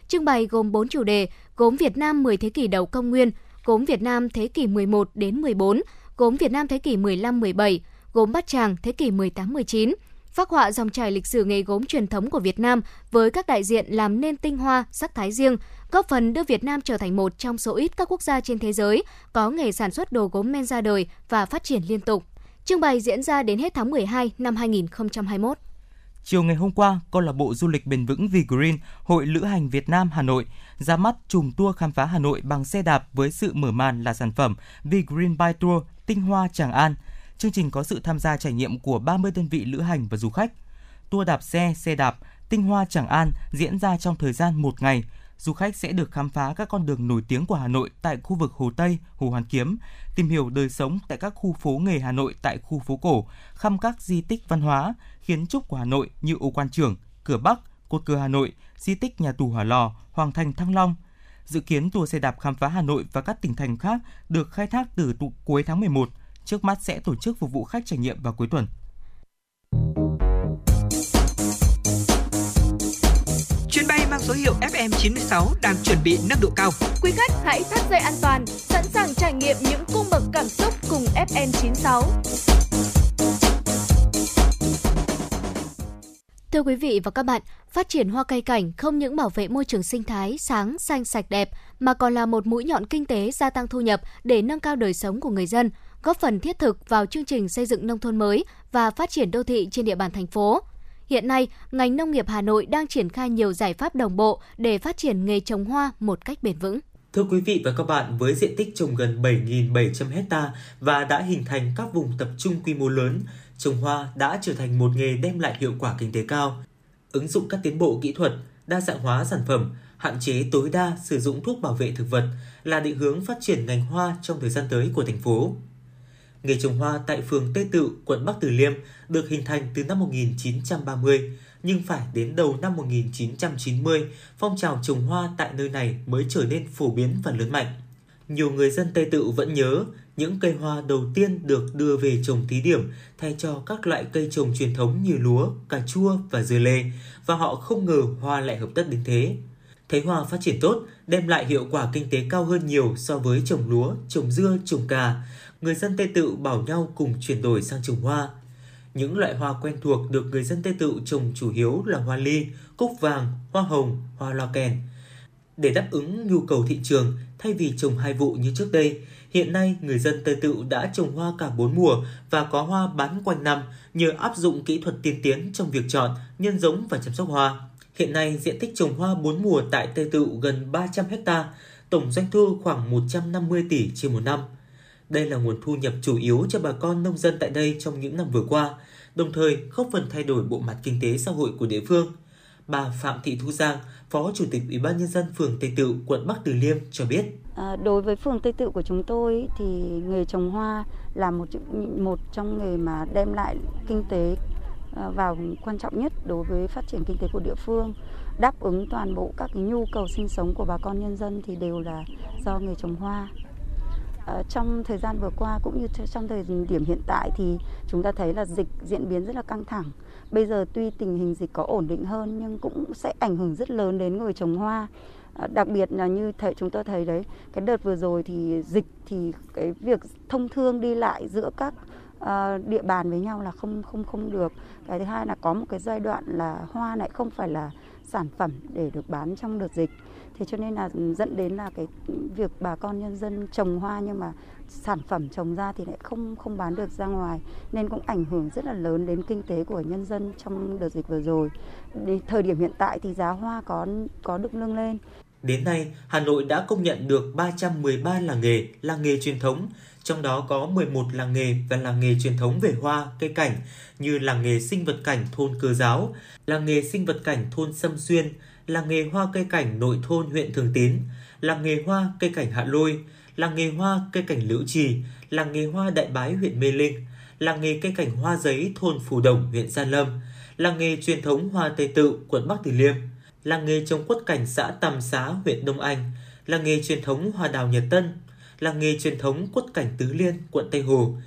Trưng bày gồm 4 chủ đề: gốm Việt Nam 10 thế kỷ đầu công nguyên, gốm Việt Nam thế kỷ 11 đến 14, gốm Việt Nam thế kỷ 15-17, gốm Bát Tràng thế kỷ 18-19 phác họa dòng chảy lịch sử nghề gốm truyền thống của Việt Nam với các đại diện làm nên tinh hoa, sắc thái riêng, góp phần đưa Việt Nam trở thành một trong số ít các quốc gia trên thế giới có nghề sản xuất đồ gốm men ra đời và phát triển liên tục. Trưng bày diễn ra đến hết tháng 12 năm 2021. Chiều ngày hôm qua, câu lạc bộ du lịch bền vững Vì Green, Hội Lữ hành Việt Nam Hà Nội ra mắt trùng tour khám phá Hà Nội bằng xe đạp với sự mở màn là sản phẩm Vì Green by Tour Tinh Hoa Tràng An. Chương trình có sự tham gia trải nghiệm của 30 đơn vị lữ hành và du khách. Tour đạp xe, xe đạp Tinh Hoa Tràng An diễn ra trong thời gian một ngày, du khách sẽ được khám phá các con đường nổi tiếng của Hà Nội tại khu vực Hồ Tây, Hồ Hoàn Kiếm, tìm hiểu đời sống tại các khu phố nghề Hà Nội tại khu phố cổ, thăm các di tích văn hóa, kiến trúc của Hà Nội như Ô Quan Trường, Cửa Bắc, Cột Cờ Hà Nội, di tích nhà tù Hỏa Lò, Hoàng thành Thăng Long. Dự kiến tour xe đạp khám phá Hà Nội và các tỉnh thành khác được khai thác từ cuối tháng 11, trước mắt sẽ tổ chức phục vụ khách trải nghiệm vào cuối tuần. Chuyến bay mang số hiệu FM96 đang chuẩn bị nâng độ cao. Quý khách hãy thắt dây an toàn, sẵn sàng trải nghiệm những cung bậc cảm xúc cùng FM96. Thưa quý vị và các bạn, phát triển hoa cây cảnh không những bảo vệ môi trường sinh thái sáng, xanh, sạch đẹp mà còn là một mũi nhọn kinh tế gia tăng thu nhập để nâng cao đời sống của người dân, góp phần thiết thực vào chương trình xây dựng nông thôn mới và phát triển đô thị trên địa bàn thành phố. Hiện nay, ngành nông nghiệp Hà Nội đang triển khai nhiều giải pháp đồng bộ để phát triển nghề trồng hoa một cách bền vững. Thưa quý vị và các bạn, với diện tích trồng gần 7.700 hecta và đã hình thành các vùng tập trung quy mô lớn, trồng hoa đã trở thành một nghề đem lại hiệu quả kinh tế cao. Ứng dụng các tiến bộ kỹ thuật, đa dạng hóa sản phẩm, hạn chế tối đa sử dụng thuốc bảo vệ thực vật là định hướng phát triển ngành hoa trong thời gian tới của thành phố. Nghề trồng hoa tại phường Tây Tự, quận Bắc Từ Liêm được hình thành từ năm 1930, nhưng phải đến đầu năm 1990, phong trào trồng hoa tại nơi này mới trở nên phổ biến và lớn mạnh. Nhiều người dân Tây Tự vẫn nhớ những cây hoa đầu tiên được đưa về trồng thí điểm thay cho các loại cây trồng truyền thống như lúa, cà chua và dưa lê và họ không ngờ hoa lại hợp tất đến thế. Thấy hoa phát triển tốt, đem lại hiệu quả kinh tế cao hơn nhiều so với trồng lúa, trồng dưa, trồng cà. Người dân Tây Tự bảo nhau cùng chuyển đổi sang trồng hoa. Những loại hoa quen thuộc được người dân Tây Tự trồng chủ yếu là hoa ly, cúc vàng, hoa hồng, hoa loa kèn. Để đáp ứng nhu cầu thị trường, thay vì trồng hai vụ như trước đây, hiện nay người dân Tây Tự đã trồng hoa cả bốn mùa và có hoa bán quanh năm nhờ áp dụng kỹ thuật tiên tiến trong việc chọn, nhân giống và chăm sóc hoa. Hiện nay, diện tích trồng hoa bốn mùa tại Tây Tự gần 300 ha, tổng doanh thu khoảng 150 tỷ trên một năm. Đây là nguồn thu nhập chủ yếu cho bà con nông dân tại đây trong những năm vừa qua, đồng thời góp phần thay đổi bộ mặt kinh tế xã hội của địa phương. Bà Phạm Thị Thu Giang, Phó Chủ tịch Ủy ban Nhân dân phường Tây Tự, quận Bắc Từ Liêm cho biết. À, đối với phường Tây Tự của chúng tôi thì nghề trồng hoa là một một trong nghề mà đem lại kinh tế à, vào quan trọng nhất đối với phát triển kinh tế của địa phương đáp ứng toàn bộ các cái nhu cầu sinh sống của bà con nhân dân thì đều là do nghề trồng hoa Ờ, trong thời gian vừa qua cũng như trong thời điểm hiện tại thì chúng ta thấy là dịch diễn biến rất là căng thẳng. Bây giờ tuy tình hình dịch có ổn định hơn nhưng cũng sẽ ảnh hưởng rất lớn đến người trồng hoa. Ờ, đặc biệt là như thầy chúng tôi thấy đấy, cái đợt vừa rồi thì dịch thì cái việc thông thương đi lại giữa các ờ, địa bàn với nhau là không không không được. Cái thứ hai là có một cái giai đoạn là hoa lại không phải là sản phẩm để được bán trong đợt dịch thế cho nên là dẫn đến là cái việc bà con nhân dân trồng hoa nhưng mà sản phẩm trồng ra thì lại không không bán được ra ngoài nên cũng ảnh hưởng rất là lớn đến kinh tế của nhân dân trong đợt dịch vừa rồi. Đến thời điểm hiện tại thì giá hoa có có được nâng lên. Đến nay, Hà Nội đã công nhận được 313 làng nghề, làng nghề truyền thống, trong đó có 11 làng nghề và làng nghề truyền thống về hoa, cây cảnh như làng nghề sinh vật cảnh thôn Cơ Giáo, làng nghề sinh vật cảnh thôn Sâm Xuyên, làng nghề hoa cây cảnh nội thôn huyện Thường Tín, làng nghề hoa cây cảnh Hạ Lôi, làng nghề hoa cây cảnh Liễu Trì, làng nghề hoa Đại Bái huyện Mê Linh, làng nghề cây cảnh hoa giấy thôn Phù Đồng huyện Gia Lâm, làng nghề truyền thống hoa Tây Tự quận Bắc Từ Liêm, làng nghề trồng quất cảnh xã Tàm Xá huyện Đông Anh, làng nghề truyền thống hoa đào Nhật Tân, làng nghề truyền thống quất cảnh Tứ Liên quận Tây Hồ.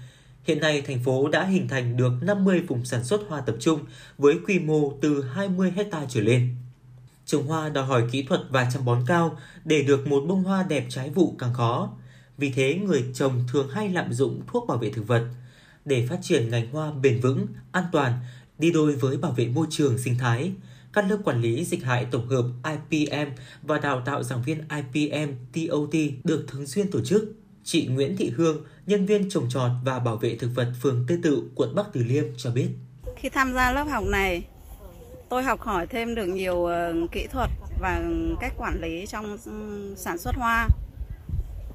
Hiện nay, thành phố đã hình thành được 50 vùng sản xuất hoa tập trung với quy mô từ 20 hecta trở lên. Trồng hoa đòi hỏi kỹ thuật và chăm bón cao để được một bông hoa đẹp trái vụ càng khó. Vì thế người trồng thường hay lạm dụng thuốc bảo vệ thực vật. Để phát triển ngành hoa bền vững, an toàn, Đi đôi với bảo vệ môi trường sinh thái, các lớp quản lý dịch hại tổng hợp IPM và đào tạo giảng viên IPM TOT được thường xuyên tổ chức. Chị Nguyễn Thị Hương, nhân viên trồng trọt và bảo vệ thực vật phường Tây Tự, quận Bắc Từ Liêm cho biết. Khi tham gia lớp học này, tôi học hỏi thêm được nhiều ờ, kỹ thuật và cách quản lý trong ừ, sản xuất hoa.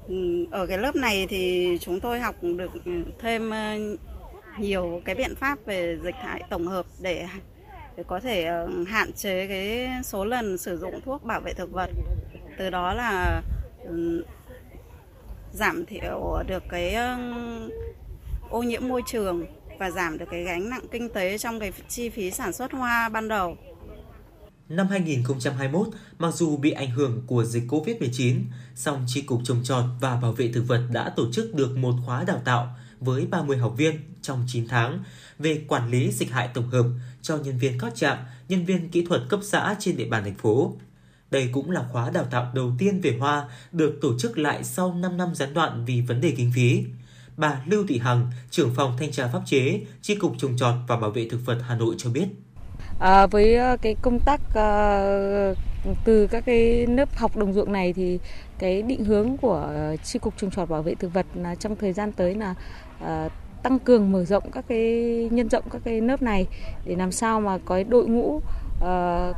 Ừ, ở cái lớp này thì chúng tôi học được thêm ờ, nhiều cái biện pháp về dịch hại tổng hợp để để có thể ờ, hạn chế cái số lần sử dụng thuốc bảo vệ thực vật. Từ đó là ừ, giảm thiểu được cái ô nhiễm môi trường và giảm được cái gánh nặng kinh tế trong cái chi phí sản xuất hoa ban đầu. Năm 2021, mặc dù bị ảnh hưởng của dịch COVID-19, song Tri Cục Trồng Trọt và Bảo vệ Thực vật đã tổ chức được một khóa đào tạo với 30 học viên trong 9 tháng về quản lý dịch hại tổng hợp cho nhân viên các trạm, nhân viên kỹ thuật cấp xã trên địa bàn thành phố. Đây cũng là khóa đào tạo đầu tiên về hoa được tổ chức lại sau 5 năm gián đoạn vì vấn đề kinh phí. Bà Lưu Thị Hằng, trưởng phòng thanh tra pháp chế, Chi cục trồng trọt và bảo vệ thực vật Hà Nội cho biết. À, với ờ, cái công tác à, từ các cái lớp học đồng ruộng này thì cái định hướng của Chi cục trồng trọt bảo vệ thực vật là trong thời gian tới là à, tăng cường mở rộng các cái nhân rộng các cái lớp này để làm sao mà có đội ngũ uh,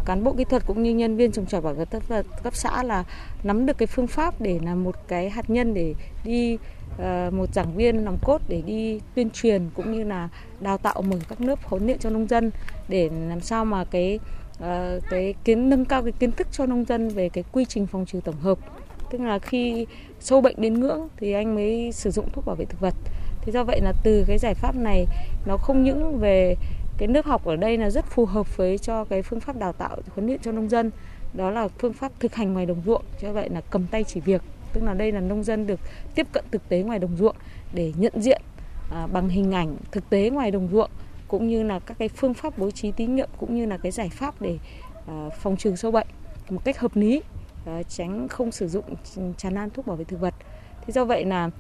cán bộ kỹ thuật cũng như nhân viên trồng trọt bảo vệ thực vật cấp xã là nắm được cái phương pháp để là một cái hạt nhân để đi Ờ, một giảng viên nòng cốt để đi tuyên truyền cũng như là đào tạo mở các lớp huấn luyện cho nông dân để làm sao mà cái ờ, cái kiến, nâng cao cái kiến thức cho nông dân về cái quy trình phòng trừ tổng hợp. Tức là khi sâu bệnh đến ngưỡng thì anh mới sử dụng thuốc bảo vệ thực vật. Thế do vậy là từ cái giải pháp này, nó không những về cái nước học ở đây là rất phù hợp với cho cái phương pháp đào tạo, huấn luyện cho nông dân, đó là phương pháp thực hành ngoài đồng ruộng. Cho vậy là cầm tay chỉ việc tức là đây là nông dân được tiếp cận thực tế ngoài đồng ruộng để nhận diện à, bằng hình ảnh thực tế ngoài đồng ruộng, cũng như là các cái phương pháp bố trí tín nhiệm cũng như là cái giải pháp để à, phòng trừ sâu bệnh một cách hợp lý à, tránh không sử dụng tràn lan thuốc bảo vệ thực vật. Thế do vậy là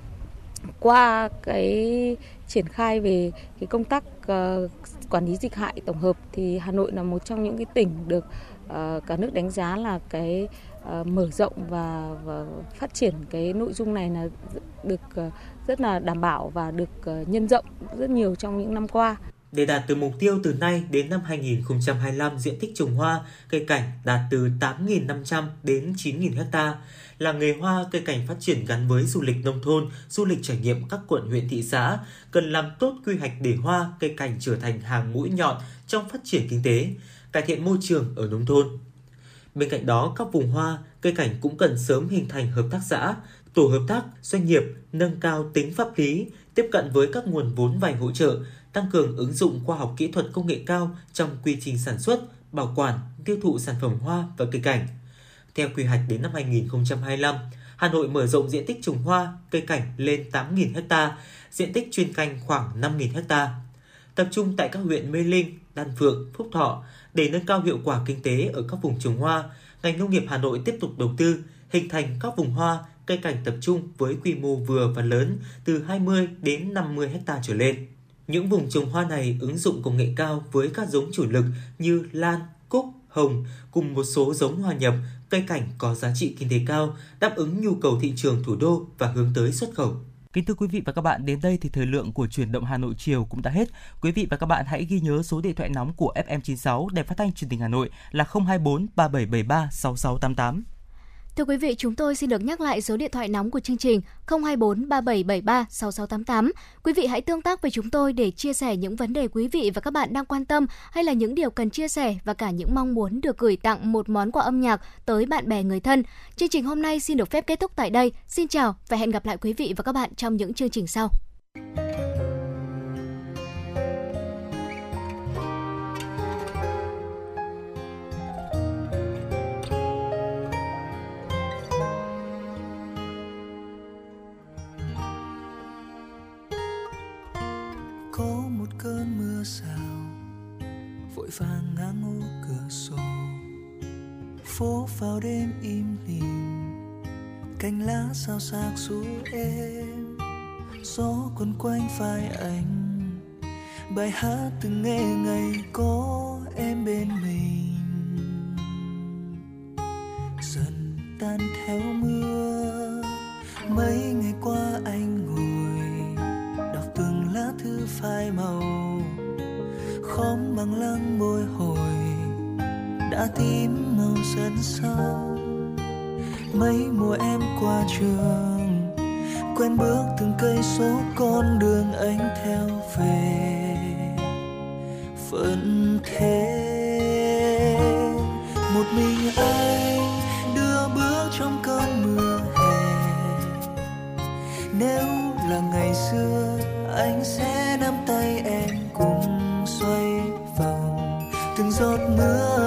qua cái triển khai về cái công tác ờ, quản lý dịch hại tổng hợp thì Hà Nội là một trong những cái tỉnh được ờ, cả nước đánh giá là cái Ờ, mở rộng và, và phát triển cái nội dung này là được ờ, rất là đảm bảo và được ờ, nhân rộng rất nhiều trong những năm qua. Để đạt từ mục tiêu từ nay đến năm 2025 diện tích trồng hoa, cây cảnh đạt từ 8.500 đến 9.000 ha, làng nghề hoa cây cảnh phát triển gắn với du lịch nông thôn, du lịch trải nghiệm các quận huyện thị xã, cần làm tốt quy hoạch để hoa cây cảnh trở thành hàng mũi nhọn trong phát triển kinh tế, cải thiện môi trường ở nông thôn. Bên cạnh đó, các vùng hoa, cây cảnh cũng cần sớm hình thành hợp tác xã, tổ hợp tác, doanh nghiệp, nâng cao tính pháp lý, tiếp cận với các nguồn vốn vay hỗ trợ, tăng cường ứng dụng khoa học kỹ thuật công nghệ cao trong quy trình sản xuất, bảo quản, tiêu thụ sản phẩm hoa và cây cảnh – theo quy hoạch đến năm 2025, Hà Nội mở rộng diện tích trồng hoa, cây cảnh lên 8.000 ha, diện tích chuyên canh khoảng 5.000 ha. Tập trung tại các huyện Mê Linh, Đan Phượng, Phúc Thọ để nâng cao hiệu quả kinh tế ở các vùng trồng hoa, ngành nông nghiệp Hà Nội tiếp tục đầu tư hình thành các vùng hoa, cây cảnh tập trung với quy mô vừa và lớn từ 20 đến 50 ha trở lên. Những vùng trồng hoa này ứng dụng công nghệ cao với các giống chủ lực như lan, cúc, hồng cùng một số giống hoa nhập cây cảnh có giá trị kinh tế cao, đáp ứng nhu cầu thị trường thủ đô và hướng tới xuất khẩu. Kính thưa quý vị và các bạn, đến đây thì thời lượng của chuyển động Hà Nội chiều cũng đã hết. Quý vị và các bạn hãy ghi nhớ số điện thoại nóng của FM96 để Phát thanh Truyền hình Hà Nội là 024 3773 6688. Thưa quý vị, chúng tôi xin được nhắc lại số điện thoại nóng của chương trình 024 3773 6688. Quý vị hãy tương tác với chúng tôi để chia sẻ những vấn đề quý vị và các bạn đang quan tâm hay là những điều cần chia sẻ và cả những mong muốn được gửi tặng một món quà âm nhạc tới bạn bè người thân. Chương trình hôm nay xin được phép kết thúc tại đây. Xin chào và hẹn gặp lại quý vị và các bạn trong những chương trình sau. Cơn mưa rào, vội vàng ngang ngô cửa sổ. Phố vào đêm im lìm, cành lá sao xác ru êm. Gió quấn quanh vai anh, bài hát từng nghe ngày có em bên mình. Dần tan theo mưa, mấy ngày qua anh ngồi phai màu, khóm bằng lăng bồi hồi đã tím màu dần sau mấy mùa em qua trường, quen bước từng cây số con đường anh theo về. Vẫn thế, một mình anh đưa bước trong cơn mưa hè. Nếu là ngày xưa anh sẽ nắm tay em cùng xoay vòng. Từng giọt mưa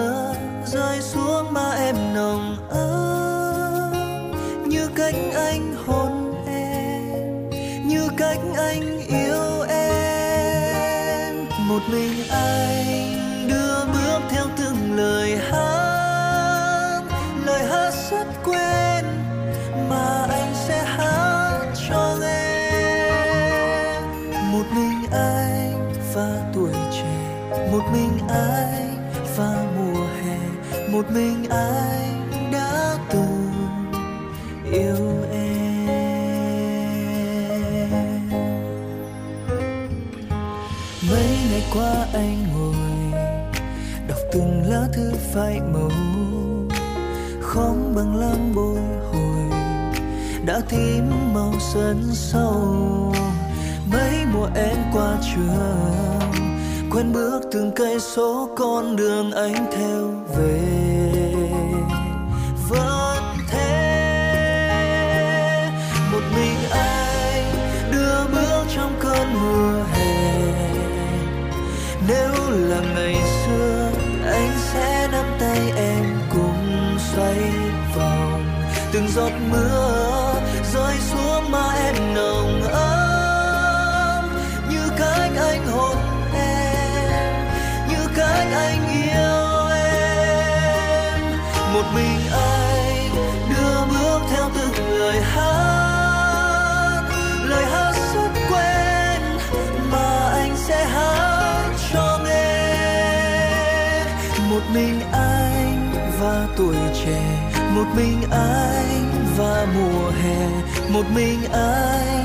anh đã từng yêu em. Mấy ngày qua anh ngồi, đọc từng lá thư phai màu, khóm bằng lam bồi hồi, đã tím màu sân sâu. Mấy mùa em qua trường quen bước từng cây số con đường anh theo về. Là ngày xưa anh sẽ nắm tay em cùng xoay vòng. Từng giọt mưa mình anh và tuổi trẻ một mình anh và mùa hè một mình anh